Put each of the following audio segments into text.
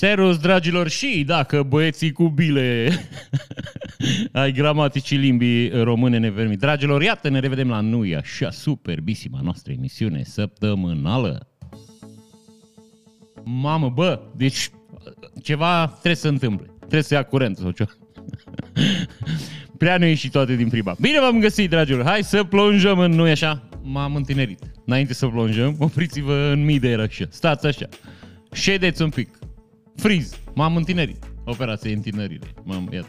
Serus, dragilor, și dacă băieții cu bile ai gramaticii limbii române nevermi. Dragilor, iată, ne revedem la nu așa superbisima noastră emisiune săptămânală. Mamă, bă, deci ceva trebuie să întâmple. Trebuie să ia curent sau ceva. Prea nu și toate din prima. Bine v-am găsit, dragilor. Hai să plonjăm în nu așa. M-am întinerit. Înainte să plonjăm, opriți-vă în mii de era așa. Stați așa. Ședeți un pic. Freeze. M-am întinerit. Operație întinerire. M-am, iată.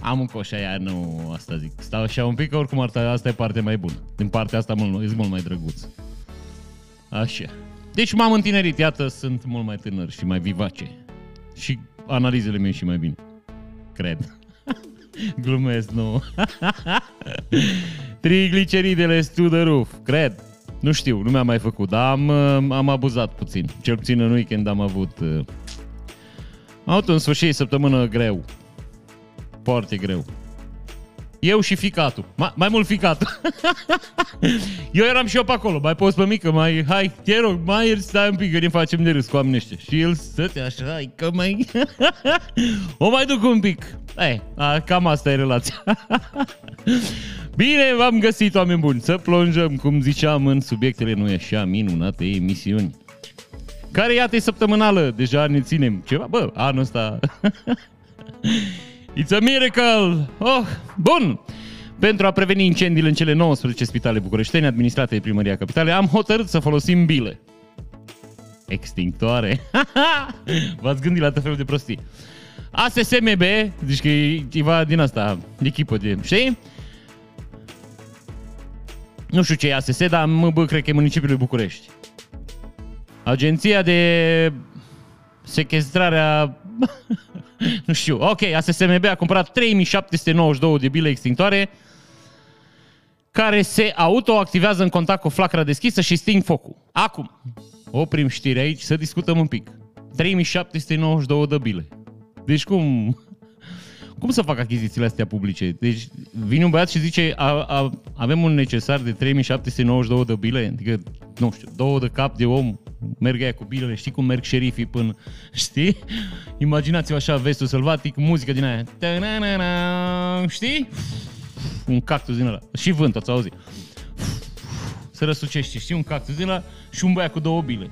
Am un coș aia, nu asta zic. Stau așa un pic, că oricum asta, asta e partea mai bună. Din partea asta mult, e mult mai drăguț. Așa. Deci m-am întinerit, iată, sunt mult mai tânăr și mai vivace. Și analizele mele și mai bine. Cred. Glumesc, nu. Trigliceridele to the roof, cred. Nu știu, nu mi-am mai făcut, dar am, am abuzat puțin. Cel puțin în weekend am avut... Uh, am avut un sfârșit săptămână greu. Foarte greu. Eu și ficatul. Mai, mai mult ficatul. eu eram și eu pe acolo. Mai poți pe mică, mai... Hai, te rog, mai stai un pic, că ne facem de râs cu oamenii ăștia. Și el stătea așa, hai, că mai... o mai duc un pic. Ei, a, cam asta e relația. Bine, v-am găsit, oameni buni, să plonjăm, cum ziceam, în subiectele noi așa minunate emisiuni. Care, iată, e săptămânală, deja ne ținem ceva, bă, anul ăsta... It's a miracle! Oh, bun! Pentru a preveni incendiile în cele 19 spitale bucureștene administrate de Primăria Capitalei, am hotărât să folosim bile. Extintoare. V-ați gândit la tot felul de prostii. ASSMB, deci că e ceva din asta, echipă de, știi? Nu știu ce e ASS, dar MB cred că e municipiul București. Agenția de sequestrarea... nu știu. Ok, ASSMB a cumpărat 3792 de bile extintoare care se autoactivează în contact cu flacăra deschisă și sting focul. Acum, oprim știrea aici să discutăm un pic. 3792 de bile. Deci cum... Cum să fac achizițiile astea publice? Deci vine un băiat și zice a, a, avem un necesar de 3792 de bile, adică, nu știu, două de cap de om, merg aia cu bilele, știi cum merg șerifii până, știi? Imaginați-vă așa vestul sălbatic, muzică din aia, știi? Un cactus din ăla, și vânt, ați auzit? Se răsucește, știi, un cactus din ăla și un băiat cu două bile.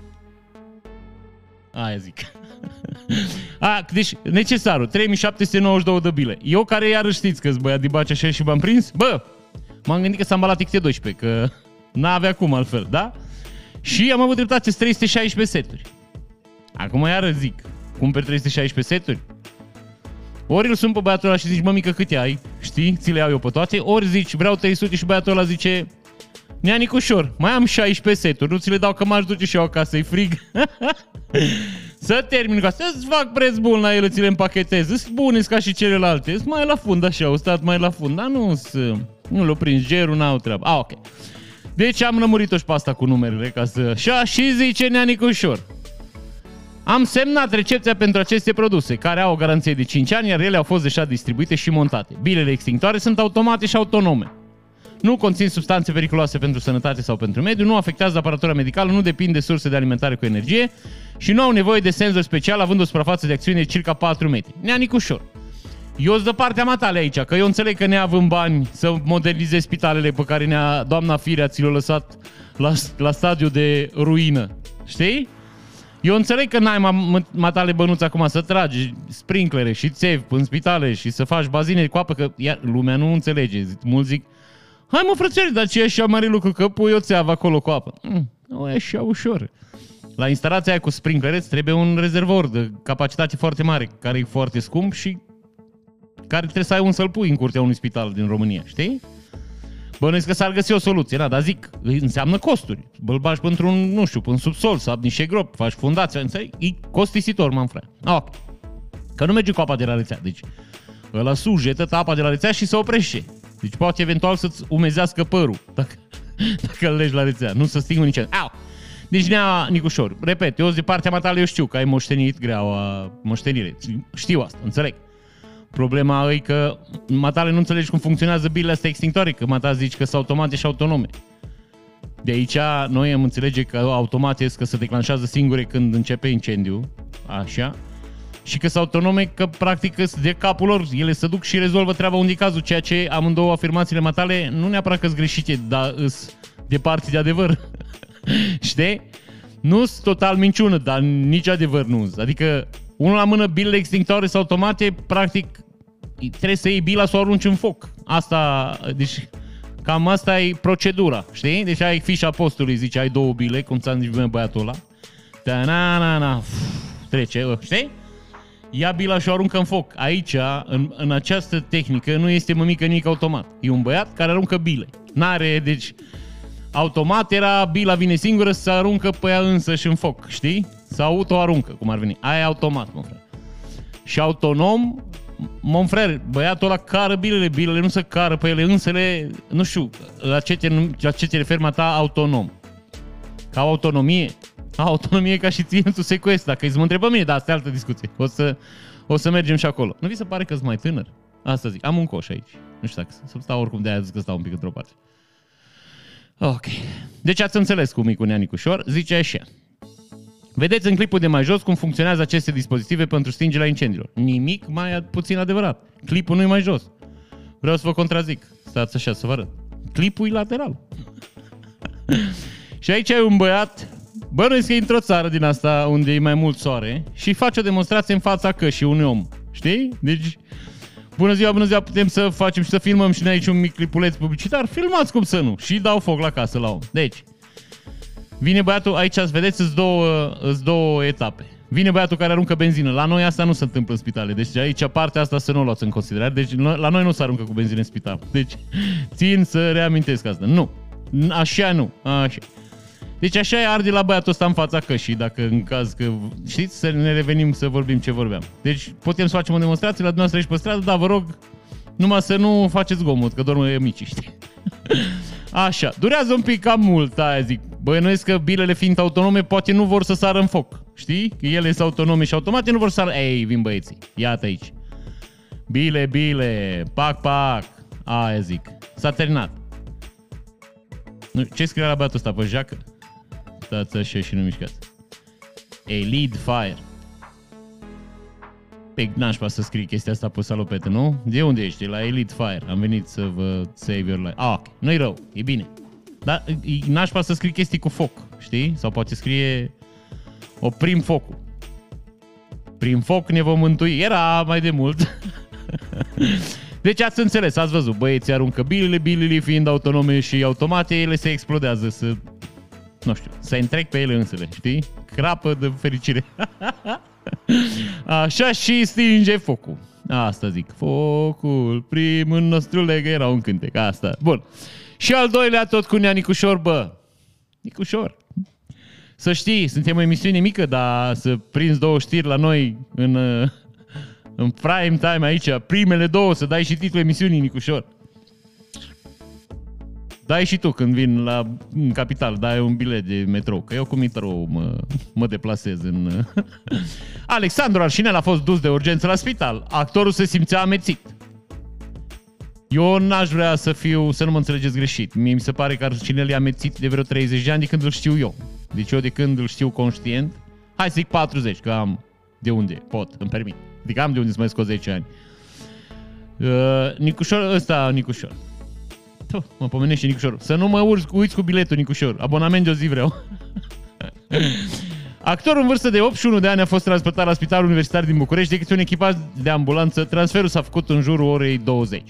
Aia zic. A, deci, necesarul, 3792 de bile. Eu care iar știți că băiat de baci așa și m-am prins, bă, m-am gândit că s-a îmbalat XT12, că n-avea cum altfel, da? Și am avut dreptate 316 seturi. Acum iară zic, cumperi 316 seturi? Ori îl sun pe băiatul ăla și zici, mămică, câte ai? Știi? Ți le iau eu pe toate. Ori zici, vreau 300 și băiatul ăla zice, Neanic ușor, mai am 16 seturi, nu ți le dau că m-aș duce și eu acasă, e frig. să termin ca să-ți fac preț bun la ele, ți le împachetez, îți bune ca și celelalte, îți mai la fund așa, o stat mai la fund, dar nu nu l-o prins gerul, n-au treabă. Ah, ok. Deci am lămurit-o și pe asta cu numerele, ca să... Și și zice Neanic ușor. Am semnat recepția pentru aceste produse, care au o garanție de 5 ani, iar ele au fost deja distribuite și montate. Bilele extintoare sunt automate și autonome nu conțin substanțe periculoase pentru sănătate sau pentru mediu, nu afectează aparatura medicală, nu depind de surse de alimentare cu energie și nu au nevoie de senzor special, având o suprafață de acțiune de circa 4 metri. Neanic ușor. Eu îți dă partea matale aici, că eu înțeleg că ne avem bani să modernizezi spitalele pe care ne-a, doamna Firea ți le-a lăsat la, la stadiu de ruină. Știi? Eu înțeleg că n-ai matale bănuți acum să tragi sprinklere și țevi în spitale și să faci bazine cu apă, că iar, lumea nu înțelege. Mulți zic, Hai mă frățioare, dar ce e așa mare lucru că pui o țeavă acolo cu apă? Mm, nu e așa ușor. La instalația aia cu sprinklereți trebuie un rezervor de capacitate foarte mare, care e foarte scump și care trebuie să ai un să-l pui în curtea unui spital din România, știi? Bănuiesc că s-ar găsi o soluție, da, dar zic, înseamnă costuri. Îl bagi pentru un, nu știu, în subsol, să niște gropi, faci fundația, înțeleg? E costisitor, mă frate. Ah, ok. Că nu merge cu apa de la rețea, deci ăla sujetă apa de la rețea și se oprește. Deci poate eventual să-ți umezească părul dacă, dacă îl legi la rețea. Nu să stingă nici Au! Deci nea Nicușor. Repet, eu de partea matale eu știu că ai moștenit greaua moștenire. Știu asta, înțeleg. Problema e că matale nu înțelegi cum funcționează bilele astea extintoare, că mata zici că sunt automate și autonome. De aici noi am înțelege că automat este că se declanșează singure când începe incendiu, așa, și că sunt autonome, că practic sunt de capul lor, ele se duc și rezolvă treaba unde cazul, ceea ce amândouă afirmațiile matale nu neapărat că sunt greșite, dar sunt departe de adevăr. Știi? Nu sunt total minciună, dar nici adevăr nu Adică, unul la mână, bilele extinctoare sau automate, practic, trebuie să iei bila să o arunci în foc. Asta, deci, cam asta e procedura, știi? Deci ai fișa postului, zice, ai două bile, cum ți-am zis băiatul ăla. Da, na, na, na, trece, știi? ia bila și o aruncă în foc. Aici, în, în această tehnică, nu este mămică nimic automat. E un băiat care aruncă bile. N-are, deci, automat era, bila vine singură să aruncă pe ea însă și în foc, știi? Sau auto-aruncă, cum ar veni. Aia e automat, mă frate. Și autonom, mon frere, băiatul ăla cară bilele, bilele nu se cară pe ele însele, nu știu, la ce te, la ce te referi ta autonom. Ca autonomie, autonomie ca și ținetul sequest. Dacă îți să mă întreb pe mine, dar asta e altă discuție. O să, o să mergem și acolo. Nu vi se pare că sunt mai tânăr? Asta zic. Am un coș aici. Nu știu dacă să stau oricum de aia zic că stau un pic într-o parte. Ok. Deci ați înțeles cu micul Neanicușor. Zice așa. Vedeți în clipul de mai jos cum funcționează aceste dispozitive pentru stingerea incendiilor. Nimic mai puțin adevărat. Clipul nu e mai jos. Vreau să vă contrazic. Stați așa să vă arăt. Clipul e lateral. și aici ai un băiat Bănuiesc că e într-o țară din asta unde e mai mult soare și face o demonstrație în fața cășii unui om. Știi? Deci, bună ziua, bună ziua, putem să facem și să filmăm și noi aici un mic clipuleț publicitar? Filmați cum să nu. Și dau foc la casă la om. Deci, vine băiatul, aici să vedeți, sunt două, sunt două etape. Vine băiatul care aruncă benzină. La noi asta nu se întâmplă în spitale. Deci aici partea asta să nu o luați în considerare. Deci la noi nu se aruncă cu benzină în spital. Deci țin să reamintesc asta. Nu. Așa nu. Așa. Deci așa e arde la băiatul ăsta în fața cășii, dacă în caz că... Știți? Să ne revenim să vorbim ce vorbeam. Deci putem să facem o demonstrație la dumneavoastră aici pe stradă, dar vă rog numai să nu faceți gomot, că dormă mici, știi? Așa, durează un pic cam mult, aia zic. Bănuiesc că bilele fiind autonome, poate nu vor să sară în foc. Știi? Că ele sunt autonome și automate nu vor să sară. Ei, vin băieții. Iată aici. Bile, bile, pac, pac. Aia zic. S-a terminat. Ce scrie la băiatul ăsta pe jacă? Stați așa și nu mișcați. A lead fire. Pe nașpa să scrii chestia asta pe salopete, nu? De unde ești? La Elite Fire. Am venit să vă save your life. Ah, ok. Nu-i rău. E bine. Dar e nașpa să scrii chestii cu foc, știi? Sau poate scrie o prim focul. Prin foc ne vom mântui. Era mai de mult. deci ați înțeles, ați văzut. Băieții aruncă bilele, bilele fiind autonome și automate, ele se explodează, să nu știu, să întrec pe ele însele, știi? Crapă de fericire. Așa și stinge focul. Asta zic. Focul primul nostru legă era un cântec. Asta. Bun. Și al doilea tot cu Nea Nicușor, bă. Nicușor. Să știi, suntem o emisiune mică, dar să prinzi două știri la noi în, în prime time aici, primele două, să dai și titlul emisiunii, Nicușor. Dai și tu când vin la în capital, dai un bilet de metrou, că eu cu metrou mă, mă deplasez în... Alexandru Arșinel a fost dus de urgență la spital. Actorul se simțea amețit. Eu n-aș vrea să fiu, să nu mă înțelegeți greșit. Mie mi se pare că Arșinel e amețit de vreo 30 de ani de când îl știu eu. Deci eu de când îl știu conștient, hai să zic 40, că am de unde pot, îmi permit. Adică am de unde să mai scot 10 ani. Uh, Nicușor, ăsta, Nicușor. Tu, mă pomenește Nicușor. Să nu mă urci, uiți cu biletul, Nicușor. Abonament de o zi vreau. Actorul în vârstă de 81 de ani a fost transportat la Spitalul Universitar din București de către un echipaj de ambulanță. Transferul s-a făcut în jurul orei 20.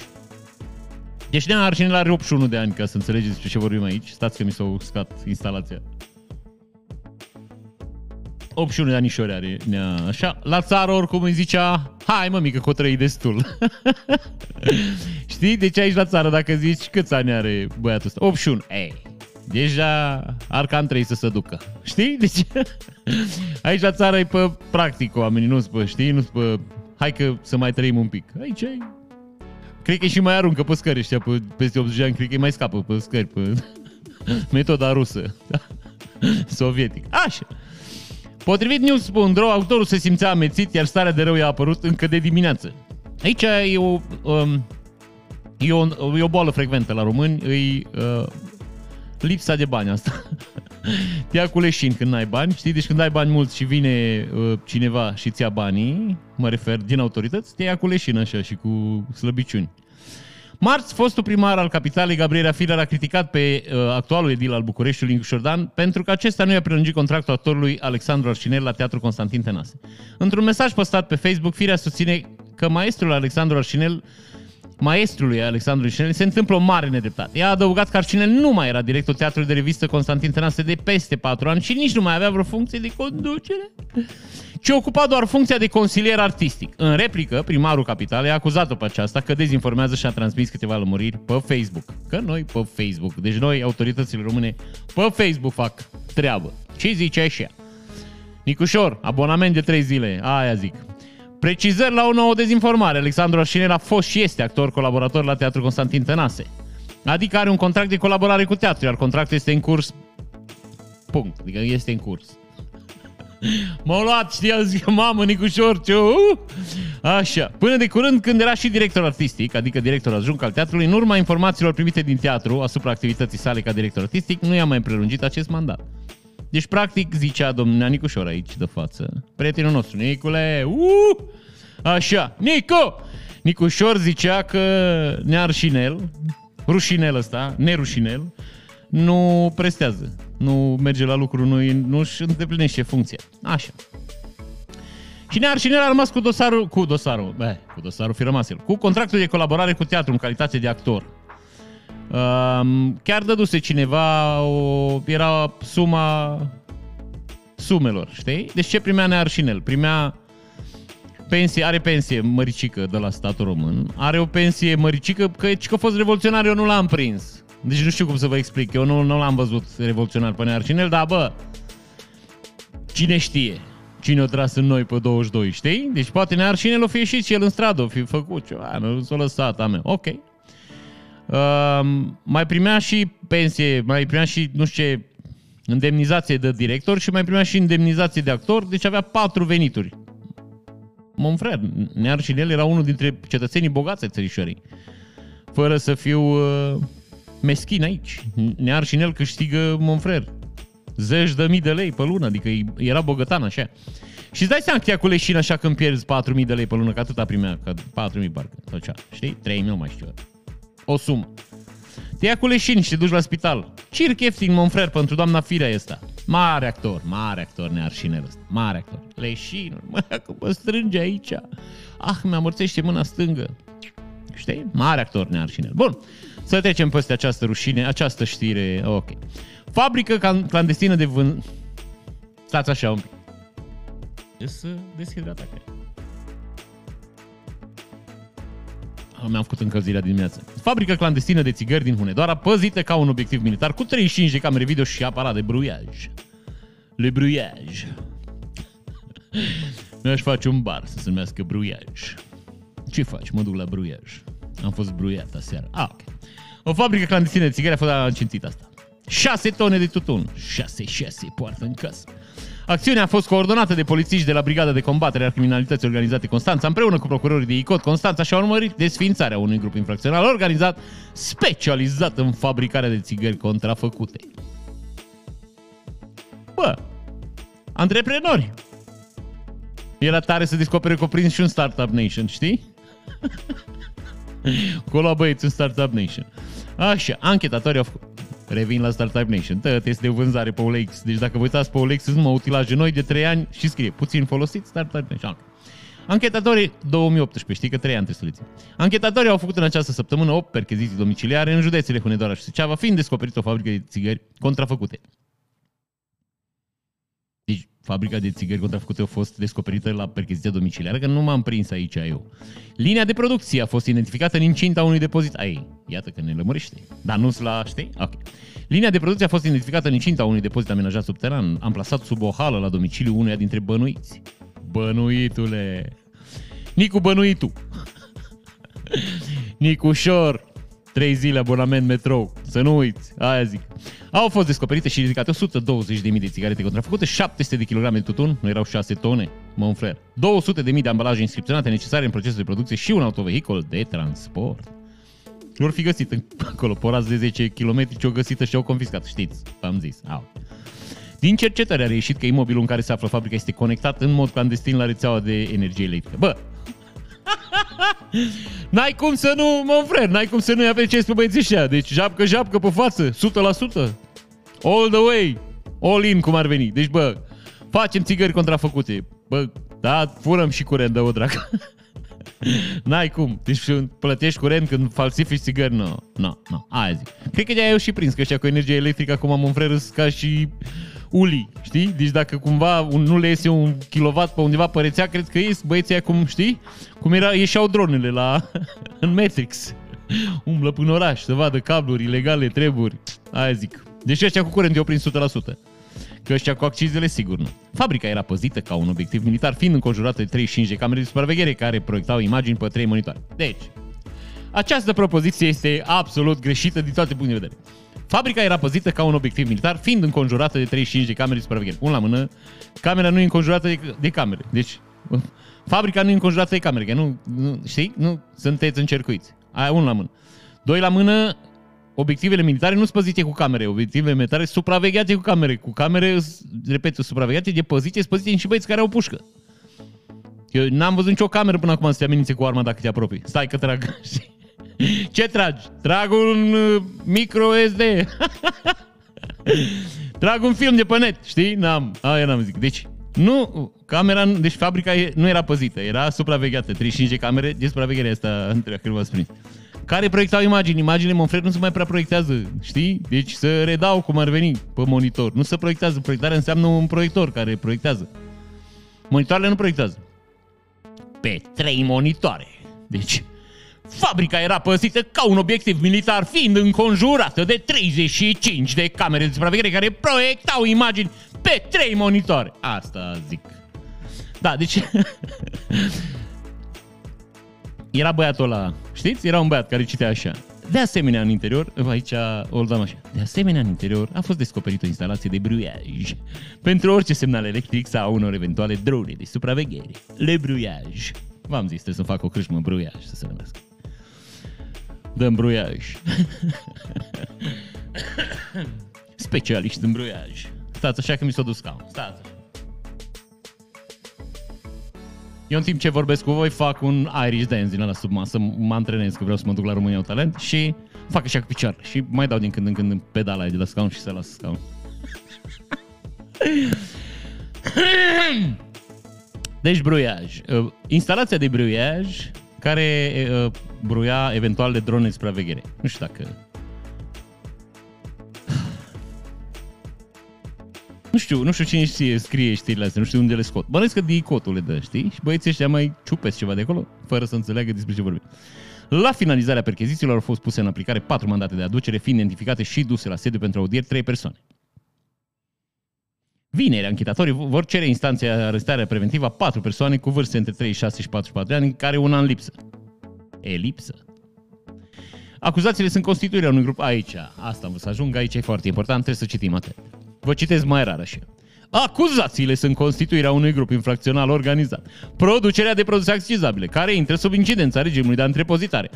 Deci Nea Arșinel are 81 de ani, ca să înțelegeți despre ce vorbim aici. Stați că mi s-a uscat instalația. 81 de anișori are nea, așa. La țară oricum îi zicea, hai mă mică, că o trăi destul. Știi? Deci aici la țară, dacă zici câți ani are băiatul ăsta? 81. Ei, deja ar cam trei să se ducă. Știi? Deci aici la țară e pe practic oamenii, nu pe, știi? Nu pe, hai că să mai trăim un pic. Aici e Cred că și mai aruncă pe scări ăștia, pe, peste 80 ani, cred că mai scapă pe scări, pe metoda rusă. Sovietic. Așa. Potrivit News.ro, autorul se simțea amețit, iar starea de rău i-a apărut încă de dimineață. Aici e o, um, e o, e o boală frecventă la români, e, uh, lipsa de bani asta. te ia cu leșin când n-ai bani, știi? Deci când ai bani mulți și vine uh, cineva și ți ia banii, mă refer din autorități, te ia cu leșin așa și cu slăbiciuni. Marți, fostul primar al capitalei, Gabriela Filar, a criticat pe uh, actualul edil al Bucureștiului, Ingu Șordan, pentru că acesta nu i-a prelungit contractul actorului Alexandru Arșinel la Teatrul Constantin Tenase. Într-un mesaj postat pe Facebook, Firea susține că maestrul Alexandru Arșinel maestrului Alexandru Arșinel se întâmplă o mare nedreptate. Ea a adăugat că Arșinel nu mai era directorul teatrului de revistă Constantin Tenase de peste 4 ani și nici nu mai avea vreo funcție de conducere ci ocupa doar funcția de consilier artistic. În replică, primarul capitalei a acuzat-o pe aceasta că dezinformează și a transmis câteva lămuriri pe Facebook. Că noi pe Facebook. Deci noi, autoritățile române, pe Facebook fac treabă. Ce zice așa? Nicușor, abonament de 3 zile. Aia zic. Precizări la o nouă dezinformare. Alexandru Arșinel a fost și este actor colaborator la Teatrul Constantin Tănase. Adică are un contract de colaborare cu teatru, iar contractul este în curs. Punct. Adică este în curs. M-au luat, știa, zic, mamă, Nicușor, ce... Uh! Așa. Până de curând, când era și director artistic, adică director adjunct al teatrului, în urma informațiilor primite din teatru asupra activității sale ca director artistic, nu i-a mai prelungit acest mandat. Deci, practic, zicea domnul Nicușor aici de față, prietenul nostru, Nicule, uh! Așa, Nico! Nicușor zicea că nearșinel, rușinel ăsta, nerușinel, nu prestează, nu merge la lucru, nu, nu își îndeplinește funcția. Așa. Și Arșinel a rămas cu dosarul, cu dosarul, bă, cu dosarul fi rămas el, cu contractul de colaborare cu teatru în calitate de actor. Um, chiar dăduse cineva, o, era suma sumelor, știi? Deci ce primea Nearșinel? Primea pensie, are pensie măricică de la statul român, are o pensie măricică că, că a fost revoluționar, eu nu l-am prins. Deci nu știu cum să vă explic. Eu nu, nu l-am văzut revoluționar pe Nearcinel, dar bă, cine știe? Cine o tras în noi pe 22, știi? Deci poate Nearcinel o fi ieșit și el în stradă, o fi făcut ceva, nu s-a lăsat a mea. Ok. Uh, mai primea și pensie, mai primea și, nu știu ce, indemnizație de director și mai primea și indemnizație de actor, deci avea patru venituri. Mon frère, Nearcinel era unul dintre cetățenii bogați ai țărișorii. Fără să fiu uh, meschin aici. Near și el câștigă Monfrer. Zeci de mii de lei pe lună, adică era bogătan așa. Și îți dai seama că cu leșin așa când pierzi 4.000 de lei pe lună, că atâta primea, că 4.000 parcă, sau cea, știi? 3.000, nu mai știu. O sumă. Te ia cu leșin și te duci la spital. Circ ieftin, Monfrer, pentru doamna Firea ăsta. Mare actor, mare actor nearșinel ăsta. Mare actor. Leșinul, mă, că mă strânge aici. Ah, mi-amorțește mâna stângă. Știi? Mare actor nearșinel. Bun. Să trecem peste această rușine, această știre. Ok. Fabrică clandestină de vân... Stați așa un pic. Să deshidratat, cred. Mi-am făcut încălzirea dimineață. Fabrică clandestină de țigări din Hunedoara, păzită ca un obiectiv militar, cu 35 de camere video și aparat de bruiaj. Le bruiaj. Mi-aș face un bar să se numească bruiaj. Ce faci? Mă duc la bruiaj. Am fost bruiat aseară. Ah, ok. O fabrică clandestină de țigări a fost încințită asta. 6 tone de tutun. 6, 6 poartă în casă. Acțiunea a fost coordonată de polițiști de la Brigada de Combatere a Criminalității Organizate Constanța împreună cu procurorii de ICOT Constanța și-au urmărit desfințarea unui grup infracțional organizat specializat în fabricarea de țigări contrafăcute. Bă, antreprenori. Era tare să descopere că prins și un Startup Nation, știi? Acolo băieți în Startup Nation. Așa, anchetatorii au făcut. Revin la Startup Nation. Tă, test de vânzare pe OLX. Deci dacă vă uitați pe OLX, sunt numai utilaje noi de 3 ani și scrie puțin folosit Startup Nation. Anchetatorii 2018, știi că 3 ani trebuie să le țin. Anchetatorii au făcut în această săptămână 8 percheziții domiciliare în județele Hunedoara și Suceava, fiind descoperit o fabrică de țigări contrafăcute fabrica de țigări contrafăcute a fost descoperită la percheziția domiciliară, că nu m-am prins aici eu. Linia de producție a fost identificată în incinta unui depozit. Ai, iată că ne lămărește. Dar nu-s la, știi? Ok. Linia de producție a fost identificată în incinta unui depozit amenajat subteran, amplasat sub o hală la domiciliul unuia dintre bănuiți. Bănuitule! Nicu Bănuitu! Nicușor! Trei zile abonament metrou. Să nu uiți, aia zic. Au fost descoperite și ridicate 120.000 de țigarete contrafăcute, 700 de kg de tutun, nu erau 6 tone, mă frère, 200.000 de ambalaje inscripționate necesare în procesul de producție și un autovehicul de transport. Lor fi găsit acolo, porați de 10 km ce-au găsit și au confiscat, știți, am zis. Au. Din cercetări a reieșit că imobilul în care se află fabrica este conectat în mod clandestin la rețeaua de energie electrică. Bă, N-ai cum să nu, mă frate, n-ai cum să nu-i apreciezi pe băieții ăștia. Deci japcă, japcă pe față, 100%. All the way. All in, cum ar veni. Deci, bă, facem țigări contrafăcute. Bă, da, furăm și curent, dă-o dracă. N-ai cum. Deci plătești curent când falsifici țigări? Nu, nu, nu. Aia zic. Cred că de-aia eu și prins, că ăștia cu energie electrică acum am un frere ca și uli, știi? Deci dacă cumva un, nu le iese un kilowatt pe undeva pe rețea, cred că ies băieții cum, știi? Cum era, ieșeau dronele la, în Matrix. Umblă până oraș să vadă cabluri ilegale, treburi. Aia zic. Deci ăștia cu curent eu prins 100%. Că ăștia cu accizele, sigur nu. Fabrica era păzită ca un obiectiv militar, fiind înconjurată de 35 de camere de supraveghere care proiectau imagini pe 3 monitoare. Deci, această propoziție este absolut greșită din toate punctele de vedere. Fabrica era păzită ca un obiectiv militar, fiind înconjurată de 35 de camere de supraveghere. Un la mână, camera nu e înconjurată de, de camere. Deci, fabrica nu e înconjurată de camere, că nu, nu știi? Nu sunteți încercuiți. Aia un la mână. Doi la mână, obiectivele militare nu sunt păzite cu camere. Obiectivele militare sunt supravegheate cu camere. Cu camere, repet, supravegheate de poziție, sunt păzite și băieți care au pușcă. Eu n-am văzut nicio cameră până acum să te amenințe cu arma dacă te apropii. Stai că trag. Ce tragi? Trag un uh, micro SD. Trag un film de pe net, știi? N-am, aia n-am zic. Deci, nu, camera, deci fabrica nu era păzită, era supravegheată. 35 de camere de supraveghere asta, între când v-ați prins. Care proiectau imagini. Imaginile, Monfred, nu se mai prea proiectează, știi? Deci să redau cum ar veni pe monitor. Nu se proiectează. Proiectarea înseamnă un proiector care proiectează. Monitoarele nu proiectează. Pe trei monitoare. Deci, Fabrica era păzită ca un obiectiv militar, fiind înconjurată de 35 de camere de supraveghere care proiectau imagini pe trei monitoare. Asta zic. Da, deci... era băiatul ăla, știți? Era un băiat care citea așa. De asemenea, în interior, aici o dăm așa. De asemenea, în interior a fost descoperită o instalație de bruiaj pentru orice semnal electric sau unor eventuale drone de supraveghere. Le bruiaj. V-am zis, trebuie să fac o crâșmă bruiaj să se numească de îmbruiaj. Specialiști de îmbruiaj. Stați așa că mi s-a dus scaun. Stați Eu în timp ce vorbesc cu voi fac un Irish dance din ăla sub masă, mă antrenez că vreau să mă duc la România un talent și fac așa cu picioarele și mai dau din când în când în pedala de la scaun și să las scaun. Deci bruiaj. Uh, instalația de bruiaj care uh, bruia eventual de drone de supraveghere. Nu știu dacă... Nu știu, nu știu cine știe, scrie știrile astea, nu știu unde le scot. Bănesc că DICOT-ul le dă, știi? Și băieții ăștia mai ciupeți ceva de acolo, fără să înțeleagă despre ce vorbim. La finalizarea perchezițiilor au fost puse în aplicare patru mandate de aducere, fiind identificate și duse la sediu pentru audieri trei persoane. Vineri, anchitatorii vor cere instanția arestarea preventivă a patru persoane cu vârste între 36 și 44 de ani, care una în lipsă. Elipsă. Acuzațiile sunt constituirea unui grup aici. Asta vă să ajung, aici e foarte important, trebuie să citim atent. Vă citesc mai rar așa. Acuzațiile sunt constituirea unui grup infracțional organizat, producerea de produse accizabile, care intră sub incidența regimului de antrepozitare,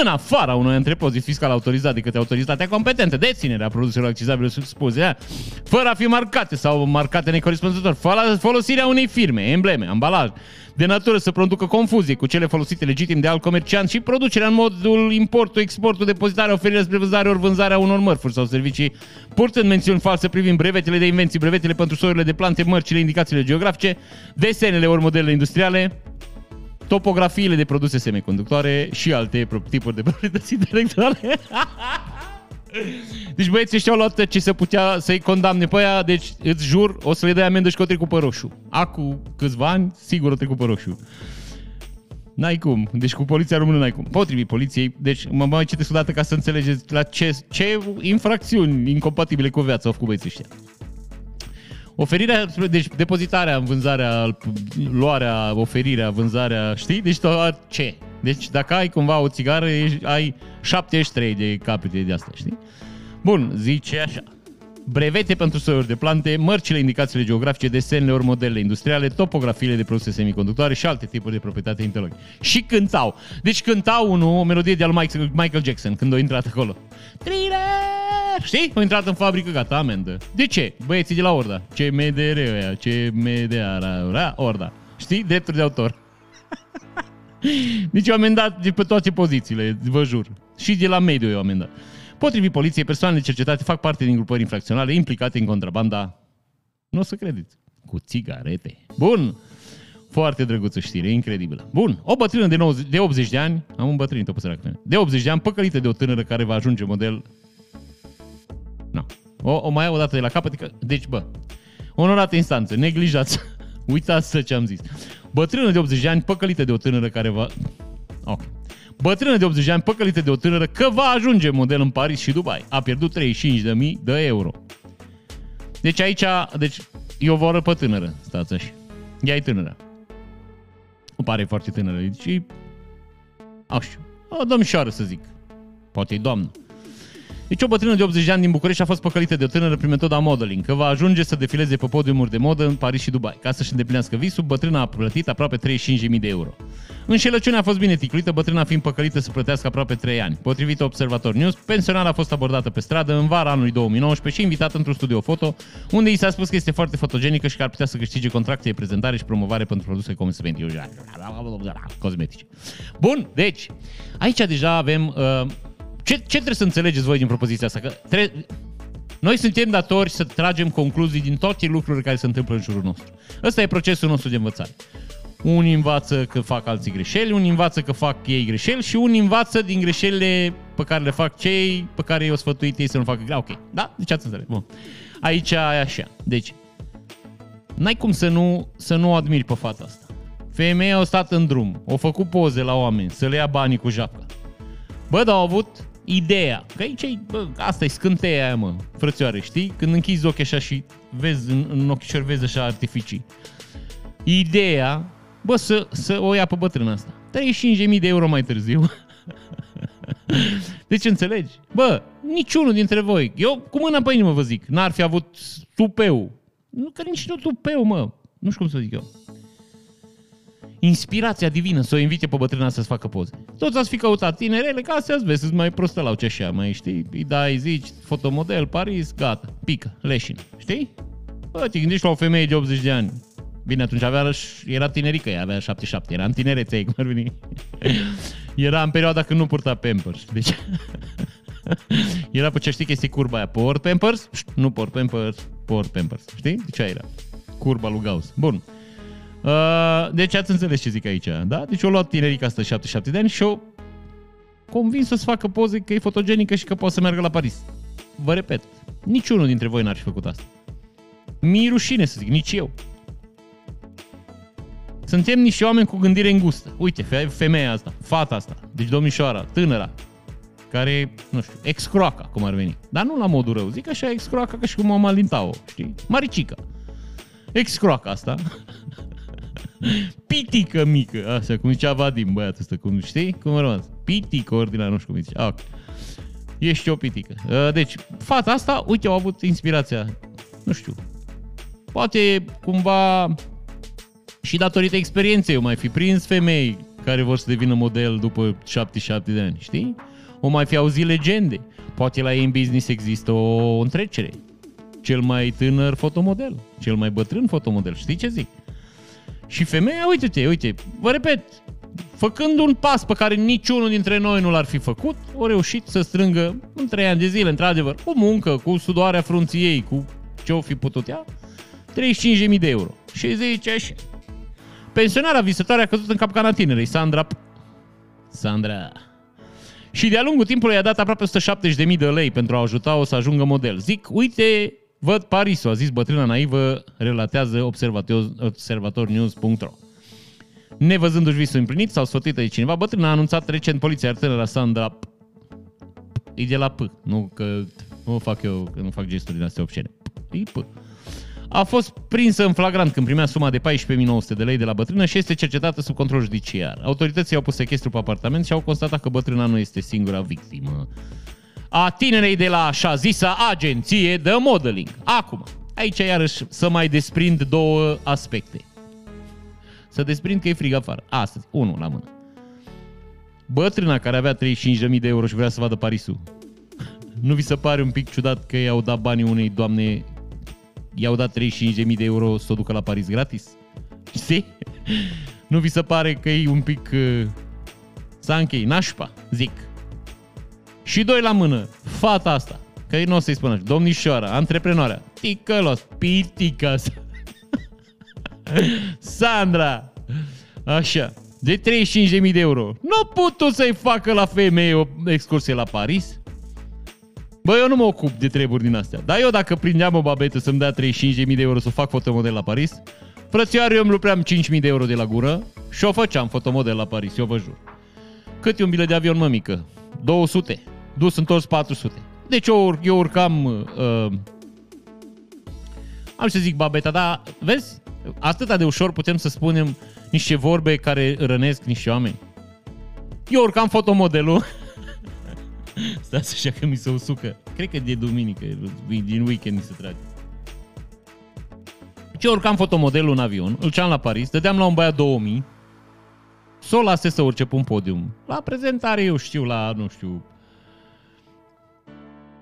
în afara unui antrepozit fiscal autorizat de către autoritatea competentă, deținerea produselor accizabile spuse, fără a fi marcate sau marcate necorespunzător, folosirea unei firme, embleme, ambalaj, de natură să producă confuzie cu cele folosite legitim de alt comerciant și producerea în modul importul, exportul, depozitarea, oferirea spre vânzare ori vânzarea unor mărfuri sau servicii, purtând mențiuni false privind brevetele de invenții, brevetele pentru soiurile de plante, mărcile, indicațiile geografice, desenele ori modelele industriale, topografiile de produse semiconductoare și alte tipuri de proprietăți intelectuale. Deci băieții ăștia au luat ce se putea să-i condamne pe aia, deci îți jur, o să le dai amendă și că o trecut pe roșu. Acu câțiva ani, sigur o trecut pe roșu. N-ai cum. Deci cu poliția română n-ai cum. Potrivit poliției, deci mă mai citesc o dată ca să înțelegeți la ce, ce infracțiuni incompatibile cu viața au făcut băieții ăștia. Oferirea, deci depozitarea, vânzarea, luarea, oferirea, vânzarea, știi? Deci ce? Deci dacă ai cumva o țigară, ai 73 de capete de asta, știi? Bun, zice așa. brevete pentru soiuri de plante, mărcile, indicațiile geografice, desenele ori modelele industriale, topografiile de produse semiconductoare și alte tipuri de proprietate intelectuală. Și cântau. Deci cântau unul o melodie de al Michael Jackson când a intrat acolo. Thriller! Știi? A intrat în fabrică, gata, amendă. De ce? Băieții de la Orda. Ce MDR ăia, ce MDR Orda. Știi? Drepturi de autor. Deci eu amendat de pe toate pozițiile, vă jur. Și de la mediu eu amendat. Potrivit poliției, persoanele cercetate fac parte din grupări infracționale implicate în contrabanda, nu o să credeți, cu țigarete. Bun! Foarte drăguță știre, incredibilă. Bun, o bătrână de, 90, de 80 de ani, am un bătrân, pe săracă, de 80 de ani, păcălită de o tânără care va ajunge model... Nu. O, o mai iau o dată de la capăt, că... deci bă, onorată instanță, neglijați, uitați ce am zis. Bătrână de 80 de ani, păcălită de o tânără care va... Ok. Bătrână de 80 de ani, păcălită de o tânără că va ajunge model în Paris și Dubai. A pierdut 35.000 de euro. Deci aici, deci e o voră pe tânără, stați așa. Ea e tânără. Nu pare foarte tânără, deci așa, o domnișoară să zic. Poate e doamnă. Deci o bătrână de 80 de ani din București a fost păcălită de o tânără prin metoda modeling, că va ajunge să defileze pe podiumuri de modă în Paris și Dubai. Ca să-și îndeplinească visul, bătrâna a plătit aproape 35.000 de euro. Înșelăciunea a fost bine ticluită, bătrâna fiind păcălită să plătească aproape 3 ani. Potrivit Observator News, pensionarea a fost abordată pe stradă în vara anului 2019 și invitată într-un studio foto, unde i s-a spus că este foarte fotogenică și că ar putea să câștige contracte de prezentare și promovare pentru produse cosmetice. Bun, deci, aici deja avem uh, ce, ce trebuie să înțelegeți voi din propoziția asta? Că tre- noi suntem datori să tragem concluzii din toate lucrurile care se întâmplă în jurul nostru. Ăsta e procesul nostru de învățare. Unii învață că fac alții greșeli, unii învață că fac ei greșeli și unii învață din greșelile pe care le fac cei pe care i-au sfătuit ei să nu facă greșeli. Ok, da? Deci ați înțeles. Bun. Aici e așa. Deci, n-ai cum să nu, să nu admiri pe fata asta. Femeia a stat în drum, a făcut poze la oameni, să le ia banii cu japca. Bă, dar au avut ideea. Că aici e, bă, asta e scânteia aia, mă, frățioare, știi? Când închizi ochii așa și vezi, în, în ochișori vezi așa artificii. Ideea, bă, să, să o ia pe bătrâna asta. 35.000 de euro mai târziu. deci înțelegi? Bă, niciunul dintre voi, eu cu mâna pe inimă vă zic, n-ar fi avut tupeu. Nu, că nici nu tupeu, mă. Nu știu cum să zic eu inspirația divină să o invite pe bătrâna să-ți facă poze. Toți ați fi căutat tinerele ca să-ți vezi, să mai prostă la ce așa, mai știi? Îi dai, zici, fotomodel, Paris, gata, pică, leșin, știi? Bă, te gândești la o femeie de 80 de ani. Bine, atunci avea, era tinerică, ea avea 77, era în tinerețe, cum ar veni. Era în perioada când nu purta Pampers, deci... era pe ce știi că este curba aia, port Pampers? Nu port Pampers, port Pampers, știi? Deci aia era. Curba lui Gauss. Bun. Uh, deci ați înțeles ce zic aici, da? Deci o luat tinerica asta 77 de ani și o convins să-ți facă poze că e fotogenică și că poate să meargă la Paris. Vă repet, niciunul dintre voi n-ar fi făcut asta. Mi-e rușine să zic, nici eu. Suntem niște oameni cu gândire îngustă. Uite, femeia asta, fata asta, deci domnișoara, tânăra, care, nu știu, excroaca, cum ar veni. Dar nu la modul rău, zic așa excroaca ca și cum am alintau, știi? Maricica. Excroaca asta. Pitică mică, așa, cum zicea Vadim, băiatul ăsta, cum știi? Cum rămas? Pitică, ordinar, nu știu cum zice. Ah, ești o pitică. Uh, deci, fata asta, uite, au avut inspirația, nu știu, poate cumva și datorită experienței o mai fi prins femei care vor să devină model după 77 de ani, știi? O mai fi auzit legende. Poate la ei în business există o întrecere. Cel mai tânăr fotomodel, cel mai bătrân fotomodel, știi ce zic? Și femeia, uite-te, uite, vă repet, făcând un pas pe care niciunul dintre noi nu l-ar fi făcut, o reușit să strângă în trei ani de zile, într-adevăr, cu muncă, cu sudoarea frunții ei, cu ce-o fi putut ea, 35.000 de euro. Și zice așa. Pensionarea visătoare a căzut în capcana tinerei, Sandra... Sandra... Și de-a lungul timpului i-a dat aproape 170.000 de lei pentru a ajuta-o să ajungă model. Zic, uite, Văd Parisul, a zis bătrâna naivă, relatează observator, observatornews.ro. Nevăzându-și visul împlinit sau sfătuită de cineva, bătrâna a anunțat recent poliția iar tânăra Sandra E de la P, nu că nu fac eu, că nu fac gesturi din astea obscene. E P. A fost prinsă în flagrant când primea suma de 14.900 de lei de la bătrână și este cercetată sub control judiciar. Autoritățile au pus sechestru pe apartament și au constatat că bătrâna nu este singura victimă. A tinerei de la așa zisa agenție de modeling. Acum, aici iarăși să mai desprind două aspecte. Să desprind că e frig afară. Astăzi, unul la mână. Bătrâna care avea 35.000 de euro și vrea să vadă Parisul. Nu vi se pare un pic ciudat că i-au dat banii unei doamne, i-au dat 35.000 de euro să o ducă la Paris gratis? Știi? Nu vi se pare că e un pic uh, s-a închei, nașpa, zic. Și doi la mână, fata asta, că nu o să-i spun așa, domnișoara, antreprenoarea, ticălos, piticas. Sandra, așa, de 35.000 de euro. Nu putut să-i facă la femeie o excursie la Paris? Bă, eu nu mă ocup de treburi din astea. Dar eu dacă prindeam o babetă să-mi dea 35.000 de euro să fac fotomodel la Paris, frățioare, eu îmi lupream 5.000 de euro de la gură și o făceam fotomodel la Paris, eu vă jur. Cât e un bilet de avion, mămică? 200. Dus întors 400. Deci eu, eu urcam... Uh, am să zic babeta, dar vezi? Atâta de ușor putem să spunem niște vorbe care rănesc niște oameni. Eu urcam fotomodelul. Stați așa că mi se usucă. Cred că de duminică, din weekend mi se trage. Ce urcam fotomodelul în avion, îl ceam la Paris, dădeam la un băiat 2000, să o lase să urce pe un podium. La prezentare, eu știu, la, nu știu,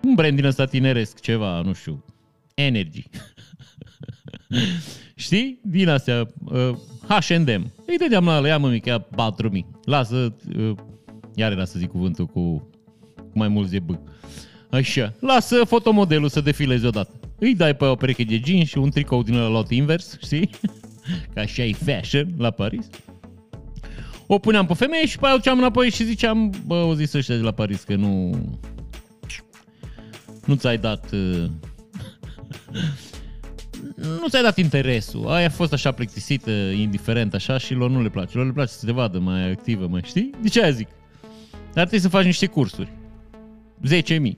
un brand din ăsta tineresc, ceva, nu știu, Energy. Știi? Din astea, uh, H&M. Îi dădeam la ea, mă, ia 4000. Lasă, uh, iar era să zic cuvântul cu, cu mai mulți de B. Așa, lasă fotomodelul să defileze odată. Îi dai pe o pereche de jeans și un tricou din ăla luat invers, știi? Ca așa e fashion la Paris. O puneam pe femeie și pe aia o duceam înapoi și ziceam, bă, o zis ăștia de la Paris că nu... Nu ți-ai dat... Uh, nu ți-ai dat interesul. Aia a fost așa plictisită, indiferent, așa, și lor nu le place. Lor le place să te vadă mai activă, mai știi? De ce aia zic? Dar trebuie să faci niște cursuri. 10.000.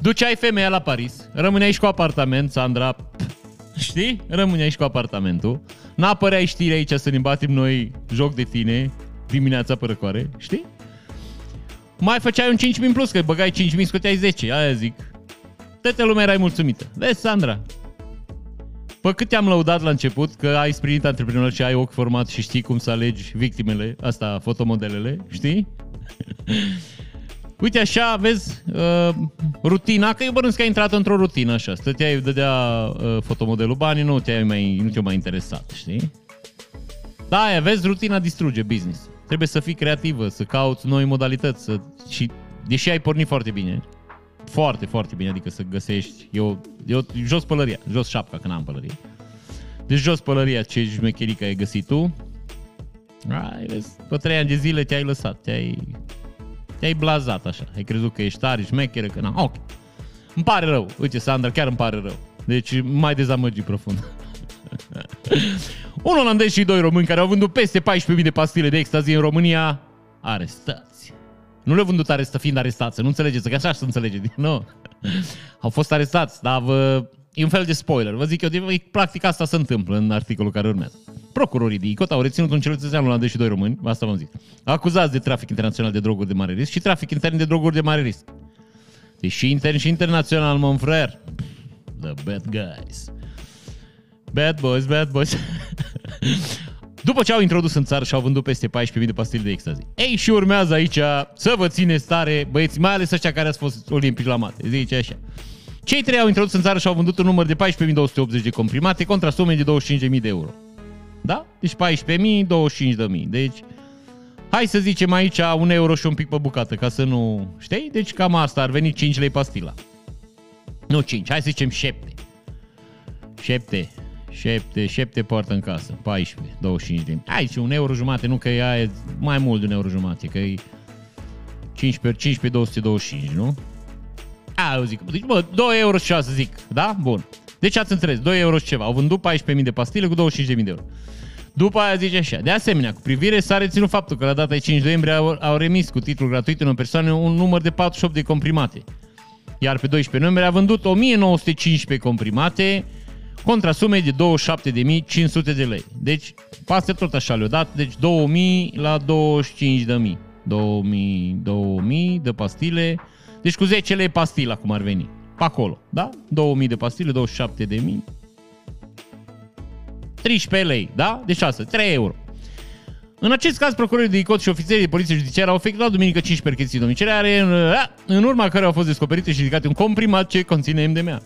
Duceai femeia la Paris, rămâneai și cu apartament, Sandra, știi? Rămâneai și cu apartamentul. N-apăreai știri aici să ne batem noi joc de tine dimineața pe răcoare, știi? Mai făceai un 5.000 plus, că băgai 5.000, scoteai 10, aia zic. Toată lumea erai mulțumită. Vezi, Sandra? Pe cât te-am lăudat la început că ai sprijinit antreprenori și ai ochi format și știi cum să alegi victimele, asta, fotomodelele, știi? Uite așa, vezi, uh, rutina, că eu bănuiesc că ai intrat într-o rutină așa, stăteai, dădea uh, fotomodelul banii, nu te-ai mai, nu te mai interesat, știi? Da, aia, vezi, rutina distruge business. Trebuie să fii creativă, să cauți noi modalități să, și deși ai pornit foarte bine, foarte, foarte bine, adică să găsești, eu, eu jos pălăria, jos șapca, că n-am pălărie. Deci jos pălăria, ce jmecherică ai găsit tu, ai, vezi, pe trei ani de zile te-ai lăsat, te-ai, te-ai blazat așa, ai crezut că ești tare, șmecheră, că n ok. Îmi pare rău, uite, Sandra, chiar îmi pare rău. Deci mai dezamăgit profund. Un olandez și doi români care au vândut peste 14.000 de pastile de extazie în România, arestați. Nu le-au vândut arestă, fiind arestați, nu înțelegeți, că așa să înțelege. Nu. Au fost arestați, dar vă... e un fel de spoiler. Vă zic eu, practic asta se întâmplă în articolul care urmează. Procurorii de ICOT au reținut un cetățean olandez și doi români, asta v-am zis, acuzați de trafic internațional de droguri de mare risc și trafic intern de droguri de mare risc. Deci și intern și internațional, mă frère. The bad guys. Bad boys, bad boys. După ce au introdus în țară și au vândut peste 14.000 de pastile de extazi. Ei, și urmează aici să vă ține stare, băieți, mai ales ăștia care ați fost olimpici la mate. Zice așa. Cei trei au introdus în țară și au vândut un număr de 14.280 de comprimate contra sume de 25.000 de euro. Da? Deci 14.000, 25.000. Deci, hai să zicem aici un euro și un pic pe bucată, ca să nu... Știi? Deci cam asta ar veni 5 lei pastila. Nu 5, hai să zicem 7. 7. 7, 7 poartă în casă, 14, 25 de Hai și un euro jumate, nu că e mai mult de un euro jumate, că e 15, 15, 225, nu? A, eu zic, deci, bă, 2 euro și să zic, da? Bun. Deci ați înțeles, 2 euro și ceva. Au vândut 14.000 de pastile cu 25.000 de euro. După aia zice așa, de asemenea, cu privire s-a reținut faptul că la data de 5 noiembrie au, au remis cu titlul gratuit în o persoană un număr de 48 de comprimate. Iar pe 12 noiembrie a vândut 1915 comprimate contra sumei de 27.500 de lei. Deci, pasă tot așa le-au dat, deci 2.000 la 25.000. 2000, 2000 de pastile Deci cu 10 lei pastila, cum ar veni. Pe acolo, da? 2000 de pastile, 27 de mii. 13 lei, da? Deci asta, 3 euro. În acest caz, procurorii de ICOT și ofițerii de poliție judiciară au efectuat duminică 5 percheziții domiciliare, în, în urma care au fost descoperite și ridicate un comprimat ce conține MDMA.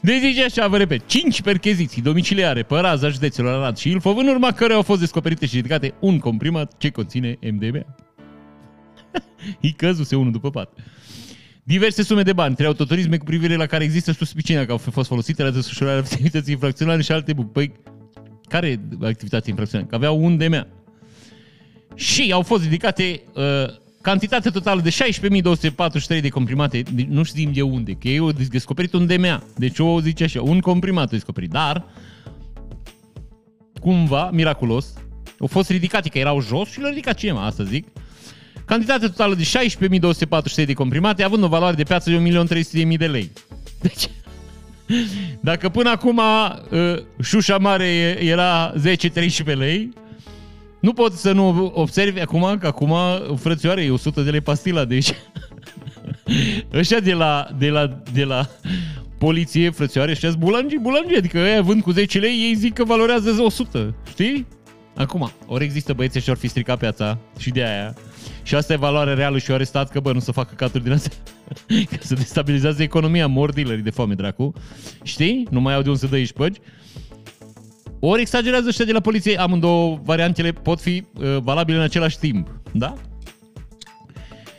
Deci zice așa, vă repet, 5 percheziții domiciliare pe raza județelor Arad și Ilfov, în urma care au fost descoperite și ridicate un comprimat ce conține MDMA. I căzuse unul după pat. Diverse sume de bani, trei autoturisme cu privire la care există suspiciunea că au fost folosite la desfășurarea activității infracționale și alte buc. Păi, care activitate infracțională? Că aveau un DMA. Și au fost ridicate uh, cantitate totală de 16.243 de comprimate, nu știm de unde, că ei au descoperit un DMA. Deci o zice așa, un comprimat au descoperit, dar cumva, miraculos, au fost ridicate, că erau jos și le-au ridicat cineva, asta zic. Cantitate totală de 16.243 de comprimate, având o valoare de piață de 1.300.000 de lei. Deci, dacă până acum uh, șușa mare era 10-13 lei, nu pot să nu observi acum că acum, frățioare, e 100 de lei pastila, deci... Ăștia de la, de la, de la poliție, frățioare, ăștia bulangi, bulangi, adică ăia vând cu 10 lei, ei zic că valorează 100, știi? Acum, ori există băieți și ori fi stricat piața și de aia. Și asta e valoarea reală și o arestat că, bă, nu să facă caturi din astea. că să destabilizează economia, mor dealerii de foame, dracu. Știi? Nu mai au de unde să dă păgi. Ori exagerează ăștia de la poliție, amândouă variantele pot fi uh, valabile în același timp. Da?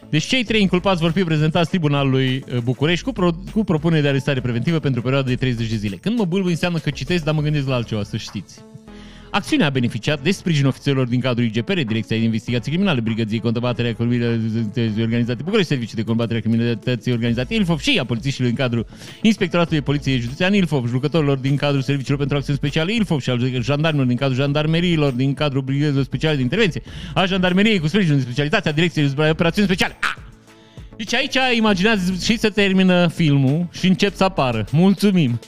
Deci cei trei inculpați vor fi prezentați tribunalului uh, București cu, pro- cu propunere de arestare preventivă pentru o perioadă de 30 de zile. Când mă bâlbă înseamnă că citesc, dar mă gândesc la altceva, să știți. Acțiunea a beneficiat de sprijin ofițerilor din cadrul IGPR, Direcția de Investigații Criminale, Brigăției Combaterea Criminalității Organizate București, Serviciul de Combatere a Criminalității Organizate Ilfov și a polițiștilor din cadrul Inspectoratului de Poliție Județean Ilfov, jucătorilor din cadrul Serviciilor pentru Acțiuni Speciale Ilfov și al jandarmilor din cadrul jandarmeriilor din cadrul Brigăzilor Speciale de Intervenție, a jandarmeriei cu sprijin de specialitatea Direcției de Operațiuni Speciale. Ah! Deci aici imaginează și să termină filmul și încep să apară. Mulțumim!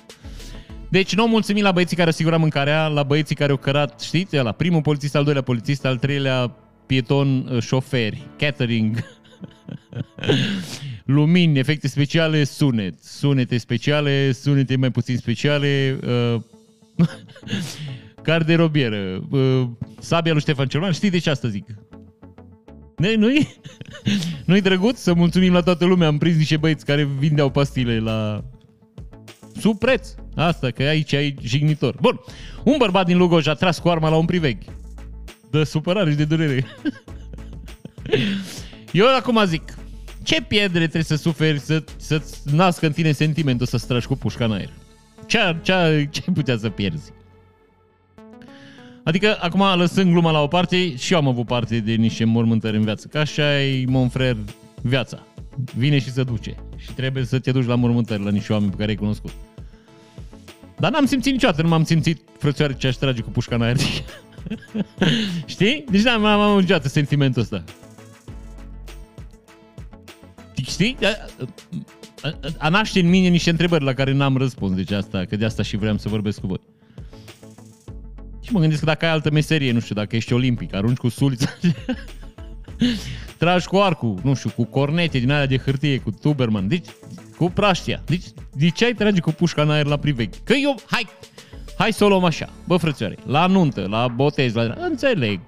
Deci nu mulțumim la băieții care asigura mâncarea, la băieții care au cărat, știți, la primul polițist, al doilea polițist, al treilea pieton, uh, șoferi, catering, lumini, efecte speciale, sunet, sunete speciale, sunete mai puțin speciale, uh, garderobieră, uh, sabia lui Ștefan Celman, știi de ce asta zic? Nu-i, nu-i, nu-i drăguț să mulțumim la toată lumea, am prins niște băieți care vindeau pastile la sub preț. Asta, că aici ai jignitor. Bun. Un bărbat din Lugoj a tras cu arma la un priveghi. De supărare și de durere. Eu acum zic, ce pierdere trebuie să suferi să, să-ți nască în tine sentimentul să stragi cu pușca în aer? Ce, ce, ce putea să pierzi? Adică, acum, lăsând gluma la o parte, și eu am avut parte de niște mormântări în viață. Ca așa e, mon frer, viața. Vine și se duce. Și trebuie să te duci la mormântări, la niște oameni pe care ai cunoscut. Dar n-am simțit niciodată, nu m-am simțit frățioare ce aș trage cu pușca în aer. Știi? Deci n-am am niciodată sentimentul ăsta. Știi? A, a, a naște în mine niște întrebări la care n-am răspuns. Deci asta, că de asta și vreau să vorbesc cu voi. Și mă gândesc că dacă ai altă meserie, nu știu, dacă ești olimpic, arunci cu sulița, tragi cu arcul, nu știu, cu cornete din alea de hârtie, cu Tuberman. Deci cu praștia. Deci, de ce ai trage cu pușca în aer la priveghi? Că eu, hai, hai să o luăm așa. Bă, frățioare, la nuntă, la botez, la... Înțeleg.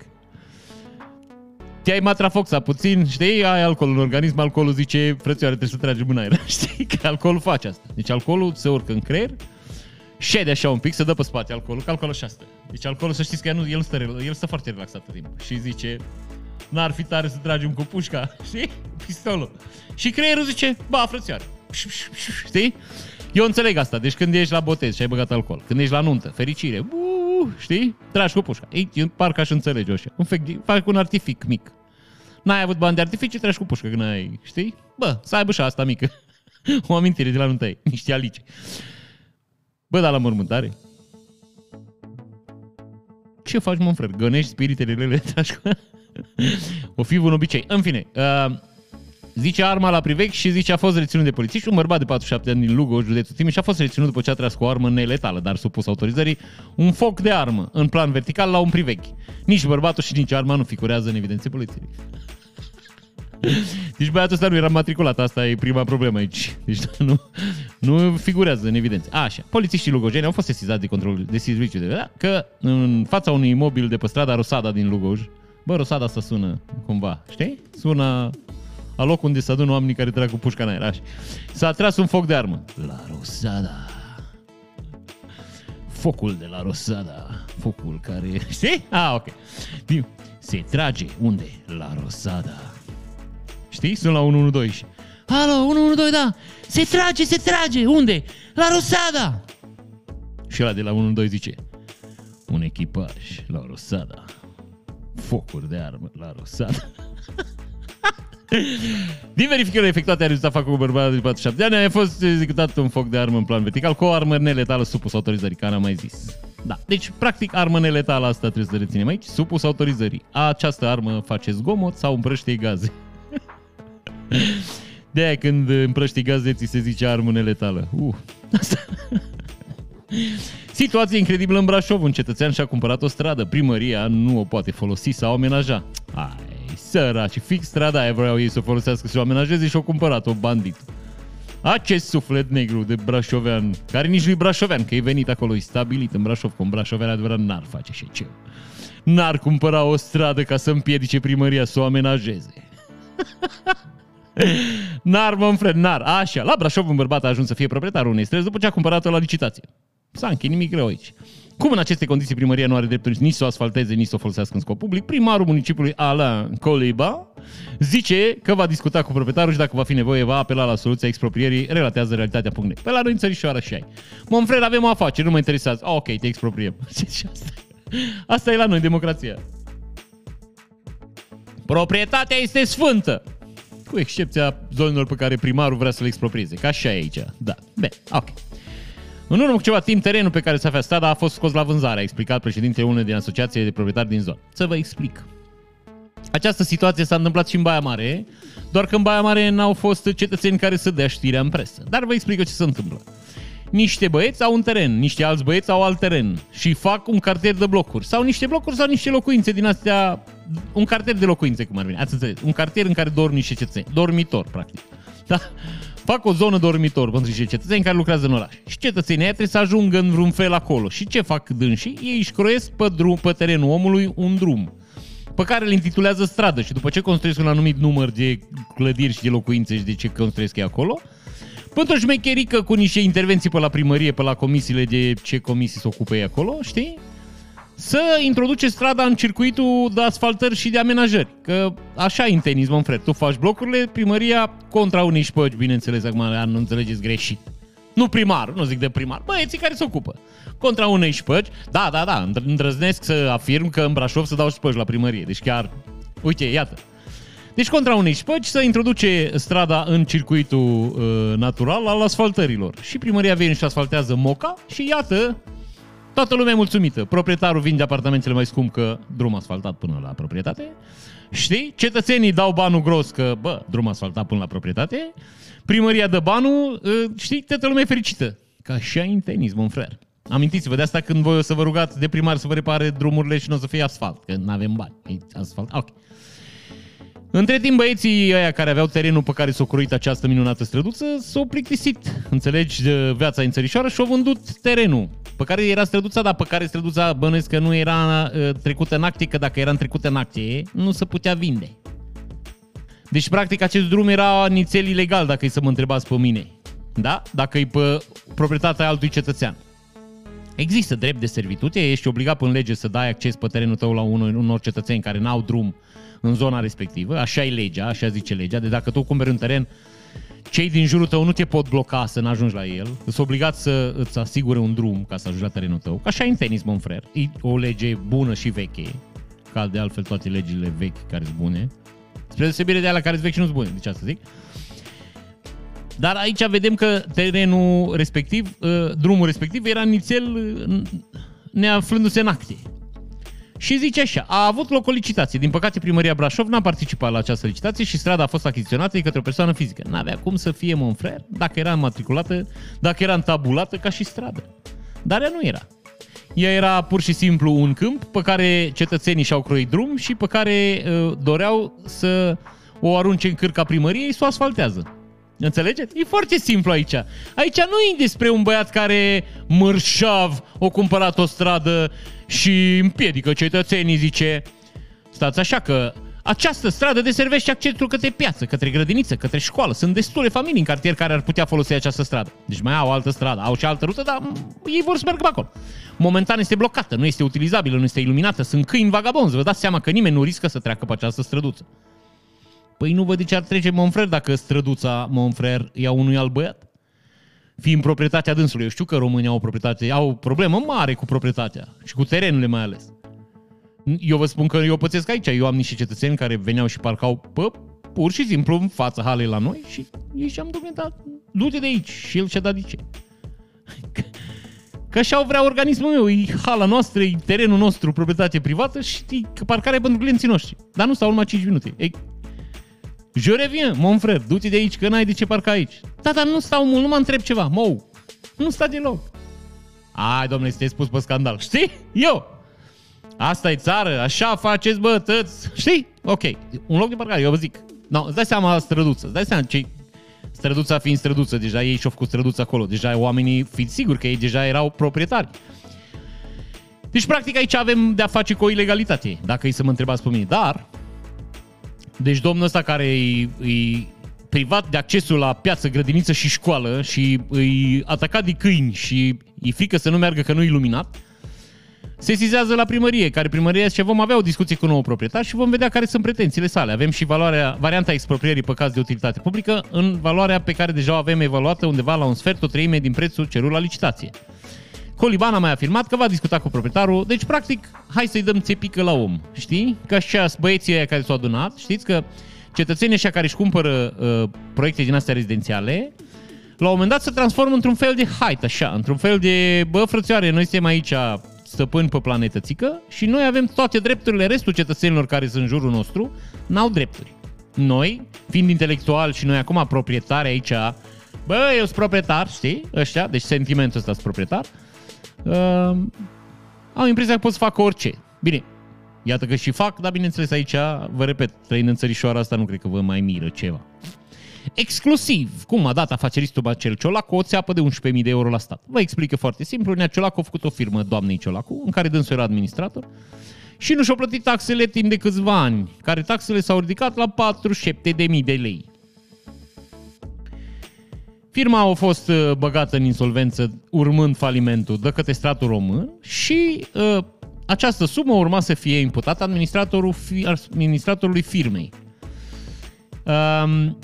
Te-ai matrafoxa puțin, știi, ai alcool în organism, alcoolul zice, frățioare, trebuie să tragi în aer. Știi, că alcoolul face asta. Deci alcoolul se urcă în creier, șede așa un pic, se dă pe spate alcoolul, că alcoolul așa stă. Deci alcoolul, să știți că el, el, stă, el stă foarte relaxat în timp. Și zice, n-ar fi tare să tragem cu pușca, știi? Pistolul. Și creierul zice, ba, frățioare, Știi? Eu înțeleg asta. Deci când ești la botez și ai băgat alcool, când ești la nuntă, fericire, uh, știi? Tragi cu pușca. Ei, parcă aș înțelege așa. Un fec, fac un artific mic. N-ai avut bani de artificii, tragi cu pușcă când ai, știi? Bă, să aibă și asta mică. o amintire de la nuntă ei, niște alici. Bă, dar la mormântare? Ce faci, mă, frăr? Gănești spiritele lele, tragi cu... o fi un obicei. În fine, uh, Zice arma la privec și zice a fost reținut de polițiști. Un bărbat de 47 ani din Lugo, județul Timiș, a fost reținut după ce a tras cu o armă neletală, dar supus autorizării, un foc de armă în plan vertical la un privec. Nici bărbatul și nici arma nu figurează în evidențe poliției. Deci băiatul ăsta nu era matriculat, asta e prima problemă aici. Deci nu, nu figurează în evidență. Așa, polițiștii lugojeni au fost sesizați de control de serviciu de vedea că în fața unui imobil de pe strada Rosada din Lugoj, bă, Rosada asta sună cumva, știi? Sună la loc unde se adună oamenii care trag cu pușca în aer. Așa. S-a tras un foc de armă. La Rosada. Focul de la Rosada. Focul care... Știi? Ah, ok. Se trage unde? La Rosada. Știi? Sunt la 112 și... Alo, 112, da! Se trage, se trage! Unde? La Rosada! Și ăla de la 112 zice... Un echipaj la Rosada. Focuri de armă la Rosada. Din verificările efectuate a rezultat faptul că bărbatul de 47 de ani a fost executat un foc de armă în plan vertical cu o armă neletală supus autorizării, care am mai zis. Da, deci practic armă neletală asta trebuie să reținem aici, supus autorizării. Această armă face zgomot sau împrăștie gaze. De aia când împrăști gaze ți se zice armă neletală. Uh, asta. Situație incredibilă în Brașov. Un cetățean și-a cumpărat o stradă. Primăria nu o poate folosi sau amenaja. Ai, săraci, fix strada aia vreau ei să o folosească și o amenajeze și o cumpărat-o bandit. Acest suflet negru de brașovean, care nici nu-i brașovean, că e venit acolo, e stabilit în Brașov, cu un brașovean adevărat n-ar face și ce. N-ar cumpăra o stradă ca să împiedice primăria să o amenajeze. N-ar, mă înfred, n-ar. Așa, la Brașov un bărbat a ajuns să fie proprietarul unei străzi după ce a cumpărat-o la licitație. S-a încheiat nimic greu aici. Cum în aceste condiții primăria nu are dreptul nici să o asfalteze, nici să o folosească în scop public, primarul municipiului Alain Coliba zice că va discuta cu proprietarul și dacă va fi nevoie va apela la soluția exproprierii, relatează realitatea.net. Pe la noi în țărișoară și ai. Monfrel, avem o afacere, nu mă interesează. Oh, ok, te expropriem. asta, asta e la noi, democrația. Proprietatea este sfântă cu excepția zonelor pe care primarul vrea să le exproprieze. Ca așa e aici. Da. Bine, ok. În urmă cu ceva timp, terenul pe care se află strada a fost scos la vânzare, a explicat președintele unei din asociații de proprietari din zonă. Să vă explic. Această situație s-a întâmplat și în Baia Mare, doar că în Baia Mare n-au fost cetățeni care să dea știrea în presă. Dar vă explic ce se întâmplă. Niște băieți au un teren, niște alți băieți au alt teren și fac un cartier de blocuri. Sau niște blocuri sau niște locuințe din astea un cartier de locuințe, cum ar veni. Ați înțeles? Un cartier în care dorm niște cetățeni. Dormitor, practic. Da? Fac o zonă dormitor pentru niște cetățeni care lucrează în oraș. Și cetățenii aia trebuie să ajungă în vreun fel acolo. Și ce fac dânsii? Ei își croiesc pe, drum, pe terenul omului un drum pe care îl intitulează stradă și după ce construiesc un anumit număr de clădiri și de locuințe și de ce construiesc ei acolo, pentru șmecherică cu niște intervenții pe la primărie, pe la comisiile de ce comisii se ocupă ei acolo, știi? Să introduce strada în circuitul de asfaltări și de amenajări. Că așa e în tenis, mă Fred. Tu faci blocurile, primăria contra unei șpăci, bineînțeles, acum nu înțelegeți greșit. Nu primar, nu zic de primar, băieții care se ocupă. Contra unei șpăci, da, da, da, îndrăznesc să afirm că în Brașov să dau șpăci la primărie. Deci chiar, uite, iată. Deci contra unei șpăci să introduce strada în circuitul uh, natural al asfaltărilor. Și primăria vine și asfaltează moca și iată, Toată lumea e mulțumită. Proprietarul vinde apartamentele mai scump că drum asfaltat până la proprietate. Știi? Cetățenii dau banul gros că, bă, drum asfaltat până la proprietate. Primăria dă banul, ă, știi? Toată lumea e fericită. Ca așa în tenis, mă frère. Amintiți-vă de asta când voi o să vă rugați de primar să vă repare drumurile și nu o să fie asfalt, că nu avem bani. E asfalt. Ok. Între timp, băieții ăia care aveau terenul pe care s-a croit această minunată străduță s-au plictisit, înțelegi, de viața în țărișoară și au vândut terenul pe care era străduța, dar pe care străduța bănuiesc că nu era uh, trecută în acte, că dacă era trecută în acte, nu se putea vinde. Deci, practic, acest drum era nițel ilegal, dacă e să mă întrebați pe mine. Da? Dacă e pe proprietatea altui cetățean. Există drept de servitute, ești obligat prin lege să dai acces pe terenul tău la unor, unor cetățeni care n-au drum în zona respectivă, așa e legea, așa zice legea, de dacă tu cumperi un teren, cei din jurul tău nu te pot bloca să n-ajungi la el, sunt obligat să îți asigure un drum ca să ajungi la terenul tău, ca așa e în tenis, mă frer. E o lege bună și veche, ca de altfel toate legile vechi care sunt bune, spre deosebire de alea care sunt vechi și nu sunt bune, deci asta zic. Dar aici vedem că terenul respectiv, uh, drumul respectiv era nițel uh, neaflându-se în acte. Și zice așa, a avut loc o licitație. Din păcate, primăria Brașov n-a participat la această licitație și strada a fost achiziționată de către o persoană fizică. N-avea cum să fie Monfrer dacă era matriculată, dacă era întabulată ca și stradă. Dar ea nu era. Ea era pur și simplu un câmp pe care cetățenii și-au croit drum și pe care uh, doreau să o arunce în cârca primăriei și o asfaltează. Înțelegeți? E foarte simplu aici. Aici nu e despre un băiat care mărșav o cumpărat o stradă și împiedică cetățenii, zice, stați așa că această stradă deservește accesul către piață, către grădiniță, către școală. Sunt destule familii în cartier care ar putea folosi această stradă. Deci mai au altă stradă, au și altă rută, dar ei vor să meargă pe acolo. Momentan este blocată, nu este utilizabilă, nu este iluminată, sunt câini vagabonzi. Vă dați seama că nimeni nu riscă să treacă pe această străduță. Păi nu văd de ce ar trece Monfrer dacă străduța Monfrer ia unui alt băiat? Fiind proprietatea dânsului. Eu știu că românii au o proprietate, au o problemă mare cu proprietatea și cu terenurile mai ales. Eu vă spun că eu pățesc aici. Eu am niște cetățeni care veneau și parcau pe pur și simplu în fața halei la noi și ei și-am documentat, du-te de aici. Și el și-a dat de ce. Că așa vrea organismul meu, e hala noastră, e terenul nostru, proprietate privată și e parcare pentru clienții noștri. Dar nu stau numai 5 minute. Ei, Je reviens, mon frère, du-te de aici, că n-ai de ce parca aici. Da, dar nu stau mult, nu mă întreb ceva, mou. Nu sta deloc. Ai, domnule, să te spus pe scandal. Știi? Eu. Asta e țară, așa faceți, bă, tăți. Știi? Ok. Un loc de parcare, eu vă zic. No, îți dai seama străduță, îți dai seama ce străduța fiind străduță, deja ei și-au făcut străduță acolo, deja oamenii, fiți siguri că ei deja erau proprietari. Deci, practic, aici avem de-a face cu o ilegalitate, dacă e să mă întrebați pe mine. Dar, deci domnul ăsta care e, e privat de accesul la piață, grădiniță și școală și îi atacat de câini și e frică să nu meargă că nu e iluminat, se sizează la primărie, care primărie și vom avea o discuție cu nou proprietar și vom vedea care sunt pretențiile sale. Avem și valoarea, varianta exproprierii pe caz de utilitate publică în valoarea pe care deja o avem evaluată undeva la un sfert, o treime din prețul cerut la licitație. Coliban a mai afirmat că va discuta cu proprietarul, deci practic, hai să-i dăm țepică la om, știi? Ca și băieții aia care s-au adunat, știți că cetățenii ăștia care își cumpără uh, proiecte din astea rezidențiale, la un moment dat se transformă într-un fel de hait, așa, într-un fel de, bă, frățioare, noi suntem aici stăpâni pe planetățică și noi avem toate drepturile, restul cetățenilor care sunt în jurul nostru n-au drepturi. Noi, fiind intelectuali și noi acum proprietari aici, bă, eu sunt proprietar, știi, ăștia, deci sentimentul ăsta sunt proprietar, uh, am impresia că pot să fac orice. Bine, iată că și fac, dar bineînțeles aici, vă repet, trăind în țărișoara asta, nu cred că vă mai miră ceva. Exclusiv, cum a dat afaceristul Bacel Ciolacu o țeapă de 11.000 de euro la stat. Vă explică foarte simplu, Nea Ciolacu a făcut o firmă doamnei Ciolacu, în care dânsul era administrator, și nu și-au plătit taxele timp de câțiva ani, care taxele s-au ridicat la 47.000 de lei. Firma a fost uh, băgată în insolvență urmând falimentul de către stratul român și uh, această sumă urma să fie imputată administratorul fi, administratorului firmei. Um,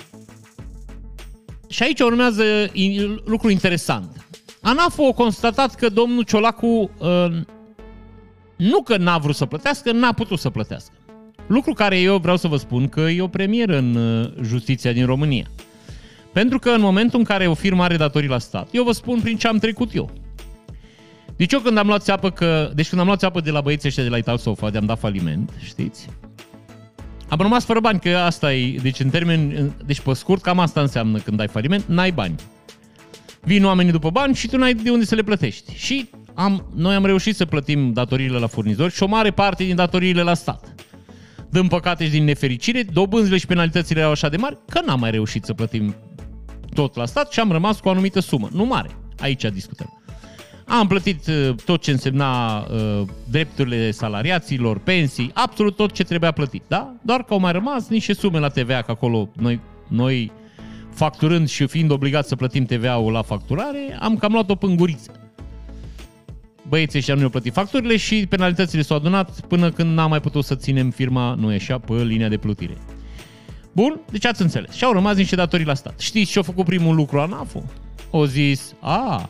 și aici urmează lucru interesant. ANAF a constatat că domnul Ciolacu uh, nu că n-a vrut să plătească, n-a putut să plătească. Lucru care eu vreau să vă spun că e o premieră în uh, justiția din România. Pentru că în momentul în care o firmă are datorii la stat, eu vă spun prin ce am trecut eu. Deci eu când am luat țeapă că, deci când am luat țeapă de la băieții ăștia de la Ital Sofa, de am dat faliment, știți? Am rămas fără bani, că asta e, deci în termen, deci pe scurt, cam asta înseamnă când ai faliment, n-ai bani. Vin oamenii după bani și tu n-ai de unde să le plătești. Și am, noi am reușit să plătim datoriile la furnizori și o mare parte din datoriile la stat. Dăm păcate și din nefericire, dobânzile și penalitățile erau așa de mari, că n-am mai reușit să plătim tot la stat și am rămas cu o anumită sumă. Nu mare. Aici discutăm. Am plătit uh, tot ce însemna uh, drepturile salariaților, pensii, absolut tot ce trebuia plătit, da? Doar că au mai rămas niște sume la TVA, că acolo noi, noi facturând și fiind obligați să plătim TVA-ul la facturare, am cam luat o pânguriță. Băieții ăștia nu au plătit facturile și penalitățile s-au adunat până când n-am mai putut să ținem firma, nu așa, pe linia de plutire. Bun, deci ați înțeles. Și au rămas niște datorii la stat. Știți ce a făcut primul lucru ANAFO? O zis, a,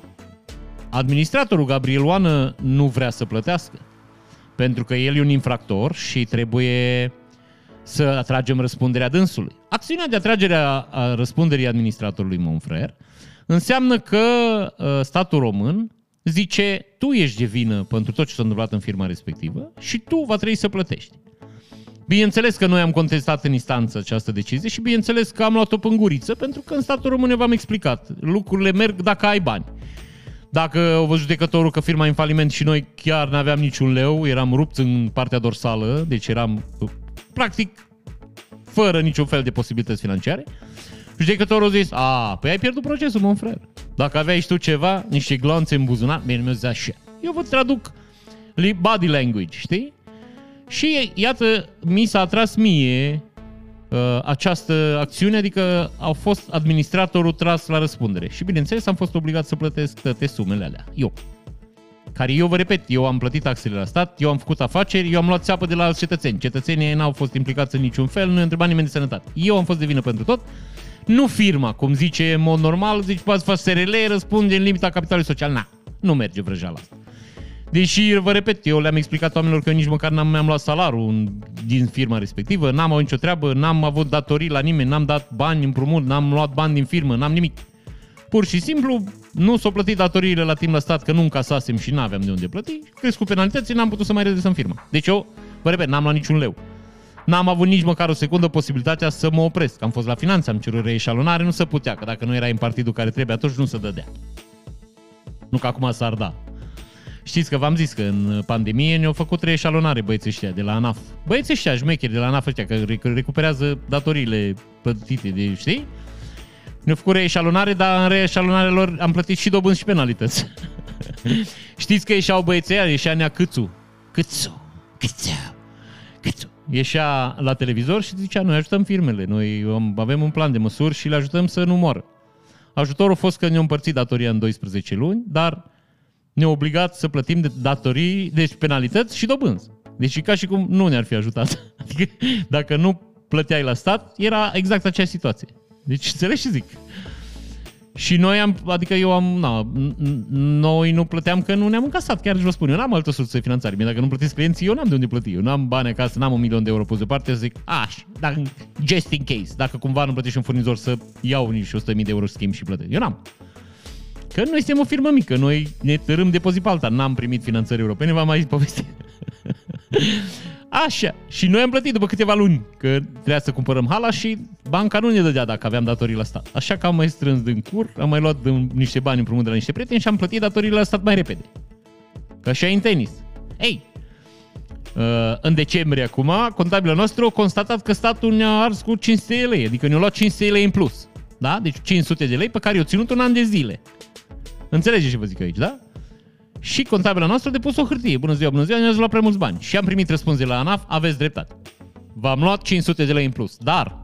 administratorul Gabriel Oană nu vrea să plătească. Pentru că el e un infractor și trebuie să atragem răspunderea dânsului. Acțiunea de atragere a răspunderii administratorului Monfrer înseamnă că uh, statul român zice tu ești de vină pentru tot ce s-a întâmplat în firma respectivă și tu va trebui să plătești. Bineînțeles că noi am contestat în instanță această decizie și bineînțeles că am luat-o pânguriță pentru că în statul român v-am explicat. Lucrurile merg dacă ai bani. Dacă o văzut judecătorul că firma e în faliment și noi chiar nu aveam niciun leu, eram rupt în partea dorsală, deci eram practic fără niciun fel de posibilități financiare. Judecătorul a zis, a, păi ai pierdut procesul, mă frère. Dacă aveai și tu ceva, niște glonțe în buzunar, mie mi zis așa. Eu vă traduc body language, știi? Și iată, mi s-a atras mie uh, această acțiune, adică au fost administratorul tras la răspundere. Și bineînțeles am fost obligat să plătesc toate sumele alea. Eu. Care eu vă repet, eu am plătit taxele la stat, eu am făcut afaceri, eu am luat țeapă de la alți cetățeni. Cetățenii n-au fost implicați în niciun fel, nu i-a întrebat nimeni de sănătate. Eu am fost de vină pentru tot. Nu firma, cum zice în mod normal, zici, poți face SRL, răspunde în limita capitalului social. Na, nu merge vrăjeala asta. Deși, vă repet, eu le-am explicat oamenilor că nici măcar n-am mi-am luat salarul din firma respectivă, n-am avut nicio treabă, n-am avut datorii la nimeni, n-am dat bani împrumut, n-am luat bani din firmă, n-am nimic. Pur și simplu, nu s-au plătit datoriile la timp la stat, că nu încasasem și n-aveam de unde plăti, cresc cu penalități, n-am putut să mai redresăm firma. Deci eu, vă repet, n-am luat niciun leu. N-am avut nici măcar o secundă posibilitatea să mă opresc. Am fost la finanțe, am cerut reeșalonare, nu se putea, că dacă nu erai în partidul care trebuie, atunci nu se dădea. Nu că acum s-ar da. Știți că v-am zis că în pandemie ne-au făcut reeșalonare băieții ăștia de la ANAF. Băieții ăștia șmecheri de la ANAF ăștia, că recuperează datoriile plătite de, știi? Ne-au făcut reeșalonare, dar în reeșalonarea lor am plătit și dobânzi și penalități. Știți că ieșeau băieții aia, ieșea Nea Câțu. Câțu, Câțu, Câțu. Ieșea la televizor și zicea, noi ajutăm firmele, noi avem un plan de măsuri și le ajutăm să nu moară. Ajutorul a fost că ne-au împărțit datoria în 12 luni, dar ne-a obligat să plătim de datorii, deci penalități și dobânzi. Deci ca și cum nu ne-ar fi ajutat. Adică dacă nu plăteai la stat, era exact aceeași situație. Deci înțelegi ce zic. Și noi am, adică eu am, na, noi nu plăteam că nu ne-am încasat, chiar vă spun, eu n-am altă sursă de finanțare. Mie dacă nu plătiți clienții, eu n-am de unde plăti. Eu n-am bani acasă, n-am un milion de euro pus deoparte, zic, aș, dar just in case, dacă cumva nu plătești un furnizor să iau niște 100.000 de euro schimb și plătesc. Eu n-am. Că noi suntem o firmă mică, noi ne tărâm de pe zi pe alta, n-am primit finanțări europene, v-am mai zis poveste. Așa. Și noi am plătit după câteva luni, că trebuia să cumpărăm hala și banca nu ne dădea dacă aveam datorii la stat. Așa că am mai strâns din cur, am mai luat niște bani împrumut de la niște prieteni și am plătit datorii la stat mai repede. Că așa e în tenis. Ei, uh, în decembrie acum, contabilul nostru a constatat că statul ne-a ars cu 500 de lei, adică ne-a luat 500 de lei în plus. Da? Deci 500 de lei pe care i-au ținut un an de zile. Înțelegeți ce vă zic aici, da? Și contabila noastră a depus o hârtie. Bună ziua, bună ziua, ne-ați luat prea mulți bani. Și am primit răspuns de la ANAF, aveți dreptate. V-am luat 500 de lei în plus. Dar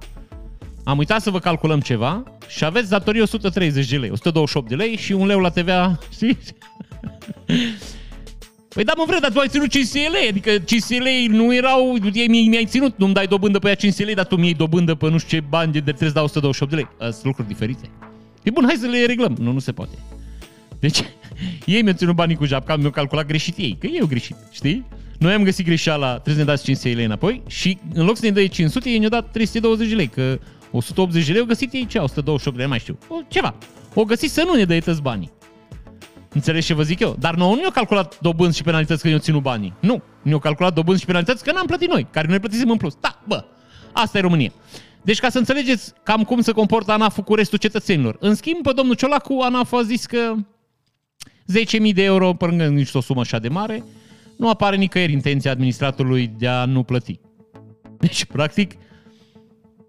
am uitat să vă calculăm ceva și aveți datorii 130 de lei, 128 de lei și un leu la TVA, știți? Păi da, mă vreau, dar tu ai ținut 500 lei, adică 500 lei nu erau, mi mi-ai ținut, nu-mi dai dobândă pe ea 500 lei, dar tu mi-ai dobândă pe nu știu ce bani de, de trebuie să dau 128 de lei. Sunt lucruri diferite. E bun, hai să le reglăm. Nu, nu se poate. Deci, ei mi-au ținut banii cu japca, mi-au calculat greșit ei, că ei au greșit, știi? Noi am găsit greșeala, trebuie să ne dați 500 lei înapoi și în loc să ne dai 500, ei ne-au dat 320 de lei, că 180 de lei au găsit ei ce, 128 de lei, mai știu, o, ceva. O găsit să nu ne dai tăți banii. Înțelegi ce vă zic eu? Dar nouă nu ne-au calculat dobânzi și penalități că ne-au ținut banii. Nu. Ne-au calculat dobânzi și penalități că n-am plătit noi, care noi plătisem în plus. Da, bă, asta e România. Deci ca să înțelegeți cam cum se comportă ANAF cu restul cetățenilor. În schimb, pe domnul Ciolacu, ANAF a zis că 10.000 de euro, pe lângă nici o sumă așa de mare, nu apare nicăieri intenția administratorului de a nu plăti. Deci, practic,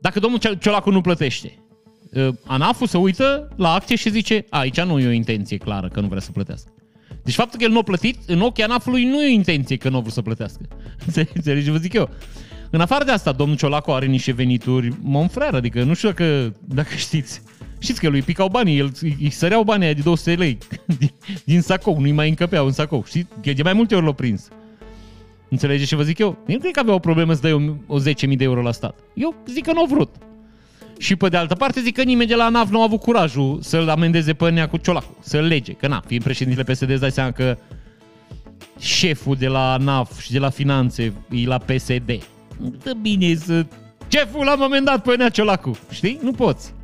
dacă domnul Ciolacu nu plătește, ă, ANAF-ul se uită la acție și zice, a, aici nu e o intenție clară că nu vrea să plătească. Deci faptul că el nu a plătit, în ochii ANAF-ului nu e o intenție că nu vrea să plătească. Înțelegeți, vă zic eu. În afară de asta, domnul Ciolacu are niște venituri monfrere, adică nu știu dacă, dacă știți. Știți că lui picau banii, el, îi săreau banii de 200 de lei din, din sacou, nu-i mai încăpeau în sacou. Știți? Că de mai multe ori l-au prins. Înțelegeți ce vă zic eu? Eu nu cred că avea o problemă să dai o, o 10.000 de euro la stat. Eu zic că nu au vrut. Și pe de altă parte zic că nimeni de la ANAF nu a avut curajul să-l amendeze pe nea cu Ciolacu, să-l lege. Că na, fiind președintele PSD, îți dai seama că șeful de la ANAF și de la finanțe e la PSD. Dă bine să... Șeful l-am amendat pe nea Ciolacu, știi? Nu poți.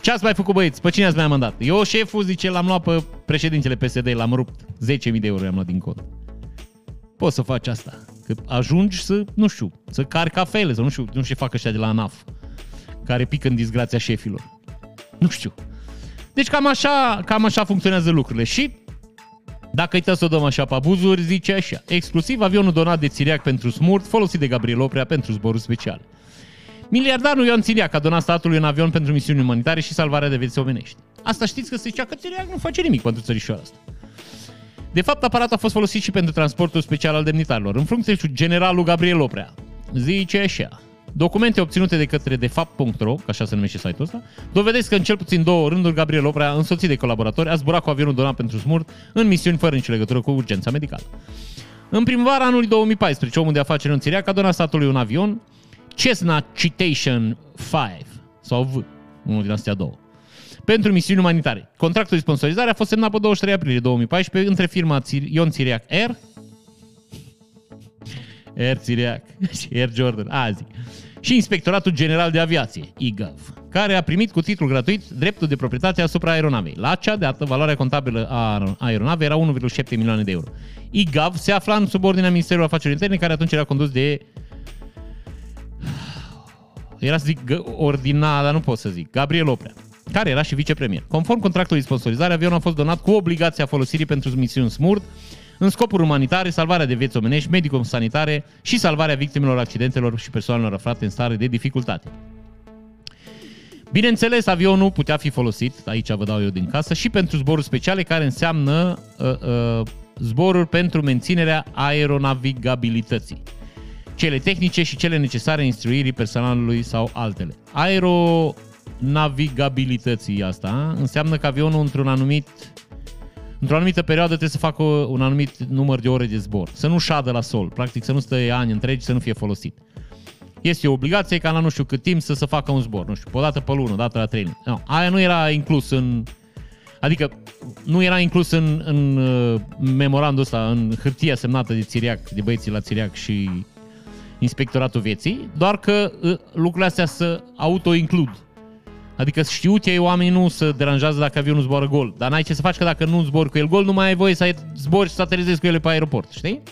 Ce ați mai făcut, băieți? Pe cine ați mai mandat? Eu, șeful, zice, l-am luat pe președintele PSD, l-am rupt. 10.000 de euro i-am luat din cont. Poți să faci asta. Că ajungi să, nu știu, să cari cafele, să nu știu, nu știu ce fac ăștia de la ANAF, care pică în disgrația șefilor. Nu știu. Deci cam așa, cam așa funcționează lucrurile. Și dacă uitați să o dăm așa pe abuzuri, zice așa. Exclusiv avionul donat de Țiriac pentru smurt, folosit de Gabriel Oprea pentru zboruri speciale. Miliardarul Ion Țiriac a donat statului un avion pentru misiuni umanitare și salvarea de vieți omenești. Asta știți că se zicea că Țiriac nu face nimic pentru țărișoara asta. De fapt, aparatul a fost folosit și pentru transportul special al demnitarilor. În funcție cu generalul Gabriel Oprea, zice așa. Documente obținute de către defapt.ro, că așa se numește site-ul ăsta, dovedesc că în cel puțin două rânduri Gabriel Oprea, însoțit de colaboratori, a zburat cu avionul donat pentru smurt în misiuni fără nicio legătură cu urgența medicală. În primăvara anului 2014, omul de afaceri în Țiriac a donat statului un avion Cessna Citation 5 sau V, unul din astea două pentru misiuni umanitare. Contractul de sponsorizare a fost semnat pe 23 aprilie 2014 între firma Ion Țiriac Air Air Țiriac și Air Jordan, azi, și Inspectoratul General de Aviație, IGAV, care a primit cu titlul gratuit dreptul de proprietate asupra aeronavei. La acea dată, valoarea contabilă a aeronavei era 1,7 milioane de euro. IGAV se afla în subordinea Ministerului Afacerilor Interne, care atunci era condus de era să zic ordinat, dar nu pot să zic, Gabriel Oprea care era și vicepremier. Conform contractului de sponsorizare, avionul a fost donat cu obligația folosirii pentru misiuni SMURD, în scopuri umanitare, salvarea de vieți omenești, medico-sanitare și salvarea victimelor accidentelor și persoanelor aflate în stare de dificultate. Bineînțeles, avionul putea fi folosit, aici vă dau eu din casă, și pentru zboruri speciale, care înseamnă uh, uh, zboruri pentru menținerea aeronavigabilității. Cele tehnice și cele necesare instruirii personalului sau altele. Aero navigabilității asta înseamnă că avionul într-un anumit într-o anumită perioadă trebuie să facă un anumit număr de ore de zbor. Să nu șadă la sol, practic să nu stă ani întregi, să nu fie folosit. Este o obligație ca la nu știu cât timp să se facă un zbor, nu știu, o dată pe lună, o dată la trei luni. No, aia nu era inclus în... Adică nu era inclus în, în uh, memorandul ăsta, în hârtia semnată de Țiriac, de băieții la Țiriac și Inspectoratul Vieții, doar că uh, lucrurile astea se auto-includ Adică știu că ei oamenii nu se deranjează dacă avionul zboară gol. Dar n-ai ce să faci că dacă nu zbori cu el gol, nu mai ai voie să zbori și să aterizezi cu ele pe aeroport, știi?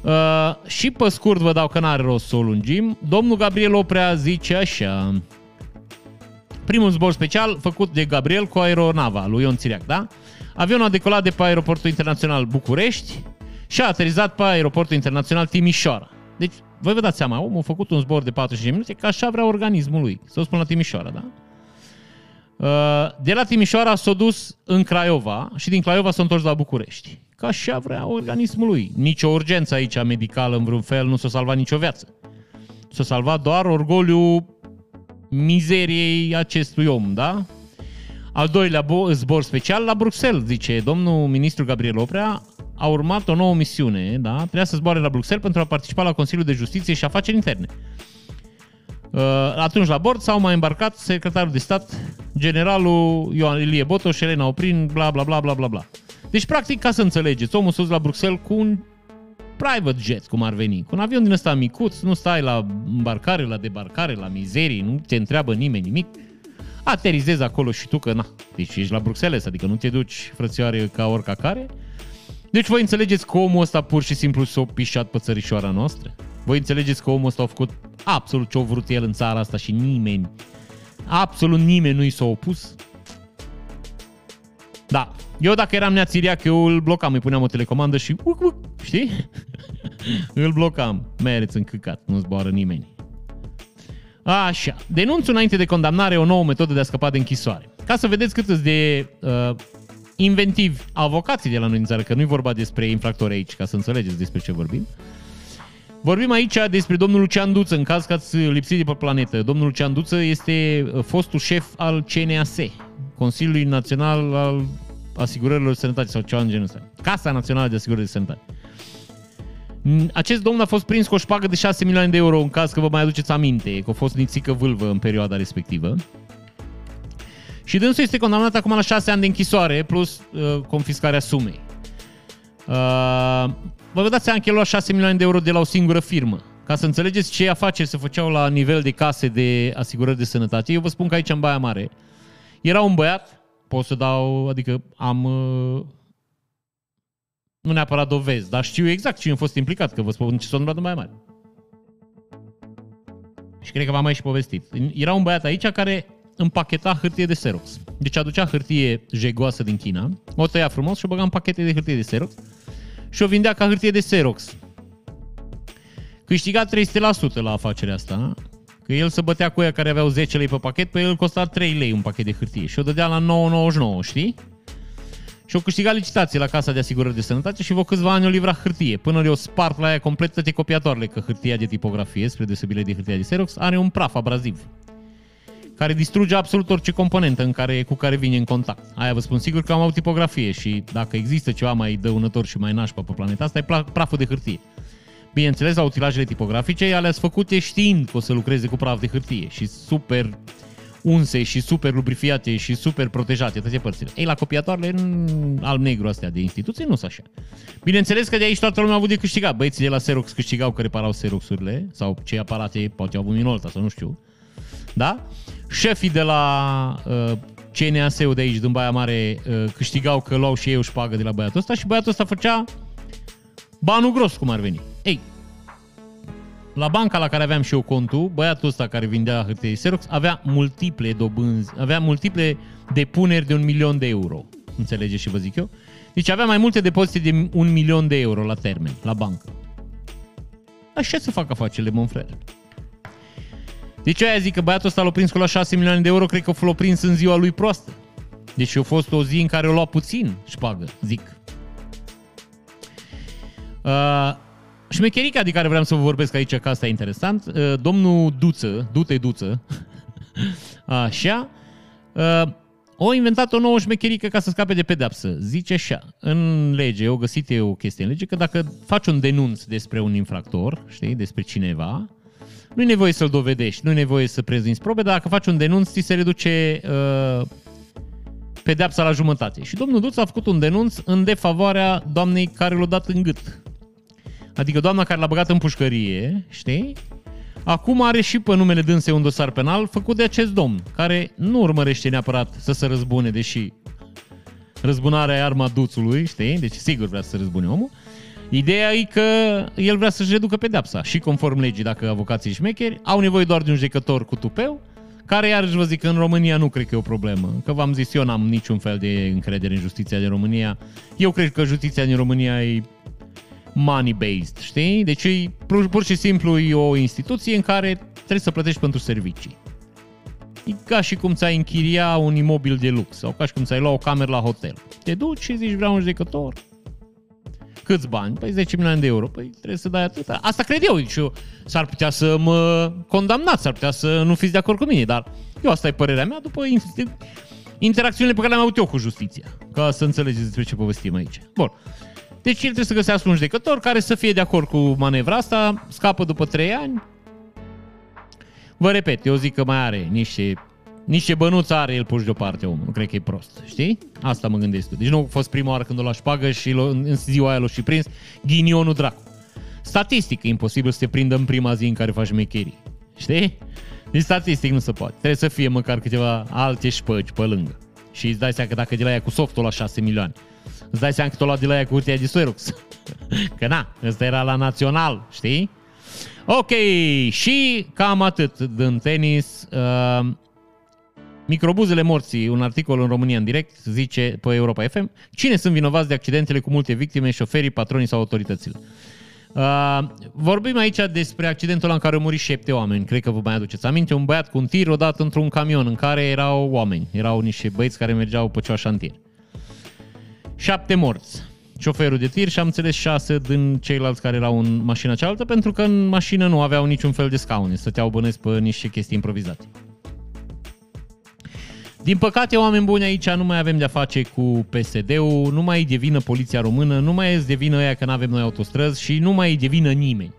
Uh, și pe scurt vă dau că n-are rost să o lungim. Domnul Gabriel Oprea zice așa. Primul zbor special făcut de Gabriel cu aeronava lui Ion Țiriac, da? Avionul a decolat de pe aeroportul internațional București și a aterizat pe aeroportul internațional Timișoara. Deci voi vă dați seama, omul a făcut un zbor de 45 minute, că așa vrea organismul lui. Să o spun la Timișoara, da? Uh, de la Timișoara s-a dus în Craiova și din Craiova s-a întors la București. Că așa vrea organismul lui. Nici o urgență aici medicală în vreun fel nu s-a salvat nicio viață. S-a salvat doar orgoliu mizeriei acestui om, da? Al doilea zbor special la Bruxelles, zice domnul ministru Gabriel Oprea, a urmat o nouă misiune, da? Trebuia să zboare la Bruxelles pentru a participa la Consiliul de Justiție și Afaceri Interne. Uh, atunci la bord s-au mai îmbarcat secretarul de stat, generalul Ioan Ilie Botoș, Elena Oprin, bla bla bla bla bla bla. Deci, practic, ca să înțelegeți, omul sus la Bruxelles cu un private jet, cum ar veni, cu un avion din ăsta micuț, nu stai la îmbarcare, la debarcare, la mizerii, nu te întreabă nimeni nimic, aterizezi acolo și tu că, na, deci ești la Bruxelles, adică nu te duci, frățioare, ca oricare, deci voi înțelegeți că omul ăsta pur și simplu s-a pișat pe țărișoara noastră? Voi înțelegeți că omul ăsta a făcut absolut ce-a vrut el în țara asta și nimeni, absolut nimeni nu i s-a opus? Da, eu dacă eram nea Țiriac, eu îl blocam, îi puneam o telecomandă și uc, uc, știi? îl blocam. Mereți în căcat, nu zboară nimeni. Așa, denunț înainte de condamnare o nouă metodă de a scăpa de închisoare. Ca să vedeți cât de uh, inventivi avocații de la noi în țară, că nu e vorba despre infractori aici, ca să înțelegeți despre ce vorbim. Vorbim aici despre domnul Lucian Duță, în caz că ați lipsit de pe planetă. Domnul Lucian Duță este uh, fostul șef al CNAS, Consiliului Național al Asigurărilor de Sănătate sau ceva în genul ăsta. Casa Națională de Asigurări de Sănătate. Acest domn a fost prins cu o șpagă de 6 milioane de euro în caz că vă mai aduceți aminte, că a fost nițică vâlvă în perioada respectivă. Și dânsul este condamnat acum la 6 ani de închisoare plus uh, confiscarea sumei. Uh, vă dați seama că el lua 6 milioane de euro de la o singură firmă. Ca să înțelegeți ce afaceri se făceau la nivel de case de asigurări de sănătate, eu vă spun că aici în Baia Mare era un băiat, pot să dau, adică am uh, nu neapărat dovezi, dar știu exact cine a fost implicat, că vă spun ce s-a întâmplat în Baia Mare. Și cred că v-am mai și povestit. Era un băiat aici care împacheta hârtie de Xerox. Deci aducea hârtie jegoasă din China, o tăia frumos și o băga în pachete de hârtie de Xerox și o vindea ca hârtie de Xerox. Câștiga 300% la afacerea asta, Că el se bătea cu ea care aveau 10 lei pe pachet, pe el costa 3 lei un pachet de hârtie și o dădea la 9,99, știi? Și o câștigat licitație la Casa de Asigurări de Sănătate și vă câțiva ani o livra hârtie. Până le-o spart la ea complet toate copiatoarele, că hârtia de tipografie, spre deosebire de hârtia de Xerox, are un praf abraziv care distruge absolut orice componentă în care, cu care vine în contact. Aia vă spun sigur că am avut tipografie și dacă există ceva mai dăunător și mai nașpa pe planeta asta, e praful de hârtie. Bineînțeles, la utilajele tipografice, ele sunt făcute știind că o să lucreze cu praf de hârtie și super unse și super lubrifiate și super protejate toate părțile. Ei, la copiatoarele alb-negru astea de instituții nu sunt așa. Bineînțeles că de aici toată lumea a avut de câștigat. Băieții de la Xerox câștigau că reparau Xerox-urile sau ce aparate, poate au avut Minolta sau nu știu. Da? Șefii de la uh, CNAS-ul de aici, din Baia Mare, uh, câștigau că luau și ei o șpagă de la băiatul ăsta și băiatul ăsta făcea banul gros, cum ar veni. Ei, la banca la care aveam și eu contul, băiatul ăsta care vindea hârtie Xerox avea multiple dobânzi, avea multiple depuneri de un milion de euro. Înțelegeți și vă zic eu? Deci avea mai multe depozite de un milion de euro la termen, la bancă. Așa să fac afacerile, mon frere. Deci aia zic că băiatul ăsta l-a prins cu la 6 milioane de euro, cred că l-a prins în ziua lui proastă. Deci a fost o zi în care o lua puțin șpagă, zic. Uh, șmecherica de care vreau să vă vorbesc aici, că asta e interesant, uh, domnul Duță, Dute Duță, așa, uh, o inventat o nouă șmecherică ca să scape de pedapsă. Zice așa, în lege, o găsit eu o chestie în lege, că dacă faci un denunț despre un infractor, știi, despre cineva, nu e nevoie să-l dovedești, nu e nevoie să prezinți probe, dar dacă faci un denunț, ți se reduce uh, pedepsa la jumătate. Și domnul Duț a făcut un denunț în defavoarea doamnei care l-a dat în gât. Adică doamna care l-a băgat în pușcărie, știi? Acum are și pe numele dânsei un dosar penal făcut de acest domn, care nu urmărește neapărat să se răzbune, deși răzbunarea e arma duțului, știi? Deci sigur vrea să se răzbune omul. Ideea e că el vrea să-și reducă pedepsa și conform legii, dacă avocații șmecheri au nevoie doar de un judecător cu tupeu, care iarăși vă zic că în România nu cred că e o problemă. Că v-am zis, eu n-am niciun fel de încredere în justiția din România. Eu cred că justiția din România e money-based, știi? Deci e pur, pur și simplu e o instituție în care trebuie să plătești pentru servicii. E ca și cum ți-ai închiria un imobil de lux sau ca și cum ți-ai lua o cameră la hotel. Te duci și zici vreau un judecător, Câți bani? Păi 10 milioane de euro. Păi trebuie să dai atâta. Asta cred eu. Și eu s-ar putea să mă condamnați, s-ar putea să nu fiți de acord cu mine, dar eu asta e părerea mea după interacțiunile pe care le-am avut eu cu justiția. Ca să înțelegeți despre ce povestim aici. Bun. Deci el trebuie să găsească un judecător care să fie de acord cu manevra asta, scapă după 3 ani. Vă repet, eu zic că mai are niște niște bănuți are el puși deoparte omul. Nu cred că e prost, știi? Asta mă gândesc Deci nu a fost prima oară când o la șpagă și în ziua aia l-a și prins ghinionul dracu. Statistic e imposibil să te prindă în prima zi în care faci mecherii. Știi? Deci statistic nu se poate. Trebuie să fie măcar câteva alte șpăgi pe lângă. Și îți dai seama că dacă de la ea cu softul la 6 milioane, îți dai seama că tot la de la ea cu hârtia de Xerox. că na, ăsta era la național, știi? Ok, și cam atât din tenis. Uh, Microbuzele morții, un articol în România în direct, zice pe Europa FM, cine sunt vinovați de accidentele cu multe victime, șoferii, patronii sau autoritățile? Uh, vorbim aici despre accidentul în care au murit șapte oameni, cred că vă mai aduceți aminte, un băiat cu un tir odat într-un camion în care erau oameni, erau niște băieți care mergeau pe ceva șantier. Șapte morți. Șoferul de tir și am înțeles șase din ceilalți care erau în mașina cealaltă, pentru că în mașină nu aveau niciun fel de scaune, stăteau bănesc pe niște chestii improvizate. Din păcate, oameni buni, aici nu mai avem de-a face cu PSD-ul, nu mai e de vină poliția română, nu mai e de vină aia că nu avem noi autostrăzi și nu mai e de vină nimeni.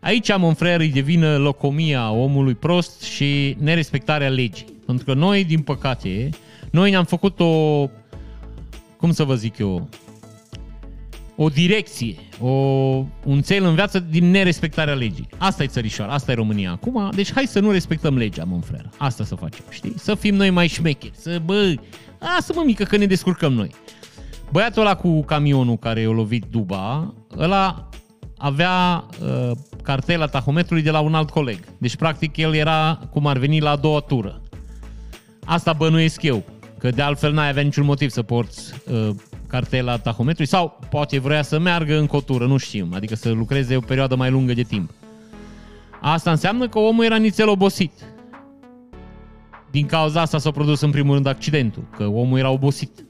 Aici, am un frere, de vină locomia omului prost și nerespectarea legii. Pentru că noi, din păcate, noi ne-am făcut o, cum să vă zic eu, o direcție, o, un cel în viață din nerespectarea legii. Asta e țărișoara, asta e România acum, deci hai să nu respectăm legea, mă frère. Asta să facem, știi? Să fim noi mai șmecheri, să, bă, să mă mică că ne descurcăm noi. Băiatul ăla cu camionul care i-a lovit duba, ăla avea uh, cartela tahometrului de la un alt coleg. Deci, practic, el era cum ar veni la a doua tură. Asta bănuiesc eu, că de altfel n-ai avea niciun motiv să porți uh, cartela tahometrului sau poate vrea să meargă în cotură, nu știm, adică să lucreze o perioadă mai lungă de timp. Asta înseamnă că omul era nițel obosit. Din cauza asta s-a produs în primul rând accidentul, că omul era obosit.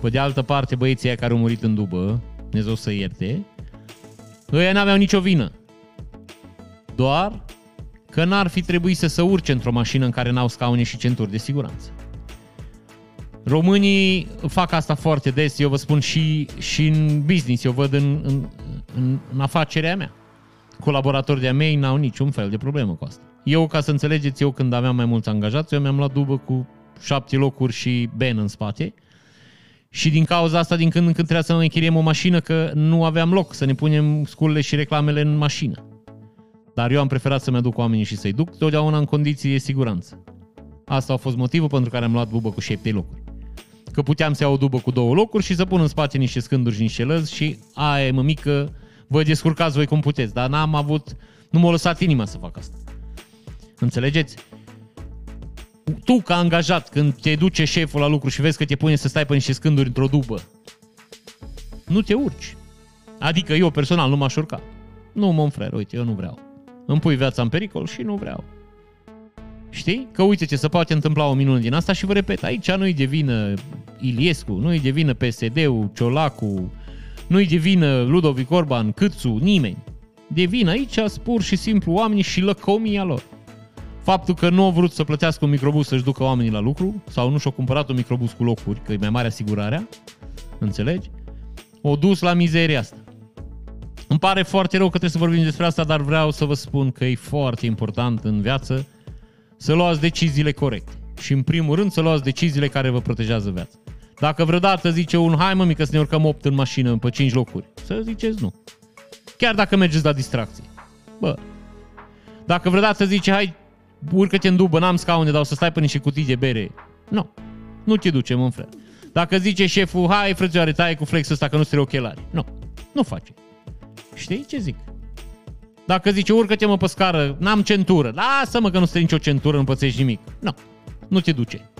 Pe de altă parte, băieții care au murit în dubă, Dumnezeu să ierte, ăia n-aveau nicio vină. Doar că n-ar fi trebuit să se urce într-o mașină în care n-au scaune și centuri de siguranță. Românii fac asta foarte des, eu vă spun și, și în business, eu văd în, în, în, în afacerea mea. Colaboratori de-a mei n-au niciun fel de problemă cu asta. Eu, ca să înțelegeți, eu când aveam mai mulți angajați, eu mi-am luat dubă cu șapte locuri și ben în spate. Și din cauza asta, din când în când trebuia să ne închiriem o mașină, că nu aveam loc să ne punem sculele și reclamele în mașină. Dar eu am preferat să-mi aduc oamenii și să-i duc totdeauna în condiții de siguranță. Asta a fost motivul pentru care am luat dubă cu șapte locuri. Că puteam să iau o dubă cu două locuri și să pun în spate niște scânduri și niște lăzi și aia e mămică, vă descurcați voi cum puteți. Dar n-am avut, nu m-a lăsat inima să fac asta. Înțelegeți? Tu, ca angajat, când te duce șeful la lucru și vezi că te pune să stai pe niște scânduri într-o dubă, nu te urci. Adică eu personal nu m-aș urca. Nu, mă frere, uite, eu nu vreau. Îmi pui viața în pericol și nu vreau. Știi? Că uite ce se poate întâmpla o minune din asta și vă repet, aici nu-i de vină Iliescu, nu-i de vină PSD-ul, Ciolacu, nu-i de vină Ludovic Orban, Câțu, nimeni. De vină aici pur și simplu oamenii și lăcomia lor. Faptul că nu au vrut să plătească un microbus să-și ducă oamenii la lucru sau nu și-au cumpărat un microbus cu locuri, că e mai mare asigurarea, înțelegi? O dus la mizeria asta. Îmi pare foarte rău că trebuie să vorbim despre asta, dar vreau să vă spun că e foarte important în viață să luați deciziile corecte. Și în primul rând să luați deciziile care vă protejează viața. Dacă vreodată zice un hai mă mică să ne urcăm 8 în mașină pe 5 locuri, să ziceți nu. Chiar dacă mergeți la distracție. Bă, dacă vreodată zice hai urcă-te în dubă, n-am scaune, dar o să stai pe niște cutii de bere. Nu, nu te ducem în frate. Dacă zice șeful, hai frățioare, taie cu flexul ăsta că nu trebuie ochelari. Nu, nu face. Știi ce zic? Dacă zice, urcă-te mă pe scară, n-am centură. Lasă-mă că nu stai nicio centură, nu pățești nimic. Nu, nu te duce.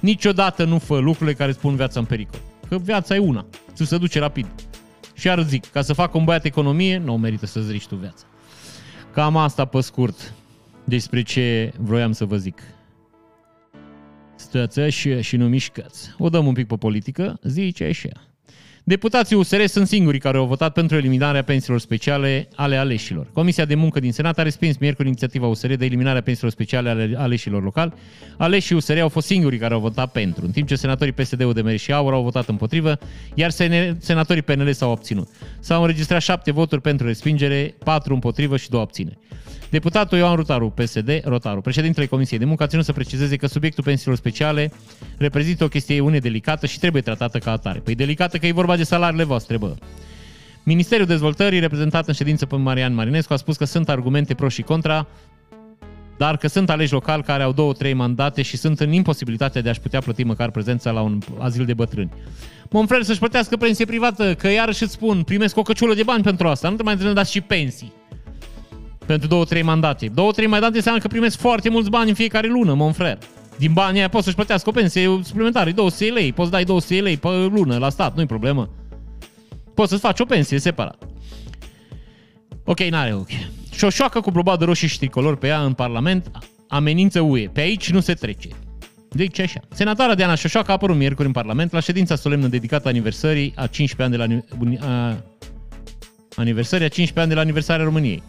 Niciodată nu fă lucrurile care îți pun viața în pericol. Că viața e una. Ți se duce rapid. Și iar zic, ca să facă un băiat economie, nu merită să-ți riști tu viața. Cam asta pe scurt despre ce vroiam să vă zic. Stați așa și nu mișcați. O dăm un pic pe politică, zice așa. Deputații USR sunt singurii care au votat pentru eliminarea pensiilor speciale ale aleșilor. Comisia de muncă din Senat a respins miercuri inițiativa USR de eliminarea pensiilor speciale ale aleșilor locali. Aleșii USR au fost singurii care au votat pentru, în timp ce senatorii PSD-ul de și Aur au votat împotrivă, iar senatorii PNL s-au obținut. S-au înregistrat șapte voturi pentru respingere, patru împotrivă și două abțineri. Deputatul Ioan Rotaru, PSD, Rotaru, președintele Comisiei de Muncă, a ținut să precizeze că subiectul pensiilor speciale reprezintă o chestie une delicată și trebuie tratată ca atare. Păi delicată că e vorba de salariile voastre, bă. Ministerul Dezvoltării, reprezentat în ședință pe Marian Marinescu, a spus că sunt argumente pro și contra, dar că sunt aleși locali care au două, trei mandate și sunt în imposibilitatea de a-și putea plăti măcar prezența la un azil de bătrâni. Monfrel să-și plătească pensie privată, că iarăși îți spun, primesc o căciulă de bani pentru asta, nu te mai trebuie dați și pensii pentru două, trei mandate. Două, trei mandate înseamnă că primesc foarte mulți bani în fiecare lună, mon frère. Din banii aia poți să-și plătească o pensie suplimentară, 200 lei, poți dai 200 lei pe lună la stat, nu-i problemă. Poți să-ți faci o pensie separat. Ok, n-are ok. Șoșoacă cu blobadă roșie și tricolor pe ea în Parlament amenință UE. Pe aici nu se trece. Deci așa. Senatoarea Diana Șoșoacă a apărut miercuri în Parlament la ședința solemnă dedicată aniversării a 15 ani de la a, aniversării a 15 ani de la aniversarea României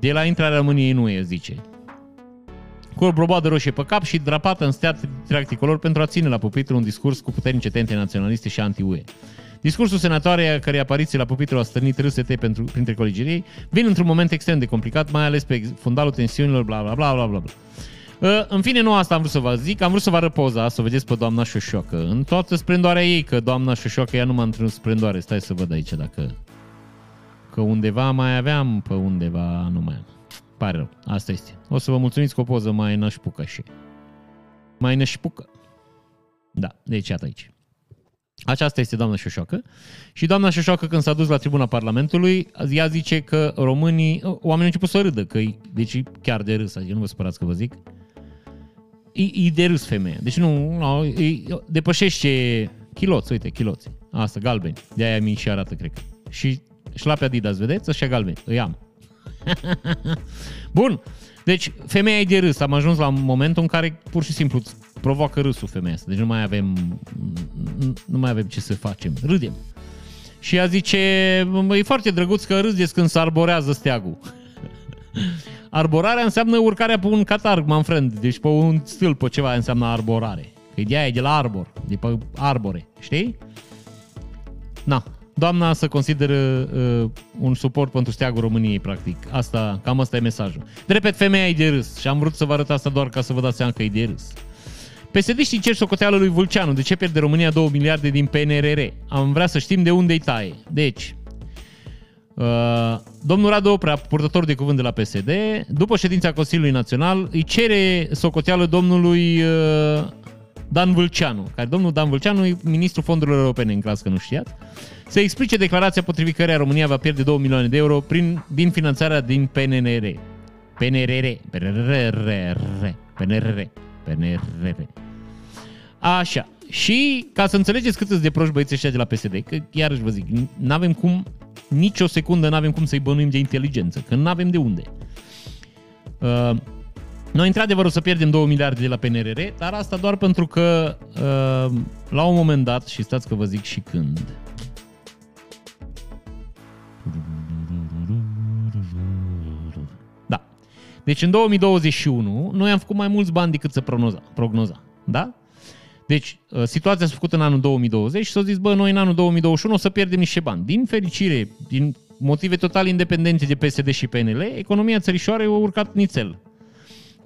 de la intrarea României nu e, zice. Cu o brobadă roșie pe cap și drapată în stea tricolor pentru a ține la pupitru un discurs cu puternice tente naționaliste și anti-UE. Discursul senatoarei, a cărei apariție la pupitru a stârnit râsete pentru, printre colegii ei, vin într-un moment extrem de complicat, mai ales pe fundalul tensiunilor, bla bla bla bla bla bla. Uh, în fine, nu asta am vrut să vă zic, am vrut să vă arăt poza, să vedeți pe doamna Șoșoacă. În toată splendoarea ei, că doamna Șoșoacă ea nu m-a într splendoare. Stai să văd aici dacă că undeva mai aveam, pe undeva nu mai am. Pare rău, asta este. O să vă mulțumiți cu o poză mai nășpucă și. Mai nășpucă. Da, deci iată aici. Aceasta este doamna Șoșoacă. Și doamna Șoșoacă, când s-a dus la tribuna Parlamentului, ea zice că românii, oamenii au început să râdă, că deci chiar de râs, adică nu vă supărați că vă zic. E, e de râs femeia. Deci nu, nu e, depășește chiloți, uite, chiloți. Asta, galbeni. De aia mi și arată, cred că. Și șlape Adidas, vedeți? Ăștia galbeni. Îi am. Bun. Deci, femeia e de râs. Am ajuns la momentul în care pur și simplu îți provoacă râsul femeia asta. Deci nu mai avem, nu mai avem ce să facem. Râdem. Și ea zice, e foarte drăguț că râdeți când se arborează steagul. Arborarea înseamnă urcarea pe un catarg, my friend. Deci pe un stâlp, pe ceva înseamnă arborare. Că de e de la arbor, de pe arbore, știi? Na, doamna să consideră uh, un suport pentru steagul României, practic. Asta, cam asta e mesajul. De repet, femeia e de râs și am vrut să vă arăt asta doar ca să vă dați seama că e de râs. PSD-știi cer socoteală lui Vulceanu. De ce pierde România 2 miliarde din PNRR? Am vrea să știm de unde îi taie. Deci, Uh, domnul Radu Oprea, purtător de cuvânt de la PSD, după ședința Consiliului Național, îi cere socoteală domnului uh, Dan Vâlceanu, care domnul Dan Vâlceanu e ministrul fondurilor europene, în clas că nu știați, să explice declarația potrivit căreia România va pierde 2 milioane de euro prin, din finanțarea din PNR. PNRR. PNRR. PNRR. PNRR. Așa. Și ca să înțelegeți cât de proști băieții ăștia de la PSD, că iarăși vă zic, nu avem cum, nici o secundă nu avem cum să-i bănuim de inteligență, că nu avem de unde. Uh, noi, într-adevăr, o să pierdem 2 miliarde de la PNRR, dar asta doar pentru că, uh, la un moment dat, și stați că vă zic și când, da. Deci în 2021 noi am făcut mai mulți bani decât să prognoza. prognoza da? Deci, uh, situația s-a făcut în anul 2020 și s-a zis, bă, noi în anul 2021 o să pierdem niște bani. Din fericire, din motive total independente de PSD și PNL, economia țărișoarei a urcat nițel.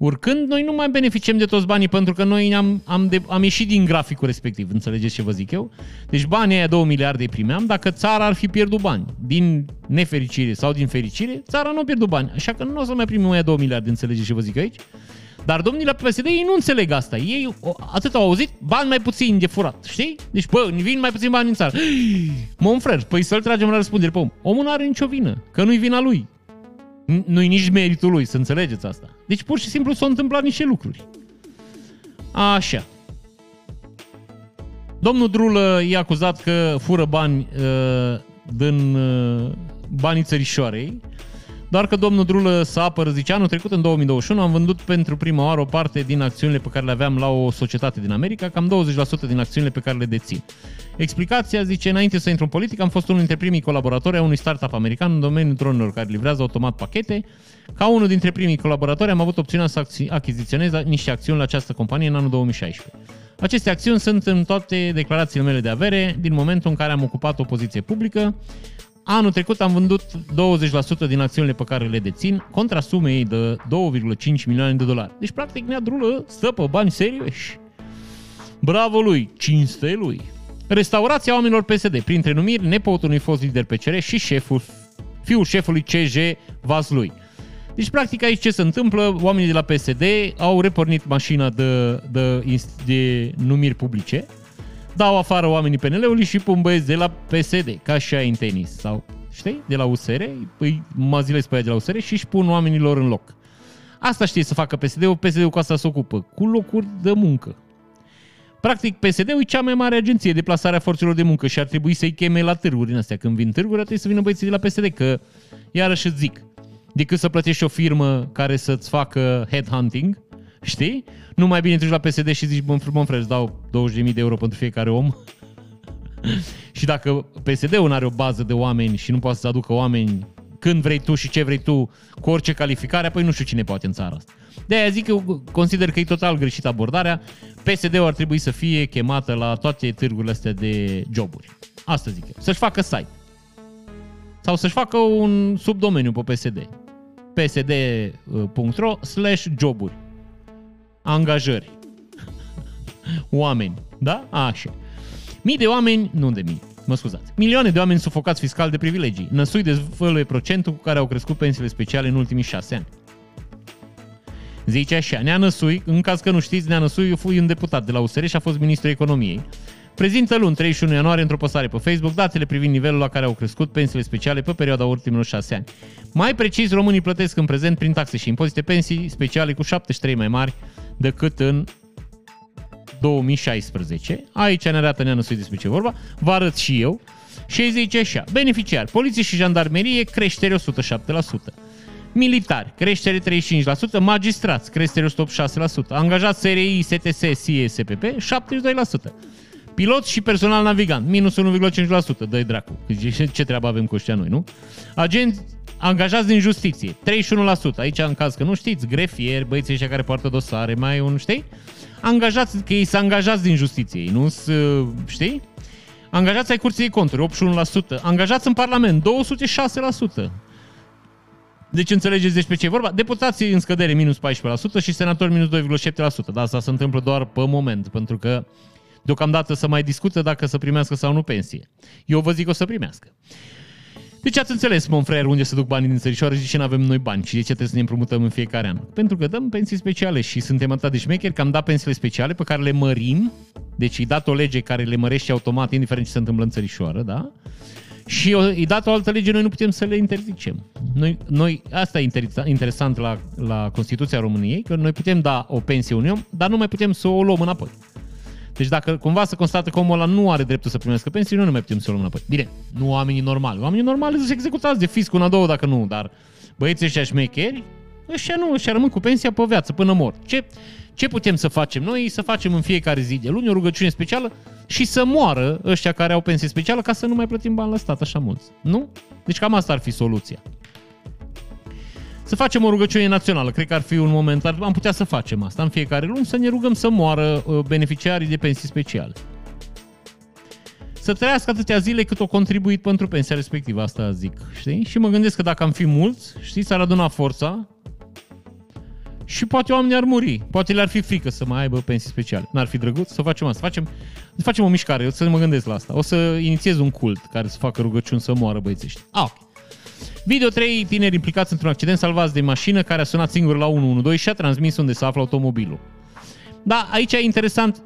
Urcând, noi nu mai beneficiem de toți banii pentru că noi am, am, de, am ieșit din graficul respectiv, înțelegeți ce vă zic eu? Deci banii aia 2 miliarde îi primeam dacă țara ar fi pierdut bani. Din nefericire sau din fericire, țara nu a pierdut bani. Așa că nu o să mai primim aia 2 miliarde, înțelegeți ce vă zic aici? Dar domnii la PSD ei nu înțeleg asta. Ei atât au auzit, bani mai puțin de furat, știi? Deci, bă, vin mai puțin bani în țară. Mă frère, păi să-l tragem la răspundere pe om. Omul nu are nicio vină, că nu-i vina lui. Nu-i nici meritul lui, să înțelegeți asta. Deci pur și simplu s-au întâmplat niște lucruri. Așa. Domnul Drulă e acuzat că fură bani uh, din uh, banii țărișoarei doar că domnul Drulă să apără, zice, anul trecut, în 2021, am vândut pentru prima oară o parte din acțiunile pe care le aveam la o societate din America, cam 20% din acțiunile pe care le dețin. Explicația, zice, înainte să intru în politică, am fost unul dintre primii colaboratori a unui startup american în domeniul dronelor care livrează automat pachete. Ca unul dintre primii colaboratori am avut opțiunea să achiziționez niște acțiuni la această companie în anul 2016. Aceste acțiuni sunt în toate declarațiile mele de avere din momentul în care am ocupat o poziție publică. Anul trecut am vândut 20% din acțiunile pe care le dețin contra sumei de 2,5 milioane de dolari. Deci, practic, Nea Drulă stă pe bani serioși. Bravo lui, cinste lui. Restaurația oamenilor PSD, printre numiri, nepotul unui fost lider PCR și șeful, fiul șefului CJ Vaslui. Deci, practic, aici ce se întâmplă? Oamenii de la PSD au repornit mașina de, de, de numiri publice dau afară oamenii PNL-ului și pun băieți de la PSD, ca și ai în tenis. Sau, știi, de la USR, îi mazilesc pe aia de la USR și își pun oamenilor în loc. Asta știe să facă PSD-ul, PSD-ul cu asta se ocupă, cu locuri de muncă. Practic, PSD-ul e cea mai mare agenție de plasare a forțelor de muncă și ar trebui să-i cheme la târguri în astea. Când vin târguri, trebuie să vină băieții de la PSD, că iarăși îți zic, decât să plătești o firmă care să-ți facă headhunting, Știi? Nu mai bine treci la PSD și zici, bă, frumos, frate, dau 20.000 de euro pentru fiecare om. și dacă PSD-ul nu are o bază de oameni și nu poate să aducă oameni când vrei tu și ce vrei tu, cu orice calificare, apoi nu știu cine poate în țara asta. De aia zic că eu consider că e total greșit abordarea. PSD-ul ar trebui să fie chemată la toate târgurile astea de joburi. Asta zic eu. Să-și facă site. Sau să-și facă un subdomeniu pe PSD. psd.ro slash joburi angajări. Oameni, da? Așa. Mii de oameni, nu de mii, mă scuzați. Milioane de oameni sufocați fiscal de privilegii. Năsui dezvăluie procentul cu care au crescut pensiile speciale în ultimii șase ani. Zice așa, Nea Năsui, în caz că nu știți, Nea Năsui fui un deputat de la USR și a fost ministrul economiei. Prezintă luni 31 ianuarie într-o postare pe Facebook datele privind nivelul la care au crescut pensiile speciale pe perioada ultimilor 6 ani. Mai precis, românii plătesc în prezent prin taxe și impozite pensii speciale cu 73 mai mari decât în 2016. Aici ne arată neanăsui despre ce vorba. Vă arăt și eu. Și zice așa, beneficiar, poliție și jandarmerie, creștere 107%. Militari, creștere 35%, magistrați, creștere 186%, angajați SRI, STS, SIE, SPP, 72%. Pilot și personal navigant, minus 1,5%, dă dracu. Ce, ce treabă avem cu ăștia noi, nu? Agenți angajați din justiție, 31%. Aici, în caz că nu știți, grefieri, băieții ăștia care poartă dosare, mai un, știi? Angajați, că ei sunt angajați din justiție, nu știi? Angajați ai curții de conturi, 81%. Angajați în Parlament, 206%. Deci înțelegeți despre ce e vorba? Deputații în scădere minus 14% și senatori minus 2,7%. Dar asta se întâmplă doar pe moment, pentru că deocamdată să mai discută dacă să primească sau nu pensie. Eu vă zic că o să primească. Deci ați înțeles, mă fraier, unde se duc banii din țărișoară și de ce nu avem noi bani și de ce trebuie să ne împrumutăm în fiecare an. Pentru că dăm pensii speciale și suntem atât de șmecheri că am dat pensiile speciale pe care le mărim, deci îi dat o lege care le mărește automat, indiferent ce se întâmplă în țărișoară, da? Și îi dat o altă lege, noi nu putem să le interzicem. Noi, noi, asta e interesant la, la Constituția României, că noi putem da o pensie unui om, dar nu mai putem să o luăm înapoi. Deci dacă cumva se constată că omul ăla nu are dreptul să primească pensii, noi nu mai putem să o luăm înapoi. Bine, nu oamenii normali. Oamenii normali sunt executați de fisc una, două, dacă nu, dar băieții ăștia șmecheri, ăștia nu, ăștia rămân cu pensia pe viață până mor. Ce, ce putem să facem noi? Să facem în fiecare zi de luni o rugăciune specială și să moară ăștia care au pensie specială ca să nu mai plătim bani la stat așa mulți. Nu? Deci cam asta ar fi soluția. Să facem o rugăciune națională, cred că ar fi un moment, ar, am putea să facem asta în fiecare luni, să ne rugăm să moară uh, beneficiarii de pensii speciale. Să trăiască atâtea zile cât o contribuit pentru pensia respectivă, asta zic, știi? Și mă gândesc că dacă am fi mulți, știi, s-ar aduna forța și poate oamenii ar muri. Poate le-ar fi frică să mai aibă pensii speciale. N-ar fi drăguț să facem asta. Facem, să facem o mișcare, eu să mă gândesc la asta. O să inițiez un cult care să facă rugăciuni să moară băieții ăștia. Ah, ok. Video 3 tineri implicați într-un accident salvați de mașină care a sunat singur la 112 și a transmis unde se află automobilul. Da, aici e interesant,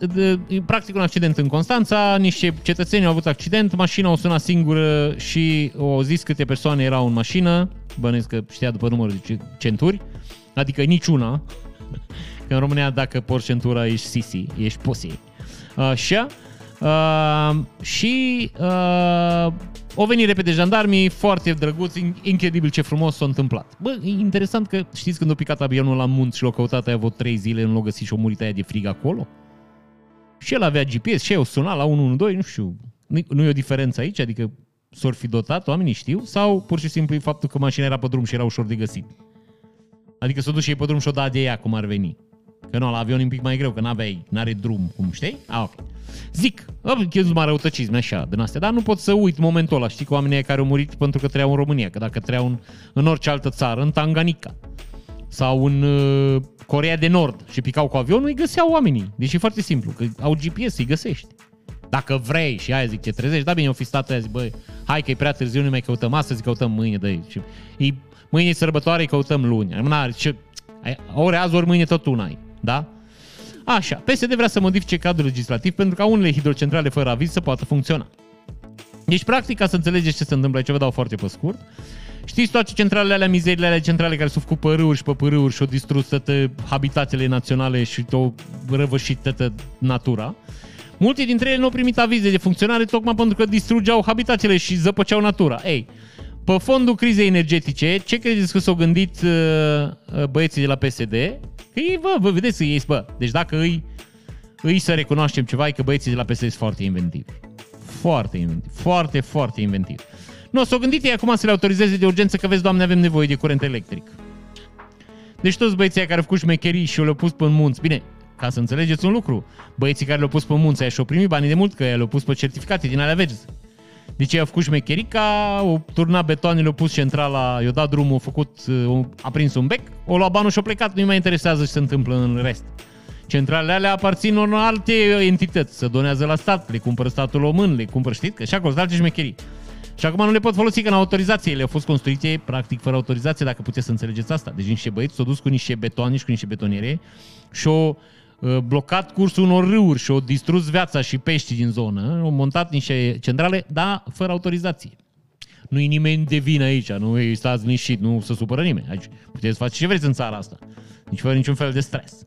practic un accident în Constanța, niște cetățeni au avut accident, mașina o sunat singură și au zis câte persoane erau în mașină, bănuiesc că știa după numărul de centuri, adică niciuna, că în România dacă porți centura ești sisi, ești pussy. Așa, uh, și uh, o venit repede jandarmii, foarte drăguț, incredibil ce frumos s-a întâmplat. Bă, e interesant că știți când a picat avionul la munți și l-a căutat aia vreo 3 zile, nu l-a găsit și o murit aia de frig acolo? Și el avea GPS și eu suna la 112, nu știu, nu e o diferență aici, adică s-or fi dotat, oamenii știu, sau pur și simplu e faptul că mașina era pe drum și era ușor de găsit? Adică s-o duc și ei pe drum și o dat de ea, cum ar veni. Că nu, la avion e un pic mai greu, că n-aveai, n-are drum, cum știi? Ah, ok. Zic, chestii mai răutăcisme așa, din astea, dar nu pot să uit momentul ăla, știi, cu oamenii care au murit pentru că trăiau în România, că dacă trăiau în, în orice altă țară, în Tanganica sau în uh, Corea de Nord și picau cu avionul, îi găseau oamenii. Deci e foarte simplu, că au GPS, îi găsești. Dacă vrei și aia zic, te trezești, da bine, o fi stat aia, zic, băi, hai că e prea târziu, nu mai căutăm astăzi, căutăm mâine, dă și e, Mâine e sărbătoare, îi căutăm luni. N-are ce, ori azi, ori mâine tot una ai. Da? Așa, PSD vrea să modifice cadrul legislativ pentru ca unele hidrocentrale fără aviz să poată funcționa. Deci, practic, ca să înțelegeți ce se întâmplă aici, vă dau foarte pe scurt. Știți toate centralele alea, mizerile alea centrale care s-au făcut pe râuri și pe pârâuri și au distrus toate habitatele naționale și au răvășit toată natura. Multe dintre ele nu au primit avize de funcționare tocmai pentru că distrugeau habitatele și zăpăceau natura. Ei, pe fondul crizei energetice, ce credeți că s-au gândit uh, uh băieții de la PSD? Că ei, bă, vă vedeți, ei, bă, deci dacă îi, îi să recunoaștem ceva, e că băieții de la PSD sunt foarte inventivi. Foarte inventivi. Foarte, foarte inventivi. Nu, s-au gândit ei acum să le autorizeze de urgență că, vezi, doamne, avem nevoie de curent electric. Deci toți băieții care au făcut șmecherii și le-au pus pe munți, bine, ca să înțelegeți un lucru, băieții care le-au pus pe munți aia și-au primit banii de mult, că le-au pus pe certificate din alea verzi. Deci ei au făcut șmecherica, au turnat betoanele, au pus centrala, i-au dat drumul, au făcut, uh, a prins un bec, o luat banul și au plecat, nu-i mai interesează ce se întâmplă în rest. Centralele alea aparțin unor alte entități, se donează la stat, le cumpără statul român, le cumpără, știți, că și acolo sunt alte șmecherii. Și acum nu le pot folosi că în autorizație. Ele au fost construite practic fără autorizație, dacă puteți să înțelegeți asta. Deci niște băieți s-au dus cu niște betoane și cu niște betoniere și au Uh, blocat cursul unor râuri și au distrus viața și peștii din zonă, au montat niște centrale, dar fără autorizație. Nu e nimeni de vină aici, nu e stați liniștit, nu se supără nimeni. Aici puteți face ce vreți în țara asta, nici fără niciun fel de stres.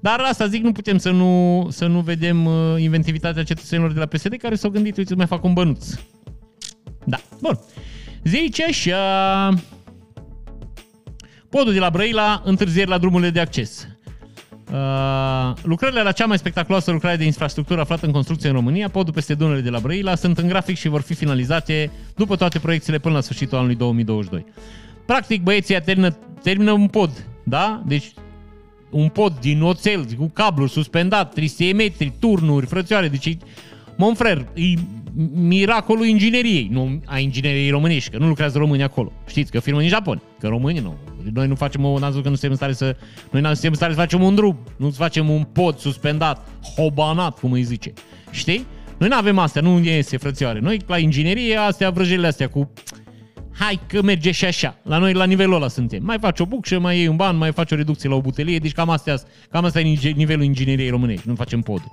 Dar asta zic, nu putem să nu, să nu vedem uh, inventivitatea cetățenilor de la PSD care s-au gândit, uite, mai fac un bănuț. Da, bun. Zice așa... Podul de la Brăila, întârzieri la drumurile de acces. Uh, lucrările la cea mai spectaculoasă lucrare de infrastructură aflată în construcție în România, podul peste Dunăre de la Brăila, sunt în grafic și vor fi finalizate după toate proiecțiile până la sfârșitul anului 2022. Practic, băieții termină, termină un pod, da? Deci un pod din oțel, cu cablu suspendat, 300 metri, turnuri, frățioare, deci Monfrer, e miracolul ingineriei, nu a ingineriei românești, că nu lucrează români acolo. Știți că firmă în Japon, că românii nu. Noi nu facem o, n că nu suntem în stare să, noi nu suntem în stare să facem un drum, nu să facem un pod suspendat, hobanat, cum îi zice. Știi? Noi nu avem astea, nu iese, frățioare. Noi la inginerie, astea, vrăjelile astea cu hai că merge și așa. La noi la nivelul ăla suntem. Mai faci o bucșă, mai iei un ban, mai faci o reducție la o butelie, deci cam, astea, cam asta e nivelul ingineriei românești, nu facem poduri.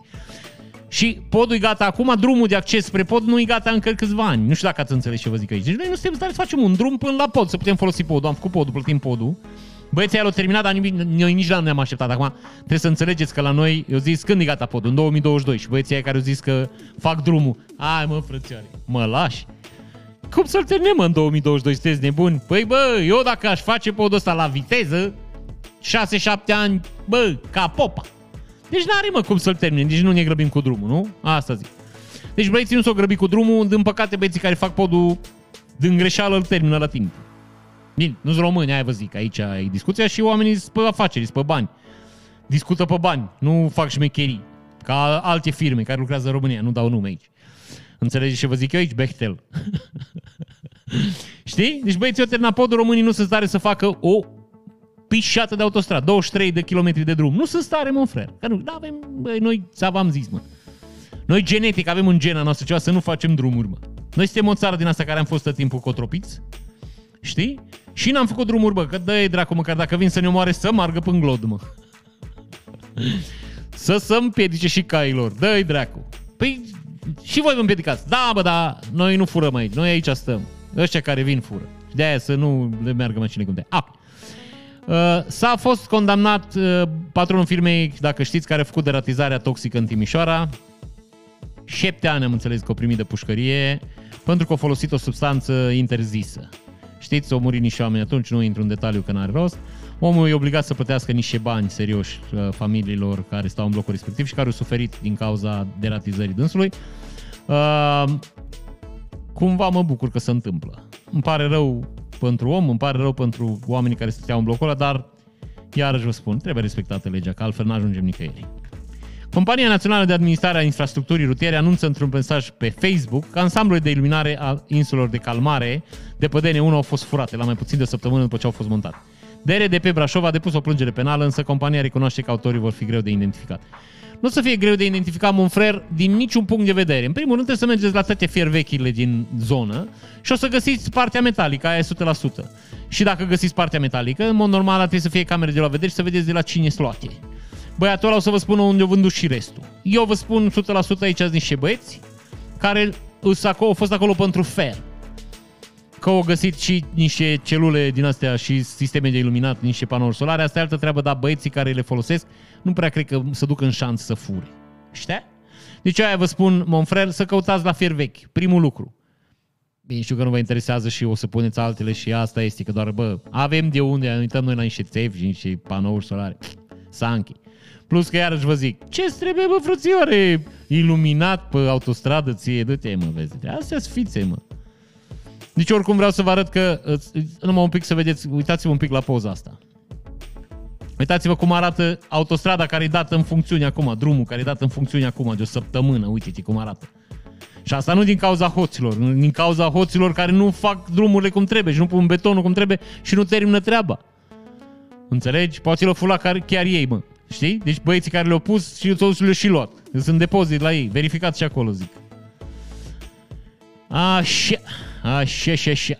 Și podul e gata acum, drumul de acces spre pod nu e gata încă câțiva ani. Nu știu dacă ați înțeles ce vă zic aici. Deci noi nu suntem stare să facem un drum până la pod, să putem folosi podul. Am făcut podul, plătim podul. Băieții l-au terminat, dar noi nici nu ne-am așteptat. Acum trebuie să înțelegeți că la noi, eu zis când e gata podul, în 2022. Și băieții care au zis că fac drumul. Ai mă, frățioare, mă lași? Cum să-l terminăm în 2022? Sunteți nebuni? Păi bă, eu dacă aș face podul ăsta la viteză, 6-7 ani, bă, ca popa. Deci n-are mă cum să-l termine, deci nu ne grăbim cu drumul, nu? Asta zic. Deci băieții nu s-au grăbit cu drumul, din păcate băieții care fac podul din greșeală îl termină la timp. Bine, nu-s români, aia vă zic, aici e discuția și oamenii sunt pe afaceri, sunt pe bani. Discută pe bani, nu fac șmecherii. Ca alte firme care lucrează în România, nu dau nume aici. Înțelegeți ce vă zic eu aici? Bechtel. Știi? Deci băieții au terminat podul, românii nu sunt stare să facă o pișată de autostradă, 23 de kilometri de drum. Nu sunt stare, mă, frere. Că nu, da, avem, băi, noi ți-am zis, mă. Noi genetic avem în gena noastră ceva să nu facem drumuri, mă. Noi suntem o țară din asta care am fost tot timpul cotropiți, știi? Și n-am făcut drumuri, bă, că dă dracu, măcar dacă vin să ne omoare, să margă până glod, mă. să să împiedice și cailor, dă dracu. Păi și voi vă împiedicați. Da, bă, da, noi nu furăm aici, noi aici stăm. Ăștia care vin fură. De aia să nu le meargă mașinile cum de. Ah, Uh, s-a fost condamnat uh, patronul firmei, dacă știți, care a făcut deratizarea toxică în Timișoara. Șapte ani am înțeles că o primit de pușcărie pentru că a folosit o substanță interzisă. Știți, au murit niște oameni atunci, nu intru în detaliu că n-are rost. Omul e obligat să plătească niște bani serioși uh, familiilor care stau în blocul respectiv și care au suferit din cauza deratizării dânsului. Uh, cumva mă bucur că se întâmplă. Îmi pare rău pentru om, îmi pare rău pentru oamenii care stăteau în blocul ăla, dar iarăși vă spun, trebuie respectată legea, că altfel nu ajungem nicăieri. Compania Națională de Administrare a Infrastructurii Rutiere anunță într-un mesaj pe Facebook că ansamblurile de iluminare a insulelor de calmare de pe DN1 au fost furate la mai puțin de o săptămână după ce au fost montate. DRDP Brașov a depus o plângere penală, însă compania recunoaște că autorii vor fi greu de identificat nu o să fie greu de identificat Monfrer din niciun punct de vedere. În primul rând trebuie să mergeți la toate fiervechile din zonă și o să găsiți partea metalică, aia e 100%. Și dacă găsiți partea metalică, în mod normal trebuie să fie camere de la vedere și să vedeți de la cine sunt luate. Băiatul ăla o să vă spună unde au vândut și restul. Eu vă spun 100% aici sunt niște băieți care au fost acolo pentru fer că au găsit și niște celule din astea și sisteme de iluminat, niște panouri solare, asta e altă treabă, dar băieții care le folosesc nu prea cred că să duc în șans să furi. Știi? Deci aia vă spun, Monfrel, să căutați la fier vechi. Primul lucru. Bine, știu că nu vă interesează și o să puneți altele și asta este, că doar, bă, avem de unde, uităm noi la niște țevi și niște panouri solare. Sanchi. Plus că iarăși vă zic, ce trebuie, bă, frățioare, iluminat pe autostradă ție, du-te, mă, vezi. Astea sunt fițe, mă. Deci oricum vreau să vă arăt că, numai un pic să vedeți, uitați-vă un pic la poza asta. Uitați-vă cum arată autostrada care e dată în funcțiune acum, drumul care e dat în funcțiune acum de o săptămână, uite cum arată. Și asta nu din cauza hoților, din cauza hoților care nu fac drumurile cum trebuie și nu pun betonul cum trebuie și nu termină treaba. Înțelegi? Poate le-au fulat chiar ei, mă. Știi? Deci băieții care le-au pus și toți le-au și luat. Sunt depozit la ei. Verificați și acolo, zic. Așa. Așa, așa, așa.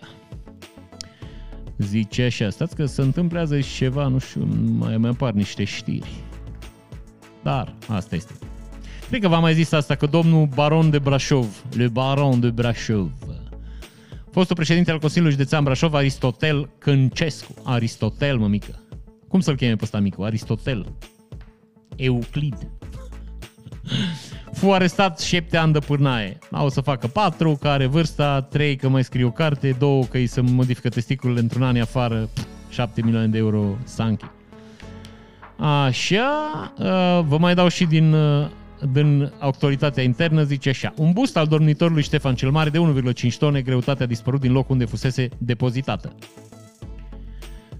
Zice așa, stați că se întâmplează ceva, nu știu, mai, mai apar niște știri. Dar, asta este. Cred că v-am mai zis asta, că domnul Baron de Brașov, le Baron de Brașov, fostul președinte al Consiliului Județean Brașov, Aristotel Câncescu. Aristotel, mă mică. Cum să-l cheme pe ăsta micu? Aristotel. Euclid. Fu arestat șapte ani de pârnaie. O să facă patru, care vârsta, trei că mai scrie o carte, două că îi se modifică testiculele într-un an afară. 7 milioane de euro Sanchi. Așa, uh, vă mai dau și din, uh, din autoritatea internă, zice așa. Un bust al dormitorului Ștefan cel Mare de 1,5 tone, greutatea a dispărut din locul unde fusese depozitată.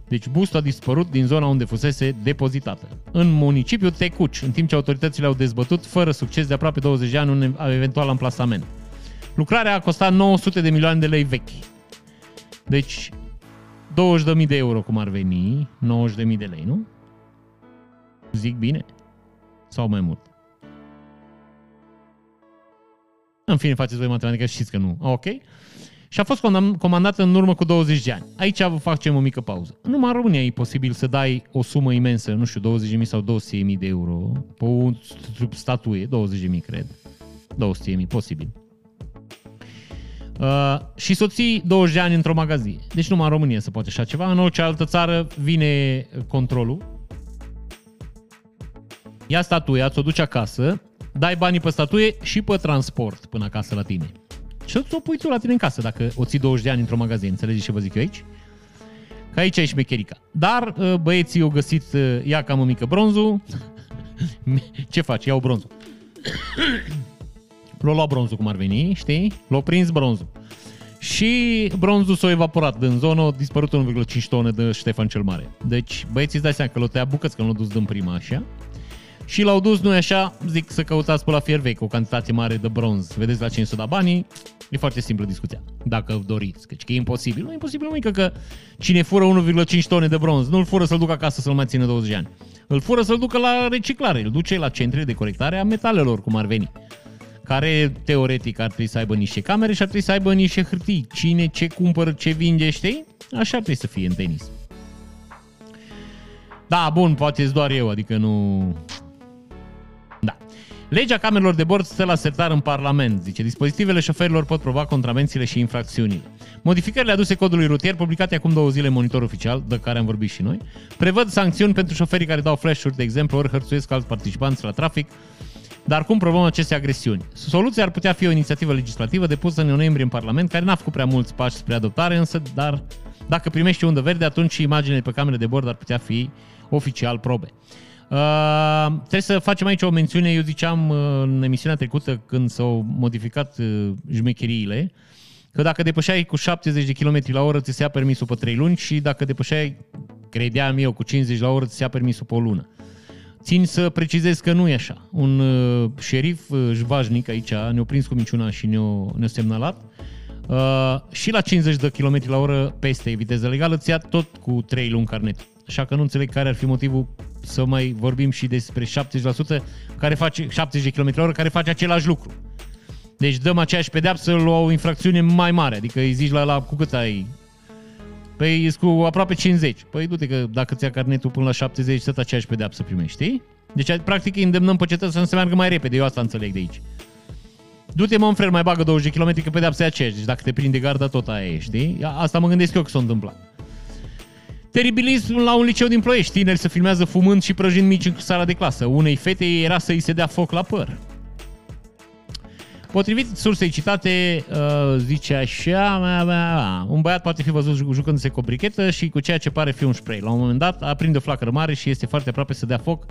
Deci bustul a dispărut din zona unde fusese depozitată. În municipiul Tecuci, în timp ce autoritățile au dezbătut fără succes de aproape 20 de ani un eventual amplasament. Lucrarea a costat 900 de milioane de lei vechi. Deci 20.000 de euro cum ar veni, 90.000 de lei, nu? Zic bine? Sau mai mult? În fine, faceți voi matematică și știți că nu. Ok. Și a fost comandată în urmă cu 20 de ani. Aici vă facem o mică pauză. Numai în România e posibil să dai o sumă imensă, nu știu, 20.000 sau 200.000 de euro pe o statuie, 20.000 cred. 200.000, posibil. Uh, și să ții 20 de ani într-o magazie. Deci numai în România se poate așa ceva. În orice altă țară vine controlul ia statuia, ți-o duci acasă, dai banii pe statuie și pe transport până acasă la tine. Și o pui tu la tine în casă dacă o ții 20 de ani într-o magazin. Înțelegeți ce vă zic eu aici? Că aici e șmecherica. Dar uh, băieții au găsit, uh, ia cam o mică bronzul. ce faci? Iau bronzul. L-a luat bronzul cum ar veni, știi? L-a prins bronzul. Și bronzul s-a evaporat din zonă, a dispărut 1,5 tone de Ștefan cel Mare. Deci băieții îți dai seama că l-o tăia bucăți, că l-au dus din prima așa. Și l-au dus, nu așa, zic să căutați pe la fier vechi o cantitate mare de bronz. Vedeți la ce da banii? E foarte simplă discuția, dacă doriți. Căci că e imposibil. Nu e imposibil nimic că cine fură 1,5 tone de bronz, nu-l fură să-l ducă acasă să-l mai țină 20 ani. Îl fură să-l ducă la reciclare, îl duce la centre de corectare a metalelor, cum ar veni care teoretic ar trebui să aibă niște camere și ar trebui să aibă niște hârtii. Cine ce cumpără, ce vinde, știi? Așa ar trebui să fie în tenis. Da, bun, poate doar eu, adică nu... Legea camerelor de bord stă la sertar în Parlament, zice. Dispozitivele șoferilor pot proba contravențiile și infracțiunile. Modificările aduse codului rutier, publicate acum două zile în monitor oficial, de care am vorbit și noi, prevăd sancțiuni pentru șoferii care dau flash-uri, de exemplu, ori hărțuiesc alți participanți la trafic, dar cum probăm aceste agresiuni? Soluția ar putea fi o inițiativă legislativă depusă în noiembrie în Parlament, care n-a făcut prea mulți pași spre adoptare, însă, dar dacă primești undă verde, atunci imaginele pe camere de bord ar putea fi oficial probe. Uh, trebuie să facem aici o mențiune, eu ziceam uh, în emisiunea trecută când s-au modificat uh, jmecheriile, că dacă depășeai cu 70 de km la oră, ți se ia permisul pe 3 luni și dacă depășeai, credeam eu, cu 50 la oră, ți se ia permisul pe o lună. Țin să precizez că nu e așa. Un uh, șerif uh, jvajnic aici ne-a prins cu minciuna și ne-a, ne semnalat. Uh, și la 50 de km la oră peste viteză legală, ți ia tot cu 3 luni carnet. Așa că nu înțeleg care ar fi motivul să mai vorbim și despre 70% care face 70 km h care face același lucru. Deci dăm aceeași pedeapsă la o infracțiune mai mare, adică îi zici la, la cu cât ai Păi ești cu aproape 50. Păi du-te că dacă ți-a carnetul până la 70, tot aceeași pedeapsă primești, știi? Deci, practic, îndemnăm pe cetățenii să meargă mai repede. Eu asta înțeleg de aici. Du-te, mă, frel, mai bagă 20 de km, că pedeapsa e aceeași. Deci dacă te prinde garda, tot aia e, știi? Asta mă gândesc eu că s-a întâmplat. Teribilism la un liceu din Ploiești. Tineri să filmează fumând și prăjind mici în sala de clasă. Unei fete era să-i se dea foc la păr. Potrivit sursei citate, uh, zice așa, un băiat poate fi văzut jucându-se cu o brichetă și cu ceea ce pare fi un spray. La un moment dat aprinde o flacără mare și este foarte aproape să dea foc.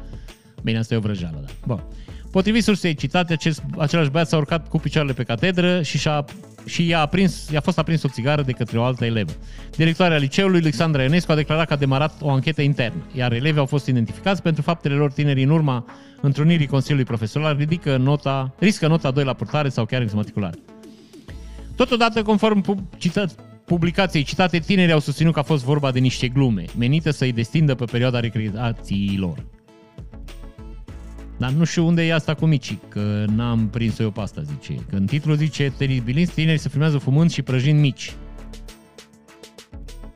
Bine, asta e o vrăjeală, da. Bun. Potrivit sursei citate, acest, același băiat s-a urcat cu picioarele pe catedră și și-a și i-a, aprins, i-a fost aprins o țigară de către o altă elevă. Directoarea liceului, Alexandra Ionescu, a declarat că a demarat o anchetă internă, iar elevii au fost identificați pentru faptele lor tinerii în urma întrunirii Consiliului Profesional, ridică nota, riscă nota 2 la purtare sau chiar exmatriculare. Totodată, conform publicației citate, tinerii au susținut că a fost vorba de niște glume, menite să-i destindă pe perioada recreațiilor. Dar nu știu unde e asta cu micii, că n-am prins-o eu pe asta, zice. Că în titlu zice teribilin, tineri se filmează fumând și prăjind mici.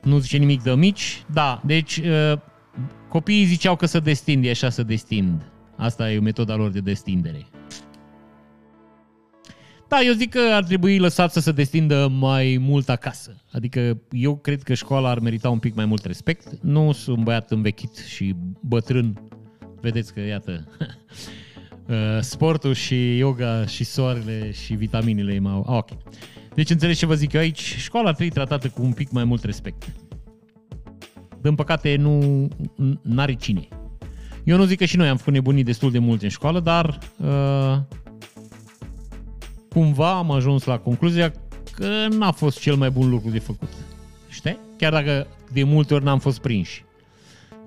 Nu zice nimic de mici. Da, deci uh, copiii ziceau că să destind, e așa să destind. Asta e o metoda lor de destindere. Da, eu zic că ar trebui lăsat să se destindă mai mult acasă. Adică eu cred că școala ar merita un pic mai mult respect. Nu sunt un băiat învechit și bătrân vedeți că, iată, uh, sportul și yoga și soarele și vitaminele mai au... Ah, ok. Deci înțelegi ce vă zic eu aici? Școala trebuie tratată cu un pic mai mult respect. Din păcate, nu are cine. Eu nu zic că și noi am făcut nebunii destul de mult în școală, dar uh, cumva am ajuns la concluzia că n-a fost cel mai bun lucru de făcut. Știi? Chiar dacă de multe ori n-am fost prinși.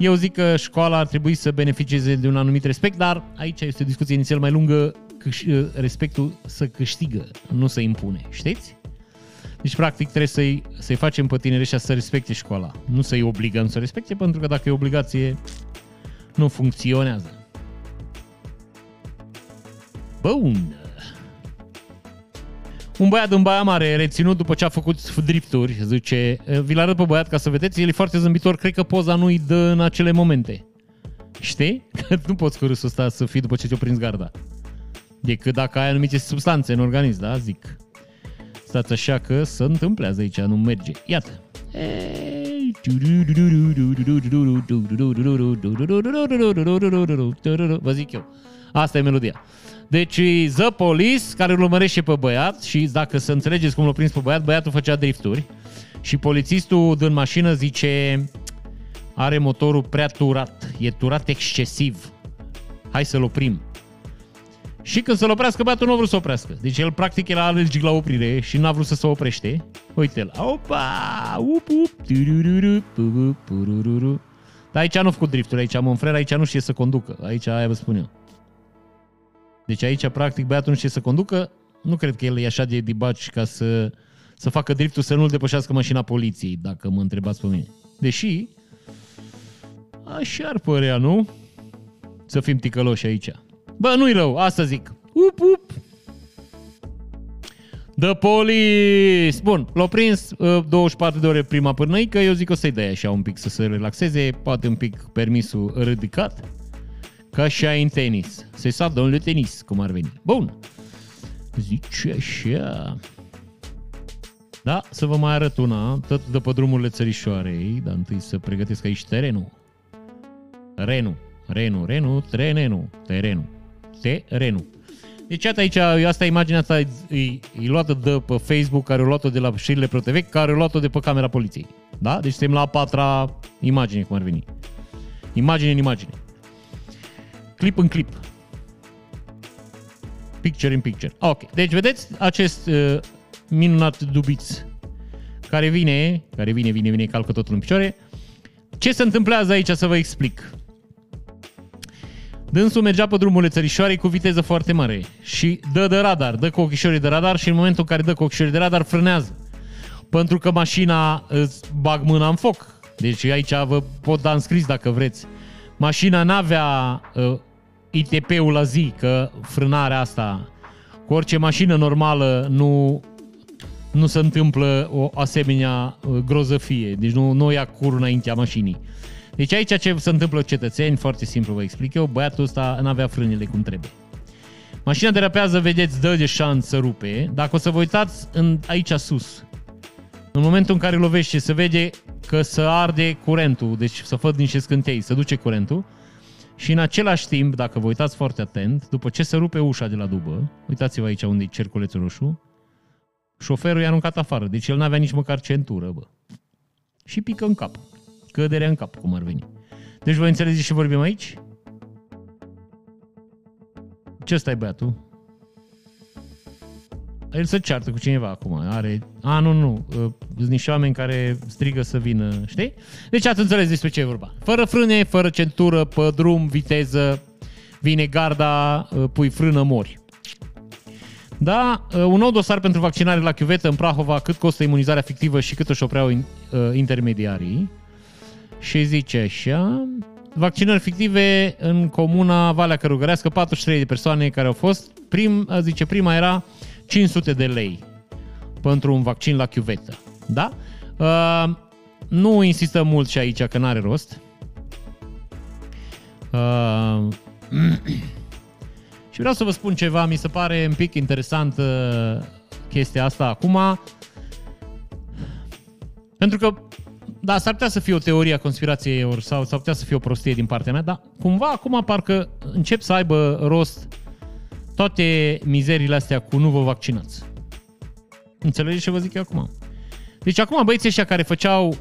Eu zic că școala ar trebui să beneficieze de un anumit respect, dar aici este o discuție inițial mai lungă, respectul să câștigă, nu să impune. Știți? Deci, practic, trebuie să-i, să-i facem pe tineri ăștia să respecte școala. Nu să-i obligăm să respecte, pentru că dacă e obligație, nu funcționează. Bun. Un băiat în Baia Mare, reținut după ce a făcut drifturi, zice, vi-l arăt pe băiat ca să vedeți, el e foarte zâmbitor, cred că poza nu-i dă în acele momente. Știi? Că nu poți cu râsul ăsta să fii după ce ți-o prins garda. Decât dacă ai anumite substanțe în organism, da, zic. Stați așa că se întâmplează aici, nu merge. Iată. Vă zic eu. Asta e melodia. Deci The Police, care îl urmărește pe băiat și dacă să înțelegeți cum l-a prins pe băiat, băiatul făcea drifturi și polițistul din mașină zice are motorul prea turat, e turat excesiv. Hai să-l oprim. Și când să-l oprească, băiatul nu a vrut să oprească. Deci el practic era alergic la oprire și n-a vrut să se oprește. Uite-l. Opa! Up, up, Dar aici nu a făcut drifturi, aici am un frer, aici nu știe să conducă. Aici aia vă spun eu. Deci aici, practic, băiatul nu știe să conducă. Nu cred că el e așa de dibaci ca să, să facă driftul să nu-l depășească mașina poliției, dacă mă întrebați pe mine. Deși, așa ar părea, nu? Să fim ticăloși aici. Bă, nu-i rău, asta zic. Up, up. The Police! Bun, l-au prins uh, 24 de ore prima pârnăică, eu zic o să-i dai așa un pic să se relaxeze, poate un pic permisul ridicat, ca și în tenis. Se sa domnule tenis, cum ar veni. Bun. Zice așa. Da, să vă mai arăt una, tot de pe drumurile țărișoarei, dar întâi să pregătesc aici terenul. Renu, Renu, Renu, trenenu, terenul terenul. Deci iată aici, asta imaginea asta e, e, e luată de pe Facebook, care o luat-o de la șirile ProTV, care o luat-o de pe camera poliției. Da? Deci suntem la a patra imagine, cum ar veni. Imagine în imagine. Clip în clip. Picture in picture. Ok. Deci vedeți acest uh, minunat dubiț care vine, care vine, vine, vine, calcă totul în picioare. Ce se întâmplează aici să vă explic. Dânsul mergea pe drumurile țărișoarei cu viteză foarte mare și dă de radar, dă cu ochișorii de radar și în momentul în care dă cu ochișorii de radar frânează. Pentru că mașina îți bag mâna în foc. Deci aici vă pot da înscris dacă vreți. Mașina n-avea uh, ITP-ul la zi, că frânarea asta cu orice mașină normală nu, nu se întâmplă o asemenea uh, grozăfie. Deci nu, nu ia cur înaintea mașinii. Deci aici ce se întâmplă cetățeni, foarte simplu vă explic eu, băiatul ăsta nu avea frânele cum trebuie. Mașina derapează, vedeți, dă de șans să rupe. Dacă o să vă uitați în, aici sus, în momentul în care lovește, se vede că se arde curentul, deci să făd niște scântei, să duce curentul. Și în același timp, dacă vă uitați foarte atent, după ce se rupe ușa de la dubă, uitați-vă aici unde e cerculețul roșu, șoferul i-a aruncat afară, deci el n-avea nici măcar centură, bă. Și pică în cap căderea în cap, cum ar veni. Deci voi înțelegeți și vorbim aici? Ce stai băiatul? El se ceartă cu cineva acum. Are... A, nu, nu. Uh, sunt niște oameni care strigă să vină, știi? Deci ați înțeles despre ce e vorba. Fără frâne, fără centură, pe drum, viteză, vine garda, uh, pui frână, mori. Da, uh, un nou dosar pentru vaccinare la chiuvetă în Prahova, cât costă imunizarea fictivă și cât își opreau intermediarii și zice așa, vaccinări fictive în comuna Valea Cărugărească, 43 de persoane care au fost, prim, zice, prima era 500 de lei pentru un vaccin la chiuvetă. Da? Uh, nu insistăm mult și aici că n-are rost. Uh, și vreau să vă spun ceva, mi se pare un pic interesant uh, chestia asta acum. Pentru că da, s-ar putea să fie o teorie a conspirației ori sau s-ar putea să fie o prostie din partea mea, dar cumva acum parcă încep să aibă rost toate mizerile astea cu nu vă vaccinați. Înțelegeți ce vă zic eu acum? Deci acum băieții ăștia care făceau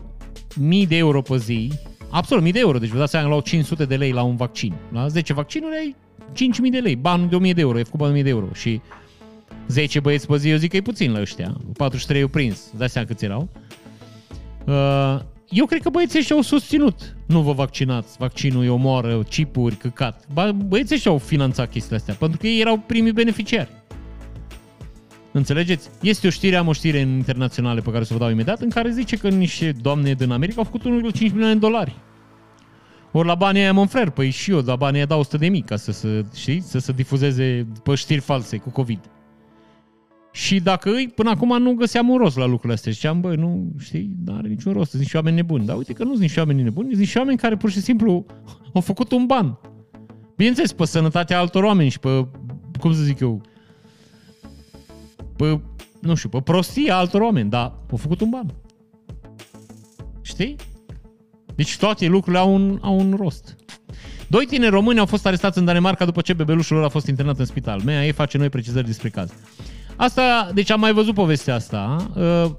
mii de euro pe zi, absolut mii de euro, deci vă dați seama, luau 500 de lei la un vaccin. La 10 vaccinuri ai 5.000 de lei, bani de 1.000 de euro, e făcut bani de 1.000 de euro. Și 10 băieți pe zi, eu zic că e puțin la ăștia. 43 eu prins, dați seama câți erau. Uh, eu cred că băieții ăștia au susținut. Nu vă vaccinați, vaccinul îi omoară, chipuri, căcat. Băieții ăștia au finanțat chestiile astea, pentru că ei erau primii beneficiari. Înțelegeți? Este o știre, am o știre în internaționale pe care să vă dau imediat, în care zice că niște doamne din America au făcut 1,5 milioane de dolari. Ori la banii aia Monfrer, păi și eu la banii aia dau 100 de mii ca să, să, știi, să se difuzeze pe știri false cu COVID. Și dacă îi, până acum nu găseam un rost la lucrurile astea. Ziceam, băi, nu, știi, nu are niciun rost, sunt niște oameni nebuni. Dar uite că nu sunt niște oameni nebuni, sunt niște oameni care pur și simplu au făcut un ban. Bineînțeles, pe sănătatea altor oameni și pe, cum să zic eu, pe, nu știu, pe prostia altor oameni, dar au făcut un ban. Știi? Deci toate lucrurile au un, au un rost. Doi tineri români au fost arestați în Danemarca după ce bebelușul lor a fost internat în spital. Mea ei face noi precizări despre caz. Asta, deci am mai văzut povestea asta. Uh,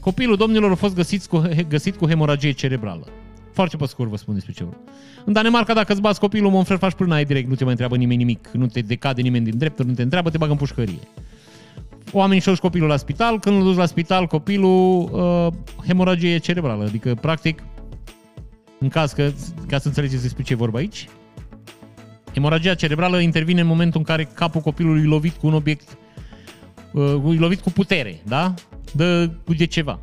copilul domnilor a fost găsit cu, găsit cu hemoragie cerebrală. Foarte pe scurt vă spun despre ce vreau. În Danemarca, dacă îți bați copilul, mă faci până ai direct, nu te mai întreabă nimeni nimic, nu te decade nimeni din drepturi, nu te întreabă, te bagă în pușcărie. Oamenii și-au copilul la spital, când îl duci la spital, copilul uh, hemoragie cerebrală, adică practic, în caz că, ca să înțelegeți despre ce e vorba aici, hemoragia cerebrală intervine în momentul în care capul copilului e lovit cu un obiect uh, lovit cu putere, da? De, de ceva.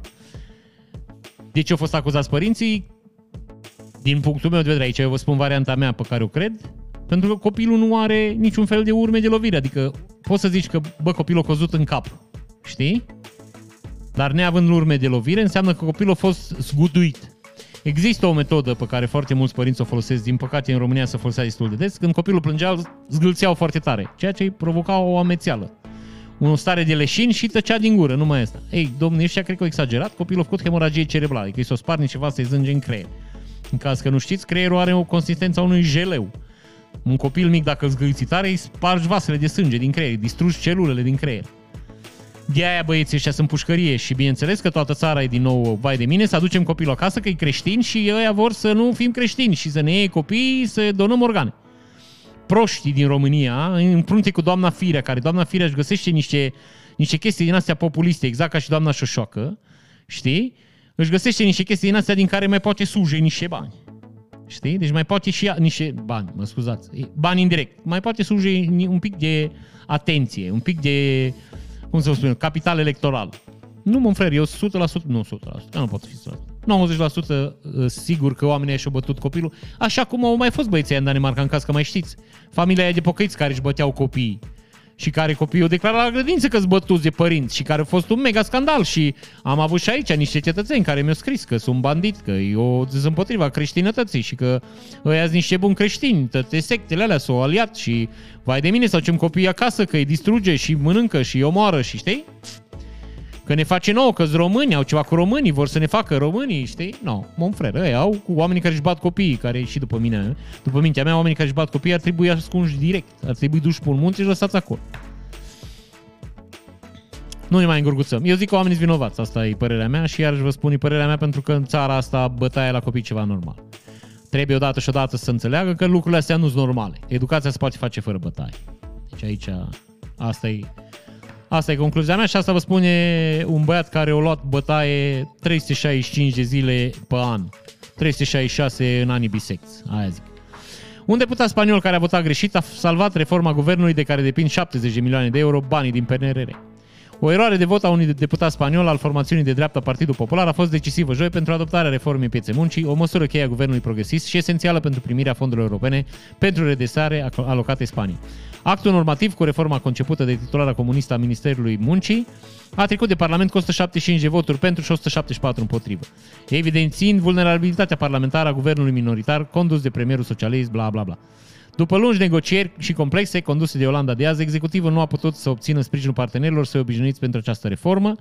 De ce au fost acuzați părinții? Din punctul meu de vedere, aici eu vă spun varianta mea pe care o cred, pentru că copilul nu are niciun fel de urme de lovire. Adică poți să zici că, bă, copilul a căzut în cap, știi? Dar neavând urme de lovire, înseamnă că copilul a fost zguduit. Există o metodă pe care foarte mulți părinți o folosesc, din păcate în România se folosea destul de des, când copilul plângea, zgâlțeau foarte tare, ceea ce îi provoca o amețeală o stare de leșin și tăcea din gură, numai asta. Ei, domnul, ăștia cred că au exagerat, copilul a făcut hemoragie cerebrală, adică i s-o spart ceva să-i zânge în creier. În caz că nu știți, creierul are o consistență a unui jeleu. Un copil mic, dacă îți tare, îi spargi vasele de sânge din creier, distrugi celulele din creier. De aia băieții ăștia sunt pușcărie și bineînțeles că toată țara e din nou vai de mine, să aducem copilul acasă că e creștin și ăia vor să nu fim creștini și să ne iei copii să donăm organe proștii din România, în frunte cu doamna Firea, care doamna Firea își găsește niște, niște chestii din astea populiste, exact ca și doamna Șoșoacă, știi? Își găsește niște chestii din astea din care mai poate suje niște bani. Știi? Deci mai poate și ea, niște bani, mă scuzați, bani indirect. Mai poate suje un pic de atenție, un pic de, cum să vă spun, capital electoral. Nu, mă frere, eu 100%, nu 100%, nu pot fi 100%. 90% uh, sigur că oamenii și-au bătut copilul, așa cum au mai fost băieții în Danemarca, în caz că mai știți. Familia aia de pocăiți care își băteau copiii și care copiii au declarat la grădință că sunt bătuți de părinți și care a fost un mega scandal și am avut și aici niște cetățeni care mi-au scris că sunt bandit, că eu sunt împotriva creștinătății și că ăia sunt niște buni creștini, toate sectele alea s-au aliat și vai de mine să ducem copiii acasă că îi distruge și mănâncă și îi omoară și știi? Că ne face nouă, că români, au ceva cu românii, vor să ne facă românii, știi? Nu, no, mon frere, ăia au cu oamenii care își bat copiii, care și după mine, după mintea mea, oamenii care își bat copiii ar trebui ascunși direct, ar trebui duși pe un munte și lăsați acolo. Nu ne mai îngurguțăm. Eu zic că oamenii sunt vinovați, asta e părerea mea și iarăși vă spun e părerea mea pentru că în țara asta bătaia la copii ceva normal. Trebuie odată și odată să înțeleagă că lucrurile astea nu sunt normale. Educația se poate face fără bătaie. Deci aici asta e Asta e concluzia mea și asta vă spune un băiat care a luat bătaie 365 de zile pe an. 366 în anii bisecți, aia zic. Un deputat spaniol care a votat greșit a salvat reforma guvernului de care depind 70 de milioane de euro banii din PNRR. O eroare de vot a unui deputat spaniol al formațiunii de dreapta Partidul Popular a fost decisivă joi pentru adoptarea reformei pieței muncii, o măsură cheie a guvernului progresist și esențială pentru primirea fondurilor europene pentru redresare alocate Spaniei. Actul normativ cu reforma concepută de titulara comunistă a Ministerului Muncii a trecut de Parlament cu 175 de voturi pentru și 174 împotrivă, evidențiind vulnerabilitatea parlamentară a guvernului minoritar condus de premierul socialist, bla bla bla. După lungi negocieri și complexe conduse de Olanda de azi, executivul nu a putut să obțină sprijinul partenerilor să obișnuiți pentru această reformă.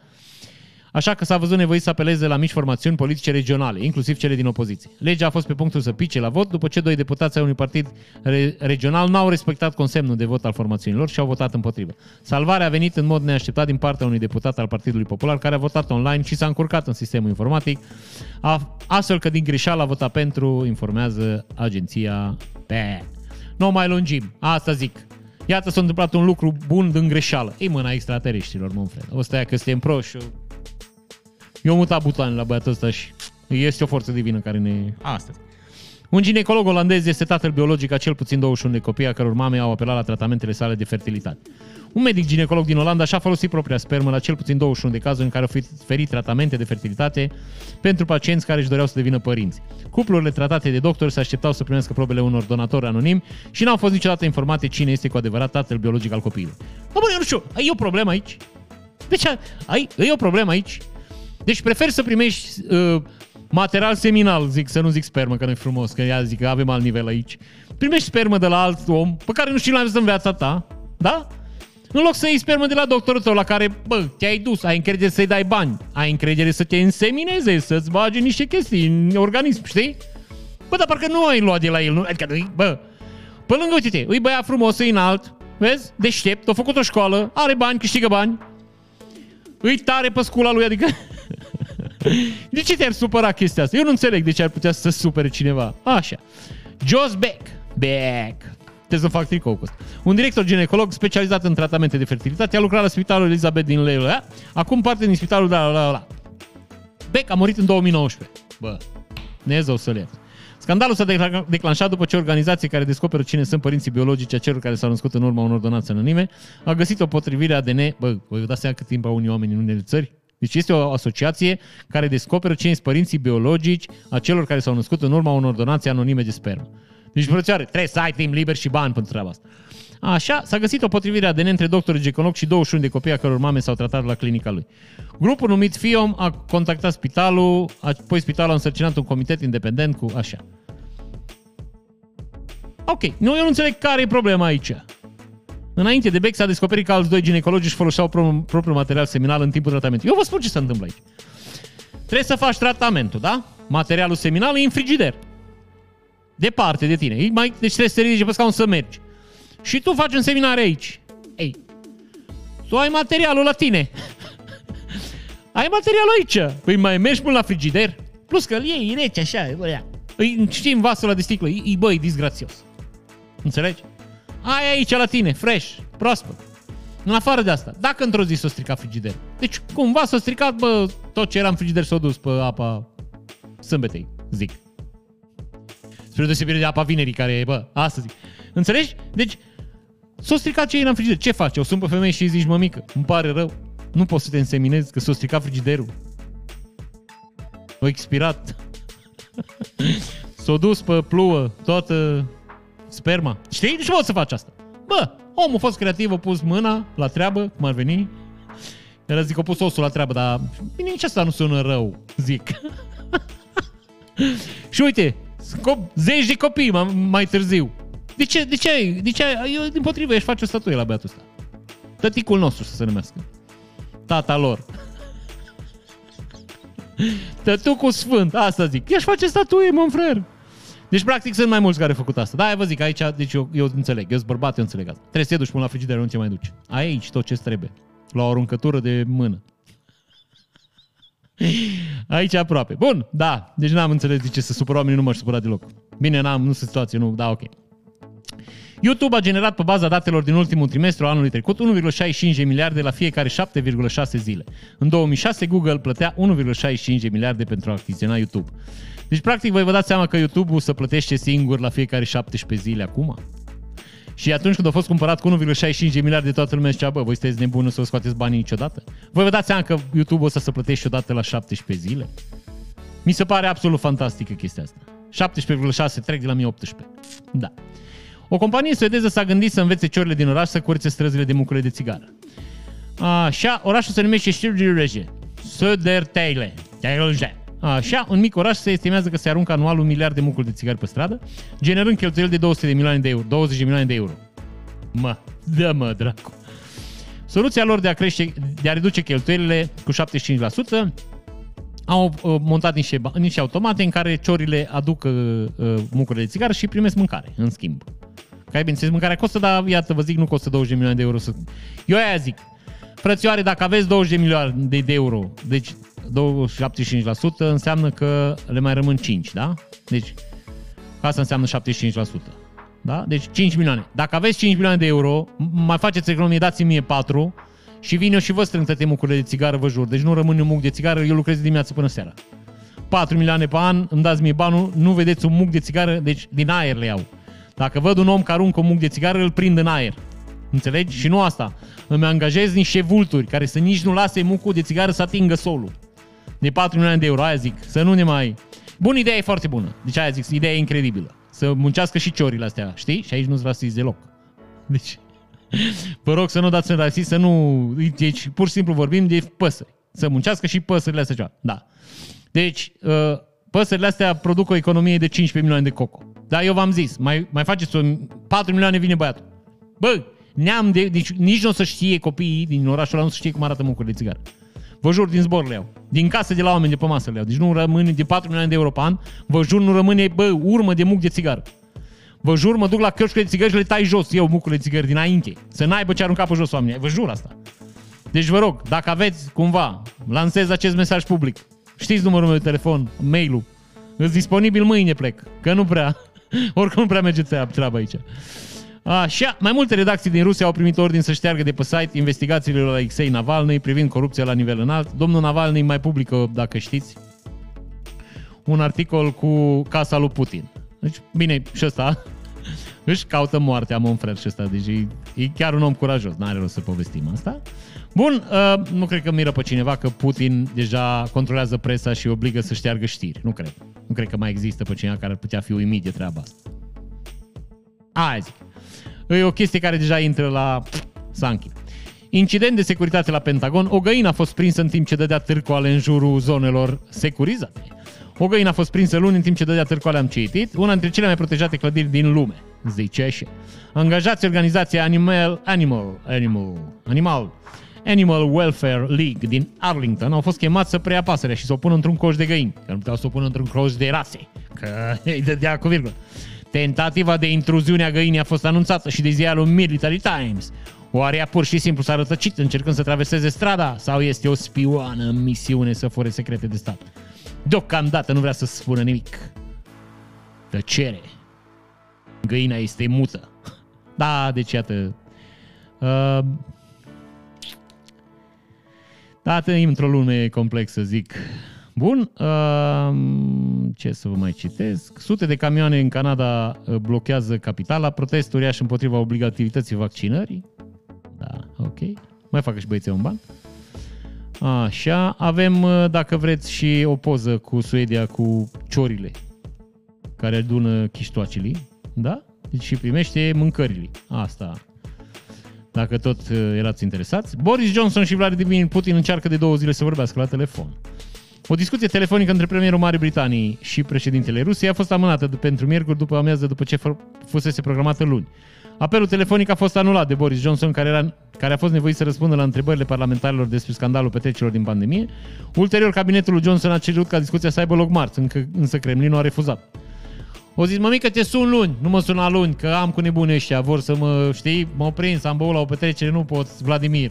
Așa că s-a văzut nevoit să apeleze la mici formațiuni politice regionale, inclusiv cele din opoziție. Legea a fost pe punctul să pice la vot după ce doi deputați ai unui partid re- regional n-au respectat consemnul de vot al formațiunilor și au votat împotrivă. Salvarea a venit în mod neașteptat din partea unui deputat al Partidului Popular care a votat online și s-a încurcat în sistemul informatic, a, astfel că din greșeală a votat pentru, informează agenția pe. Nu mai lungim, asta zic. Iată s-a întâmplat un lucru bun din greșeală. E mâna extraterestrilor, mă Fred. O să că suntem proști. Eu mutat butoane la băiatul ăsta și este o forță divină care ne... Asta. Un ginecolog olandez este tatăl biologic a cel puțin 21 de copii a căror mame au apelat la tratamentele sale de fertilitate. Un medic ginecolog din Olanda și-a folosit propria spermă la cel puțin 21 de cazuri în care au oferit tratamente de fertilitate pentru pacienți care își doreau să devină părinți. Cuplurile tratate de doctor se așteptau să primească probele unor donatori anonimi și n-au fost niciodată informate cine este cu adevărat tatăl biologic al copilului. Bă, bă, eu nu știu, ai o problemă aici? Deci, ai, ai o problemă aici? Deci prefer să primești uh, material seminal, zic, să nu zic spermă, că nu e frumos, că ea zic că avem alt nivel aici. Primești spermă de la alt om, pe care nu știi la în viața ta, da? În loc să iei spermă de la doctorul tău la care, bă, te-ai dus, ai încredere să-i dai bani, ai încredere să te însemineze, să-ți bage niște chestii în organism, știi? Bă, dar parcă nu ai luat de la el, nu? Adică, bă, pe lângă, uite-te, îi băiat frumos, e înalt, vezi? Deștept, a făcut o școală, are bani, câștigă bani, îi tare pe scula lui, adică... de ce te-ar supăra chestia asta? Eu nu înțeleg de ce ar putea să supere cineva. Așa. Joss Beck. Beck. Trebuie să fac tricou cu Un director ginecolog specializat în tratamente de fertilitate a lucrat la spitalul Elizabeth din Leila. Acum parte din spitalul de la, la, la. Beck a murit în 2019. Bă, Dumnezeu să le Scandalul s-a declanșat după ce organizație care descoperă cine sunt părinții biologici a celor care s-au născut în urma unor donații anonime a găsit o potrivire ADN. Bă, vă dați seama cât timp au unii oameni în unele țări? Deci este o asociație care descoperă cine sunt părinții biologici a celor care s-au născut în urma unor donații anonime de spermă. Deci, frățioare, trebuie să ai timp liber și bani pentru treaba asta. Așa, s-a găsit o potrivire ADN între doctorul ginecolog și 21 de copii a căror mame s-au tratat la clinica lui. Grupul numit FIOM a contactat spitalul, apoi spitalul a însărcinat un comitet independent cu așa. Ok, nu, eu nu înțeleg care e problema aici. Înainte de Beck s-a descoperit că alți doi ginecologi își foloseau propriul material seminal în timpul tratamentului. Eu vă spun ce se întâmplă aici. Trebuie să faci tratamentul, da? Materialul seminal e în frigider. Departe de tine. Mai, deci trebuie să te ridici pe scaun să mergi. Și tu faci un seminar aici. Ei, tu ai materialul la tine. ai materialul aici. Păi mai mergi până la frigider. Plus că îl iei rece așa. Bă, îi, știi, în vasul ăla de sticlă. E, băi, disgrațios. Înțelegi? Ai aici la tine, fresh, proaspăt. În afară de asta, dacă într-o zi s-o stricat frigider. Deci cumva s-a stricat, bă, tot ce era în frigider s-a dus pe apa sâmbetei, zic. Spre deosebire de apa vinerii, care bă, asta zic. Înțelegi? Deci, s-a stricat ce era în frigider. Ce faci? O sun pe femeie și îi zici, mămică, îmi pare rău. Nu poți să te înseminezi că s-a stricat frigiderul. A expirat. S-a dus pe pluă toată sperma. Știi? De ce poți să faci asta? Bă, omul a fost creativ, a pus mâna la treabă, cum ar veni. El zic, a pus osul la treabă, dar bine, nici asta nu sună rău, zic. și uite, zeci de copii mai târziu. De ce, de ce, de ce, eu din potrivă ești face o statuie la băiatul ăsta. Tăticul nostru să se numească. Tata lor. Tătucul sfânt, asta zic. Ești face statuie, mă frer. Deci, practic, sunt mai mulți care au făcut asta. Da, vă zic, aici, deci eu, eu înțeleg, eu sunt bărbat, eu înțeleg asta. Trebuie să te duci până la frigider, nu te mai duci. Ai aici tot ce trebuie. La o aruncătură de mână. Aici aproape. Bun, da. Deci n-am înțeles de ce să supără oamenii, nu mă supăra deloc. Bine, n-am, nu sunt situație, nu, da, ok. YouTube a generat pe baza datelor din ultimul trimestru anului trecut 1,65 de miliarde la fiecare 7,6 zile. În 2006 Google plătea 1,65 de miliarde pentru a achiziționa YouTube. Deci, practic, voi vă dați seama că YouTube-ul să plătește singur la fiecare 17 zile acum? Și atunci când a fost cumpărat cu 1,65 de miliarde, toată lumea zicea, bă, voi sunteți nebuni să scoateți banii niciodată? Voi vă dați seama că YouTube o să se plătește odată la 17 zile? Mi se pare absolut fantastică chestia asta. 17,6 trec de la 1018. Da. O companie suedeză s-a gândit să învețe ciorile din oraș să curățe străzile de mucule de țigară. Așa, orașul se numește Stirgirege. Södertälje. Teilje. Așa, în mic oraș se estimează că se aruncă anual un miliard de mucuri de țigari pe stradă, generând cheltuieli de 200 de milioane de euro, 20 de milioane de euro. Mă, dă mă, dracu. Soluția lor de a, crește, de a reduce cheltuielile cu 75% au uh, montat niște, niște automate în care ciorile aduc uh, uh, mucurile de țigară și primesc mâncare, în schimb. Care, bineînțeles, mâncarea costă, dar iată, vă zic, nu costă 20 de milioane de euro. Să... Eu aia zic, frățioare, dacă aveți 20 de milioane de, de euro, deci 75% înseamnă că le mai rămân 5, da? Deci, asta înseamnă 75%. Da? Deci 5 milioane. Dacă aveți 5 milioane de euro, mai faceți economie, dați-mi mie 4 și vin eu și vă strâng toate mucurile de țigară, vă jur. Deci nu rămân un muc de țigară, eu lucrez dimineața până seara. 4 milioane pe an, îmi dați mie banul, nu vedeți un muc de țigară, deci din aer le iau. Dacă văd un om care aruncă un muc de țigară, îl prind în aer. Înțelegi? Și nu asta. Îmi angajez niște vulturi care să nici nu lase mucul de țigară să atingă solul. De 4 milioane de euro, aia zic. Să nu ne mai... Bun, ideea e foarte bună. Deci aia zic, ideea e incredibilă. Să muncească și ciorile astea, știi? Și aici nu-ți rasist deloc. Deci, vă rog să nu dați în rasist, să nu... Deci, pur și simplu vorbim de păsări. Să muncească și păsările astea ceva. Da. Deci, uh, păsările astea produc o economie de 15 milioane de coco. Da, eu v-am zis, mai, mai faceți un 4 milioane, vine băiatul. Bă, neam de... Deci nici nu o să știe copiii din orașul ăla, nu o să știe cum arată mucurile de țigară. Vă jur, din zbor le iau. Din casă de la oameni de pe masă le iau. Deci nu rămâne de 4 milioane de euro pe an. Vă jur, nu rămâne, bă, urmă de muc de țigară. Vă jur, mă duc la cășcă de țigări și le tai jos, eu mucurile de țigări dinainte. Să n-aibă ce arunca pe jos oamenii. Vă jur asta. Deci vă rog, dacă aveți cumva, lansez acest mesaj public. Știți numărul meu de telefon, mail-ul. Îți disponibil mâine plec, că nu prea, oricum nu prea merge treaba aici. Așa, mai multe redacții din Rusia au primit ordin să șteargă de pe site investigațiile lui Alexei Navalny privind corupția la nivel înalt. Domnul Navalny mai publică, dacă știți, un articol cu casa lui Putin. Deci, bine, și ăsta își caută moartea, mon frate, și ăsta. Deci e, e chiar un om curajos, n-are rost să povestim asta. Bun, uh, nu cred că miră pe cineva că Putin deja controlează presa și obligă să șteargă știri. Nu cred. Nu cred că mai există pe cineva care ar putea fi uimit de treaba asta. Azi. E o chestie care deja intră la Sanchi. Incident de securitate la Pentagon. O găină a fost prinsă în timp ce dădea târcoale în jurul zonelor securizate. O găină a fost prinsă luni în timp ce dădea târcoale, am citit, una dintre cele mai protejate clădiri din lume, zice așa. Angajați organizația Animal, Animal, Animal, Animal, Animal Welfare League din Arlington au fost chemați să preia pasărea și să o pună într-un coș de găini, că nu puteau să o pună într-un coș de rase, că îi dădea cu virgulă. Tentativa de intruziune a găinii a fost anunțată și de ziarul Military Times. Oare ea pur și simplu s-a rătăcit încercând să traverseze strada sau este o spioană în misiune să fure secrete de stat? Deocamdată nu vrea să spună nimic. Tăcere. Găina este mută. Da, deci iată. Uh, da, într-o lume complexă, zic. Bun, uh, ce să vă mai citesc? Sute de camioane în Canada uh, blochează capitala, protest uriaș împotriva obligativității vaccinării. Da, ok. Mai facă și băieții un ban. Așa, avem, uh, dacă vreți, și o poză cu Suedia cu ciorile care adună chiștoacele, da? Deci și primește mâncările. Asta. Dacă tot uh, erați interesați. Boris Johnson și Vladimir Putin încearcă de două zile să vorbească la telefon. O discuție telefonică între premierul Marii Britanii și președintele Rusiei a fost amânată pentru miercuri după amiază după ce fusese programată luni. Apelul telefonic a fost anulat de Boris Johnson, care, era, care a fost nevoit să răspundă la întrebările parlamentarilor despre scandalul petrecerilor din pandemie. Ulterior, cabinetul lui Johnson a cerut ca discuția să aibă loc marți, încă, însă Kremlinul a refuzat. O zis, mămică, te sun luni, nu mă suna luni, că am cu nebuni ăștia, vor să mă, știi, mă prins, am băut la o petrecere, nu pot, Vladimir.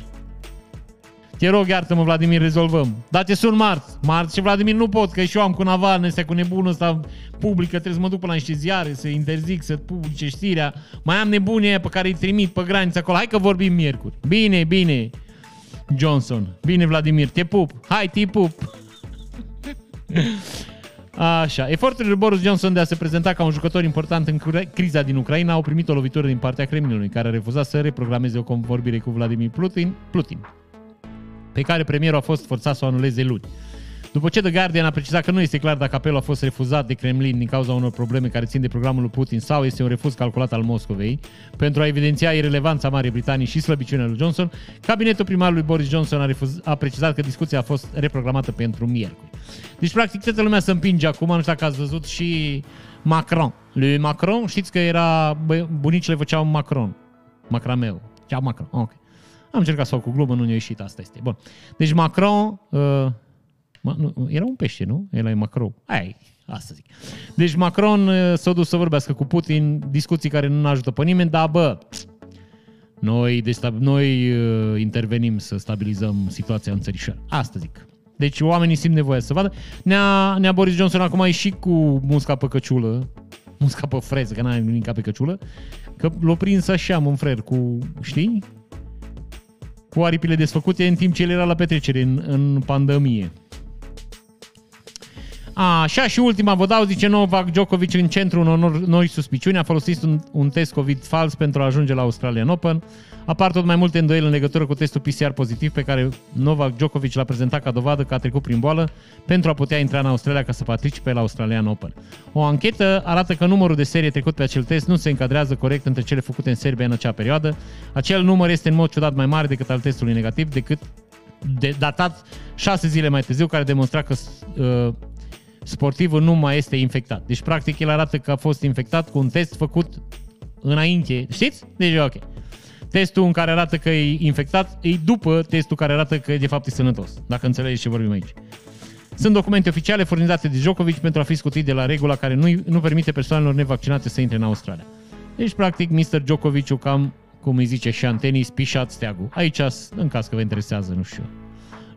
Te rog, iartă-mă, Vladimir, rezolvăm. Dar te sun marți. Marți și Vladimir nu pot, că și eu am cu Navalny, ăsta cu nebunul ăsta publică, trebuie să mă duc până la niște ziare, să interzic, să publice știrea. Mai am nebunie pe care îi trimit pe graniță acolo. Hai că vorbim miercuri. Bine, bine, Johnson. Bine, Vladimir, te pup. Hai, te pup. Așa, eforturile lui Boris Johnson de a se prezenta ca un jucător important în criza din Ucraina au primit o lovitură din partea Kremlinului, care a refuzat să reprogrameze o convorbire cu Vladimir Putin, Putin pe care premierul a fost forțat să o anuleze luni. După ce The Guardian a precizat că nu este clar dacă apelul a fost refuzat de Kremlin din cauza unor probleme care țin de programul lui Putin sau este un refuz calculat al Moscovei, pentru a evidenția irelevanța Marii Britanii și slăbiciunea lui Johnson, cabinetul primarului Boris Johnson a, refuz, a precizat că discuția a fost reprogramată pentru miercuri. Deci, practic, toată lumea se împinge acum, nu știu dacă ați văzut și Macron. Lui Macron, știți că era, bunicile făceau Macron, macrameu, ceau Macron, ok. Am încercat să fac cu glumă, nu ne-a ieșit, asta este. Bun. Deci Macron, uh, ma, nu, era un pește, nu? El e Macron. Ai, asta zic. Deci Macron uh, s-a dus să vorbească cu Putin, discuții care nu ajută pe nimeni, dar bă, noi, destab- noi uh, intervenim să stabilizăm situația în țărișoară. Asta zic. Deci oamenii simt nevoia să vadă. Ne-a, ne-a Boris Johnson acum ieșit cu musca pe căciulă, musca pe freză, că n-a nimic pe căciulă, că l-a prins așa, mă frer, cu, știi? Cu aripile desfăcute în timp ce el era la petrecere în, în pandemie. A, așa și ultima vă dau, zice Novak Djokovic în centrul unor noi suspiciuni, a folosit un, un test COVID fals pentru a ajunge la Australian Open. Apar tot mai multe îndoieli în legătură cu testul PCR pozitiv pe care Novak Djokovic l-a prezentat ca dovadă că a trecut prin boală pentru a putea intra în Australia ca să participe la Australian Open. O anchetă arată că numărul de serie trecut pe acel test nu se încadrează corect între cele făcute în Serbia în acea perioadă. Acel număr este în mod ciudat mai mare decât al testului negativ, decât de, datat șase zile mai târziu, care demonstra că uh, sportivul nu mai este infectat. Deci, practic, el arată că a fost infectat cu un test făcut înainte. Știți? Deci, ok. Testul în care arată că e infectat e după testul care arată că de fapt e sănătos. Dacă înțelegeți ce vorbim aici. Sunt documente oficiale furnizate de Djokovic pentru a fi scutit de la regula care nu, nu permite persoanelor nevaccinate să intre în Australia. Deci, practic, Mr. Djokovic cam, cum îi zice și Antenis, pișat steagul. Aici, în caz că vă interesează, nu știu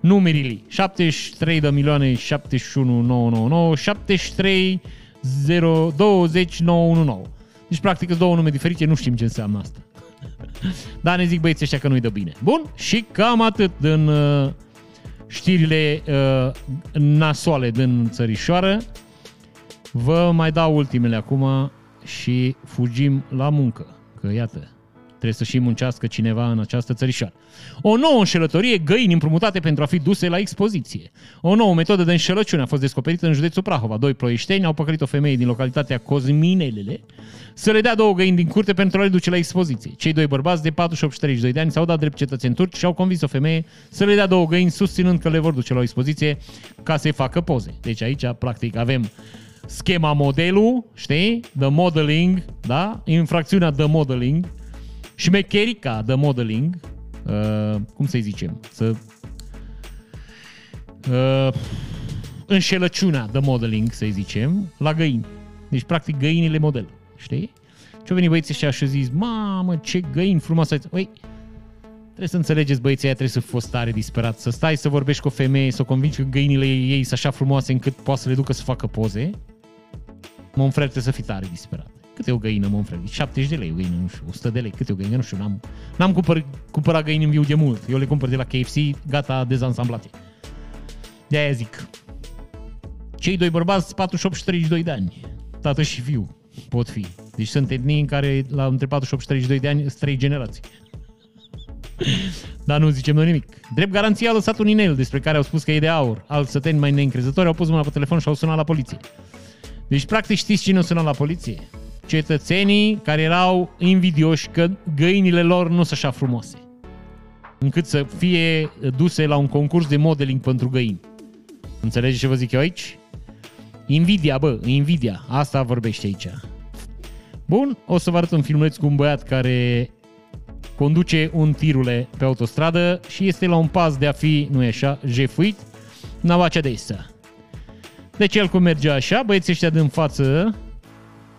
numerile 73 de milioane 71 999 73 0 20 919. Deci practic sunt două nume diferite, nu știm ce înseamnă asta. Dar ne zic băieții ăștia că nu-i dă bine. Bun, și cam atât din uh, știrile uh, nasoale din țărișoară. Vă mai dau ultimele acum și fugim la muncă. Că iată, trebuie să și muncească cineva în această țărișoară. O nouă înșelătorie, găini împrumutate pentru a fi duse la expoziție. O nouă metodă de înșelăciune a fost descoperită în județul Prahova. Doi ploieșteni au păcălit o femeie din localitatea Cozminelele să le dea două găini din curte pentru a le duce la expoziție. Cei doi bărbați de 48 și 32 de ani s-au dat drept cetățeni turci și au convins o femeie să le dea două găini susținând că le vor duce la o expoziție ca să-i facă poze. Deci aici, practic, avem schema modelul, știi? The modeling, da? Infracțiunea the modeling, șmecherica the modeling, uh, cum să-i zicem, să uh, înșelăciunea de modeling, să-i zicem, la găini. Deci, practic, găinile model. Știi? Ce-au venit băieții ăștia și au zis, mamă, ce găini frumoase. Oi, trebuie să înțelegeți băieții aia, trebuie să fost tare disperat, să stai să vorbești cu o femeie, să o convingi că găinile ei sunt așa frumoase încât poate să le ducă să facă poze. Mă frate, trebuie să fii tare disperat. Cât e o găină, mă înfreg? 70 de lei o găină, nu știu, 100 de lei. Cât e o găină, nu știu, n-am, n-am cumpăr, cumpărat găini în viu de mult. Eu le cumpăr de la KFC, gata, dezansamblate. De aia zic. Cei doi bărbați, 48 și 32 de ani. Tată și fiu pot fi. Deci sunt etnii în care la între 48 și 32 de ani sunt trei generații. Dar nu zicem noi nimic. Drept garanție a lăsat un inel despre care au spus că e de aur. Alți săteni mai neîncrezători au pus mâna pe telefon și au sunat la poliție. Deci, practic, știți cine a sunat la poliție? Cetățenii care erau invidioși că găinile lor nu sunt așa frumoase. Încât să fie duse la un concurs de modeling pentru găini. Înțelegeți ce vă zic eu aici? Invidia, bă, invidia. Asta vorbește aici. Bun, o să vă arăt un filmuleț cu un băiat care conduce un tirule pe autostradă și este la un pas de a fi, nu e așa, jefuit, navacea de Deci el cum merge așa, băieții ăștia din față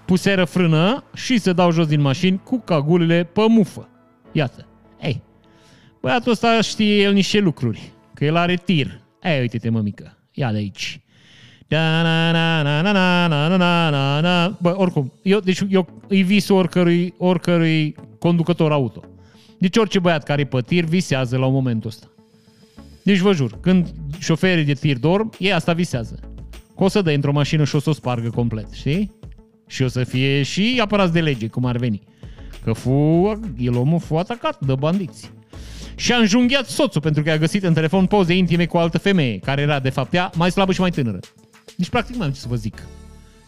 puseră frână și se dau jos din mașini cu cagulele pe mufă. Iată. Ei, băiatul ăsta știe el niște lucruri, că el are tir. Ei, uite-te, mămică, ia de aici. Da, na, na, na, na, na, na, na, na, na. Bă, oricum, eu, deci eu îi visul oricărui, oricărui conducător auto. Deci orice băiat care e pe tir visează la un momentul ăsta. Deci vă jur, când șoferii de tir dorm, ei asta visează. Că o să dă într-o mașină și o să o spargă complet, știi? Și o să fie și apărați de lege, cum ar veni. Că fu, el omul fu atacat de bandiți. Și a înjunghiat soțul pentru că a găsit în telefon poze intime cu o altă femeie, care era de fapt ea mai slabă și mai tânără. Deci practic mai am ce să vă zic.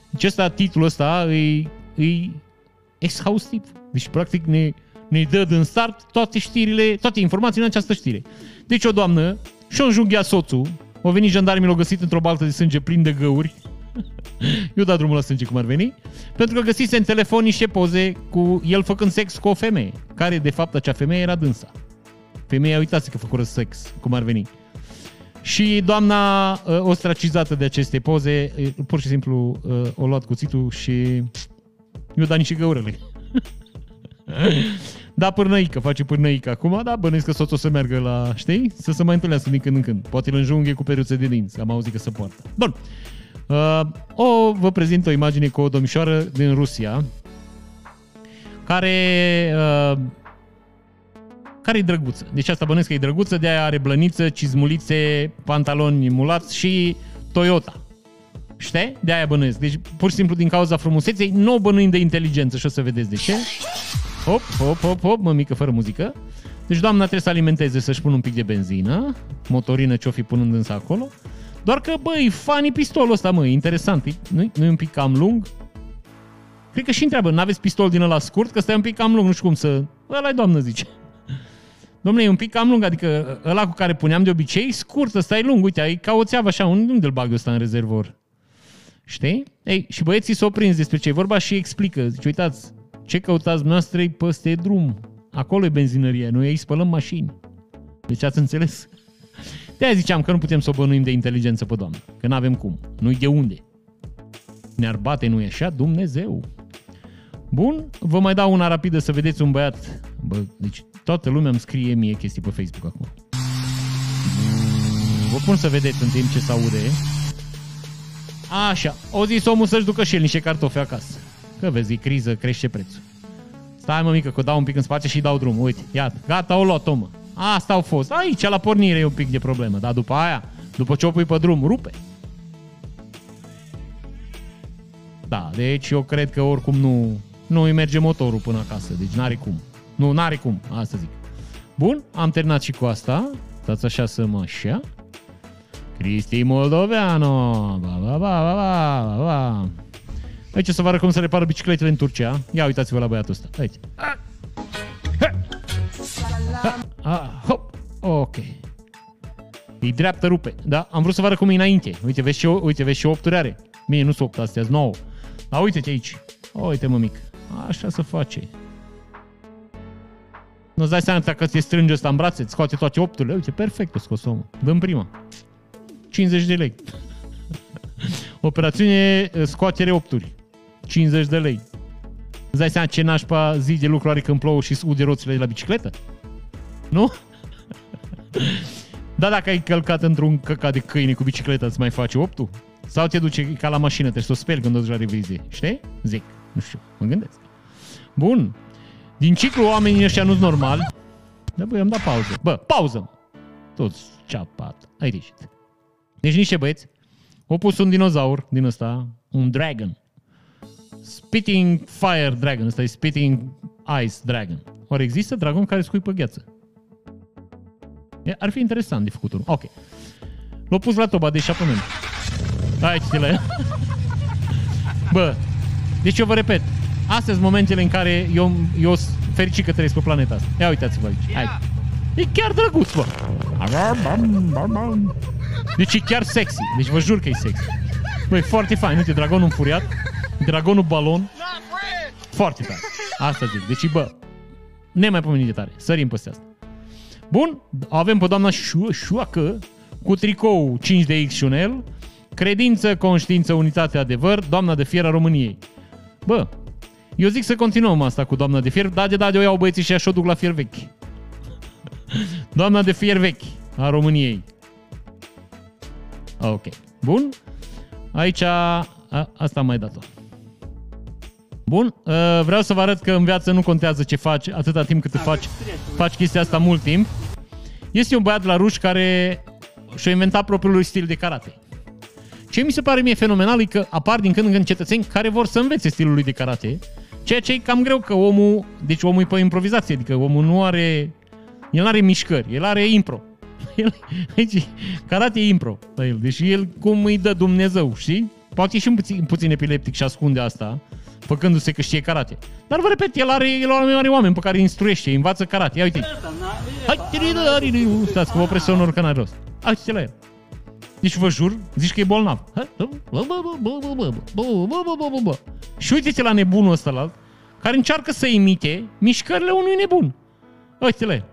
Deci ăsta, titlul ăsta e, e exhaustiv. Deci practic ne, ne dă din start toate știrile, toate informațiile în această știre. Deci o doamnă și-a înjunghiat soțul, au venit jandarmii, l-au găsit într-o baltă de sânge plin de găuri, eu da drumul la sânge cum ar veni, pentru că găsise în telefon niște poze cu el făcând sex cu o femeie, care de fapt acea femeie era dânsa. Femeia, uitați că făcură sex, cum ar veni. Și doamna uh, ostracizată de aceste poze, uh, pur și simplu uh, o luat cuțitul și i-a dat niște găurele. da, pârnăică, face pârnăică acum, da, bănuiesc că soțul o să meargă la, știi, să se mai întâlnească din când în când. Poate îl înjunghe cu peruțe de dinți, am auzit că se poartă. Bun, uh, o, vă prezint o imagine cu o domnișoară din Rusia, care uh, care e drăguță. Deci asta bănesc că e drăguță, de aia are blăniță, cizmulițe, pantaloni mulați și Toyota. Știi? De aia bănuiesc. Deci, pur și simplu, din cauza frumuseței, nu o bănuim de inteligență și o să vedeți de ce. Hop, hop, hop, hop, mă mică fără muzică. Deci doamna trebuie să alimenteze, să-și pună un pic de benzină, motorină ce-o fi punând însă acolo. Doar că, băi, fani pistolul ăsta, mă, interesant. Nu-i, nu un pic cam lung? Cred că și întreabă, n-aveți pistol din ăla scurt? Că stai un pic cam lung, nu știu cum să... ăla doamnă, zice. Domnule, e un pic cam lung, adică ăla cu care puneam de obicei, scurt, ăsta e lung, uite, ai ca o țeavă așa, unde îl bag ăsta în rezervor? Știi? Ei, și băieții s-au prins despre ce e vorba și explică. Zice, uitați, ce căutați noastre peste drum. Acolo e benzinărie, noi ei spălăm mașini. Deci ați înțeles? De ziceam că nu putem să o bănuim de inteligență pe doamnă, că nu avem cum. Nu-i de unde. Ne-ar bate, nu e așa? Dumnezeu! Bun, vă mai dau una rapidă să vedeți un băiat. Bă, deci toată lumea îmi scrie mie chestii pe Facebook acum. Vă pun să vedeți în timp ce se aude. Așa, o zis omul să-și ducă și el niște cartofi acasă. Că vezi, e criză, crește prețul. Stai mă mică, că dau un pic în spate și dau drum. Uite, iată, gata, o luat mă. Asta au fost. Aici, la pornire, e un pic de problemă. Dar după aia, după ce o pui pe drum, rupe. Da, deci eu cred că oricum nu, nu îi merge motorul până acasă, deci n-are cum. Nu, n-are cum, asta zic. Bun, am terminat și cu asta. Stați așa să mă așa. Cristi Moldoveanu. Ba, ba, ba, ba, ba, ba, ba. Aici o să vă arăt cum să repară bicicletele în Turcia. Ia uitați-vă la băiatul ăsta. Aici. Ah, hop. Ok. E dreaptă rupe. Da, am vrut să vă arăt cum e înainte. Uite, vezi și, uite, vezi și 8 are. Mie nu sunt 8 astea, 9. Dar uite-te aici. Uite mă mic. Așa se face. Nu-ți dai seama dacă ți strânge ăsta în brațe, îți scoate toate opturile. Uite, perfect, o scos omul. Dăm prima. 50 de lei. Operațiune scoatere opturi. 50 de lei. Îți dai seama ce nașpa zi de lucru are când plouă și ude roțile de la bicicletă? Nu? da, dacă ai călcat într-un căcat de câine cu bicicleta, îți mai face optul? Sau te duce ca la mașină, trebuie să o speli când o duci la revizie. Știi? Zic. Nu știu. Mă gândesc. Bun. Din ciclu oamenii ăștia nu-s normali. Da, băi, am dat pauză. Bă, pauză! Toți ceapat. Ai ieșit. Deci niște băieți au pus un dinozaur din ăsta, un dragon. Spitting Fire Dragon. Ăsta e Spitting Ice Dragon. Oare există dragon care scuipă gheață? E, ar fi interesant de făcut unul. Ok. L-au pus la toba de eșapământ. Hai, la el. Bă, deci eu vă repet, Astea sunt momentele în care eu, eu sunt fericit că trăiesc pe planeta asta. Ia uitați-vă aici. Hai. E chiar drăguț, bă. Deci e chiar sexy. Deci vă jur că e sexy. Băi, foarte fain. Uite, dragonul înfuriat. Dragonul balon. Foarte tare. Asta zic. Deci, bă, nemaipomenit de tare. Sărim peste asta. Bun, avem pe doamna Șoacă cu tricou 5 de X și un L, credință, conștiință, unitate, adevăr, doamna de fier a României. Bă, eu zic să continuăm asta cu doamna de fier. Da, de da, de o iau băieții și așa o duc la fier vechi. doamna de fier vechi a României. Ok. Bun. Aici, a, asta am mai dat-o. Bun, uh, vreau să vă arăt că în viață nu contează ce faci atâta timp cât faci, faci chestia asta mult timp. Este un băiat la ruș care și-a inventat propriul lui stil de karate. Ce mi se pare mie fenomenal e că apar din când în când cetățeni care vor să învețe stilul lui de karate Ceea ce e cam greu că omul, deci omul e pe improvizație, adică omul nu are, el nu are mișcări, el are impro. El, deci, karate e impro la el, deci el cum îi dă Dumnezeu, știi? Poate e și un puțin, puțin epileptic și ascunde asta, făcându-se că știe karate. Dar vă repet, el are, el are oameni pe care îi instruiește, îi învață karate. Ia uite Hai, stați că vă presionor că n-are rost. Hai, la el. Deci vă jur, zici că e bolnav. Și uite-te la nebunul ăsta la care încearcă să imite mișcările unui nebun. Uite-le.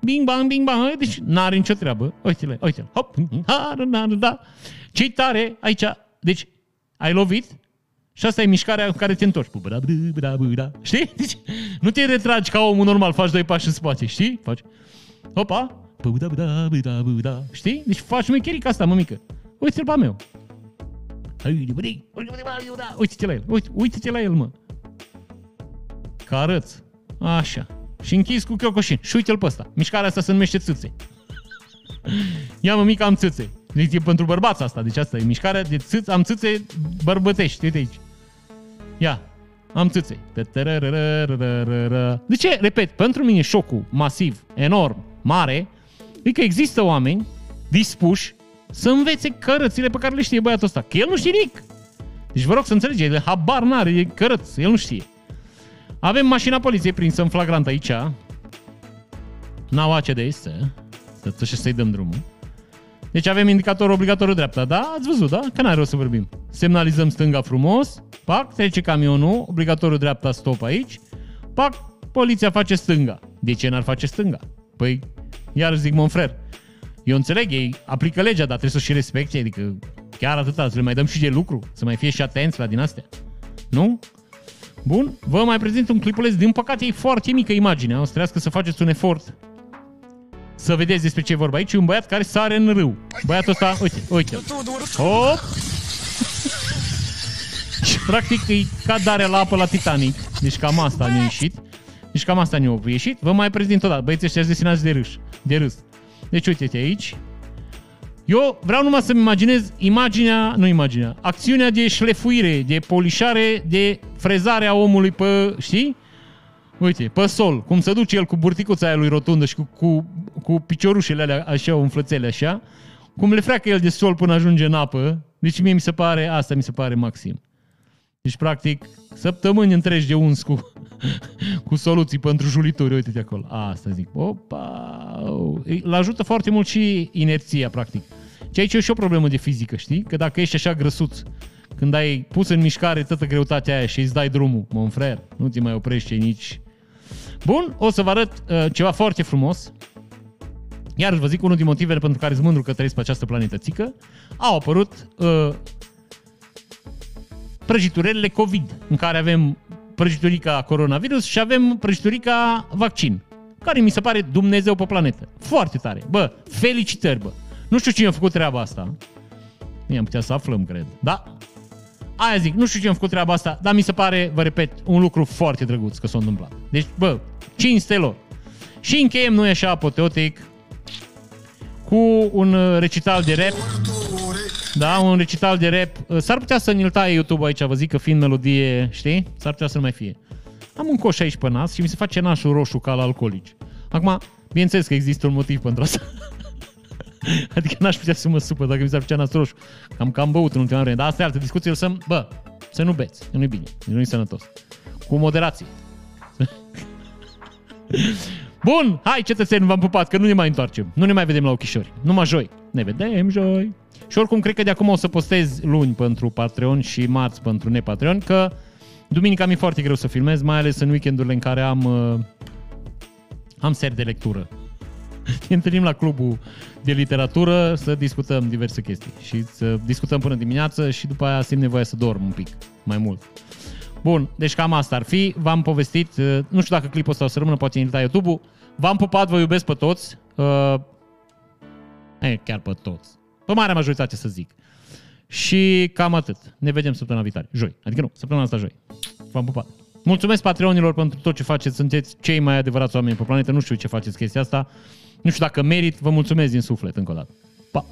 bing bang, bing bang, deci n-are nicio treabă. Uite-le, uite-le, hop, ha, da, da, da. ce tare aici, deci ai lovit și asta e mișcarea în care te întorci. Bă, bă, bă, bă, Știi? Deci, nu te retragi ca omul normal, faci doi pași în spate, știi? Faci, hopa, bă, bă, bă, bă, bă, bă, știi? Deci faci șmecherica asta, mămică. Uite-l pe meu. Uite-te la el, uite, uite-te la el, mă. Ca arăț. Așa. Și închis cu chiocoșin. Și uite-l pe ăsta. Mișcarea asta se numește țâțe. Ia mă mică, am țâțe. Deci e pentru bărbați asta. Deci asta e mișcarea de țâțe, am țâțe bărbătești. Uite aici. Ia. Am țâțe. De ce? Repet, pentru mine șocul masiv, enorm, mare, e că există oameni dispuși să învețe cărățile pe care le știe băiatul ăsta. Că el nu știe nimic. Deci vă rog să înțelegeți, el habar n-are, e cărăț, el nu știe. Avem mașina poliției prinsă în flagrant aici. N-au ACDS, să și să-i dăm drumul. Deci avem indicator obligatoriu dreapta, da? Ați văzut, da? Că n-are rost să vorbim. Semnalizăm stânga frumos, pac, trece camionul, obligatoriu dreapta, stop aici, pac, poliția face stânga. De ce n-ar face stânga? Păi, iar zic, Monfrer, eu înțeleg, ei aplică legea, dar trebuie să și respecte, adică chiar atâta, să le mai dăm și de lucru, să mai fie și atenți la din astea. Nu? Bun, vă mai prezint un clipuleț, din păcate e foarte mică imaginea, o să trească să faceți un efort să vedeți despre ce e vorba aici. un băiat care sare în râu. Băiatul ăsta, uite, uite. Hop! și practic e ca darea la apă la Titanic. Deci cam asta ne-a ieșit. Deci cam asta ne-a ieșit. Vă mai prezint o dată. Băieții ăștia destinați de râs. De râs. Deci uite-te aici. Eu vreau numai să-mi imaginez imaginea, nu imaginea, acțiunea de șlefuire, de polișare, de frezare a omului pe, știi? Uite, pe sol, cum se duce el cu burticuța aia lui rotundă și cu, cu, cu piciorușele alea așa, umflățele așa, cum le freacă el de sol până ajunge în apă, deci mie mi se pare, asta mi se pare maxim. Deci, practic, săptămâni întregi de uns cu, cu soluții pentru julituri, uite-te acolo. Asta zic. Opa! Îl ajută foarte mult și inerția, practic. Și aici e și o problemă de fizică, știi? Că dacă ești așa grăsuț, când ai pus în mișcare toată greutatea aia și îți dai drumul, mon frère, nu te mai oprește nici... Bun, o să vă arăt uh, ceva foarte frumos. Iar vă zic unul din motivele pentru care sunt mândru că trăiesc pe această planetățică. Au apărut uh, prăjiturile COVID, în care avem prăjiturica coronavirus și avem prăjiturica vaccin, care mi se pare Dumnezeu pe planetă. Foarte tare. Bă, felicitări, bă. Nu știu cine a făcut treaba asta. Nu am putea să aflăm, cred. Da? Aia zic, nu știu cine a făcut treaba asta, dar mi se pare, vă repet, un lucru foarte drăguț că s-a întâmplat. Deci, bă, cinste lor. Și încheiem noi așa apoteotic cu un recital de rap da, un recital de rap. S-ar putea să ne-l taie YouTube aici, vă zic că fiind melodie, știi? S-ar putea să nu mai fie. Am un coș aici pe nas și mi se face nașul roșu ca la alcoolici. Acum, bineînțeles că există un motiv pentru asta. adică n-aș putea să mă supă dacă mi s-ar făcea nasul roșu. Am cam băut în ultima vreme. Dar asta e altă discuție. Să, bă, să nu beți. Nu-i bine. Nu-i sănătos. Cu moderație. Bun, hai cetățeni, v-am pupat, că nu ne mai întoarcem. Nu ne mai vedem la ochișori. Numai joi. Ne vedem joi. Și oricum, cred că de acum o să postez luni pentru Patreon și marți pentru nepatreon, că duminica mi-e foarte greu să filmez, mai ales în weekendurile în care am, uh, am ser de lectură. Ne întâlnim la clubul de literatură să discutăm diverse chestii și să discutăm până dimineață și după aia simt nevoie să dorm un pic mai mult. Bun, deci cam asta ar fi. V-am povestit, uh, nu știu dacă clipul ăsta o să rămână, poate în YouTube-ul. V-am pupat, vă iubesc pe toți. Uh, e, chiar pe toți. Pe marea majoritate să zic. Și cam atât. Ne vedem săptămâna viitoare. Joi. Adică nu, săptămâna asta joi. V-am pupat. Mulțumesc Patreonilor pentru tot ce faceți. Sunteți cei mai adevărați oameni pe planetă. Nu știu ce faceți chestia asta. Nu știu dacă merit. Vă mulțumesc din suflet încă o dată. Pa!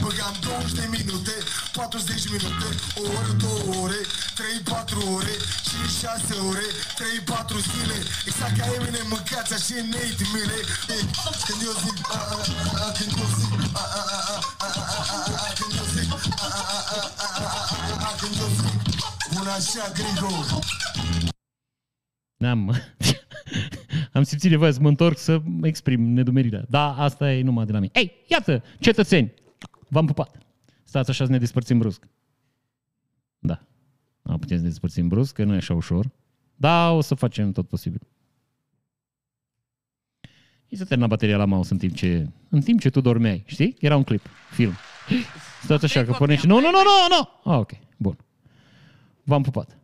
Băgam 20 de minute, 40 minute, o oră, două ore, 3-4 ore, 5-6 ore, 3-4 zile Exact ca Emine mâncați așa în mele Când eu zic, când eu zic, când eu zic, când eu zic, un așa Grigor N-am, am simțit nevoie să mă întorc să exprim nedumerirea. Da, asta e numai de la mine. Ei, iată, cetățeni, V-am pupat. Stați așa să ne despărțim brusc. Da. Nu putem să ne despărțim brusc, că nu e așa ușor. Da, o să facem tot posibil. I se termina bateria la mouse în timp ce, în timp ce tu dormeai, știi? Era un clip, film. Stați așa, că pornește. Nu, nu, nu, nu, nu! Ah, ok, bun. V-am pupat.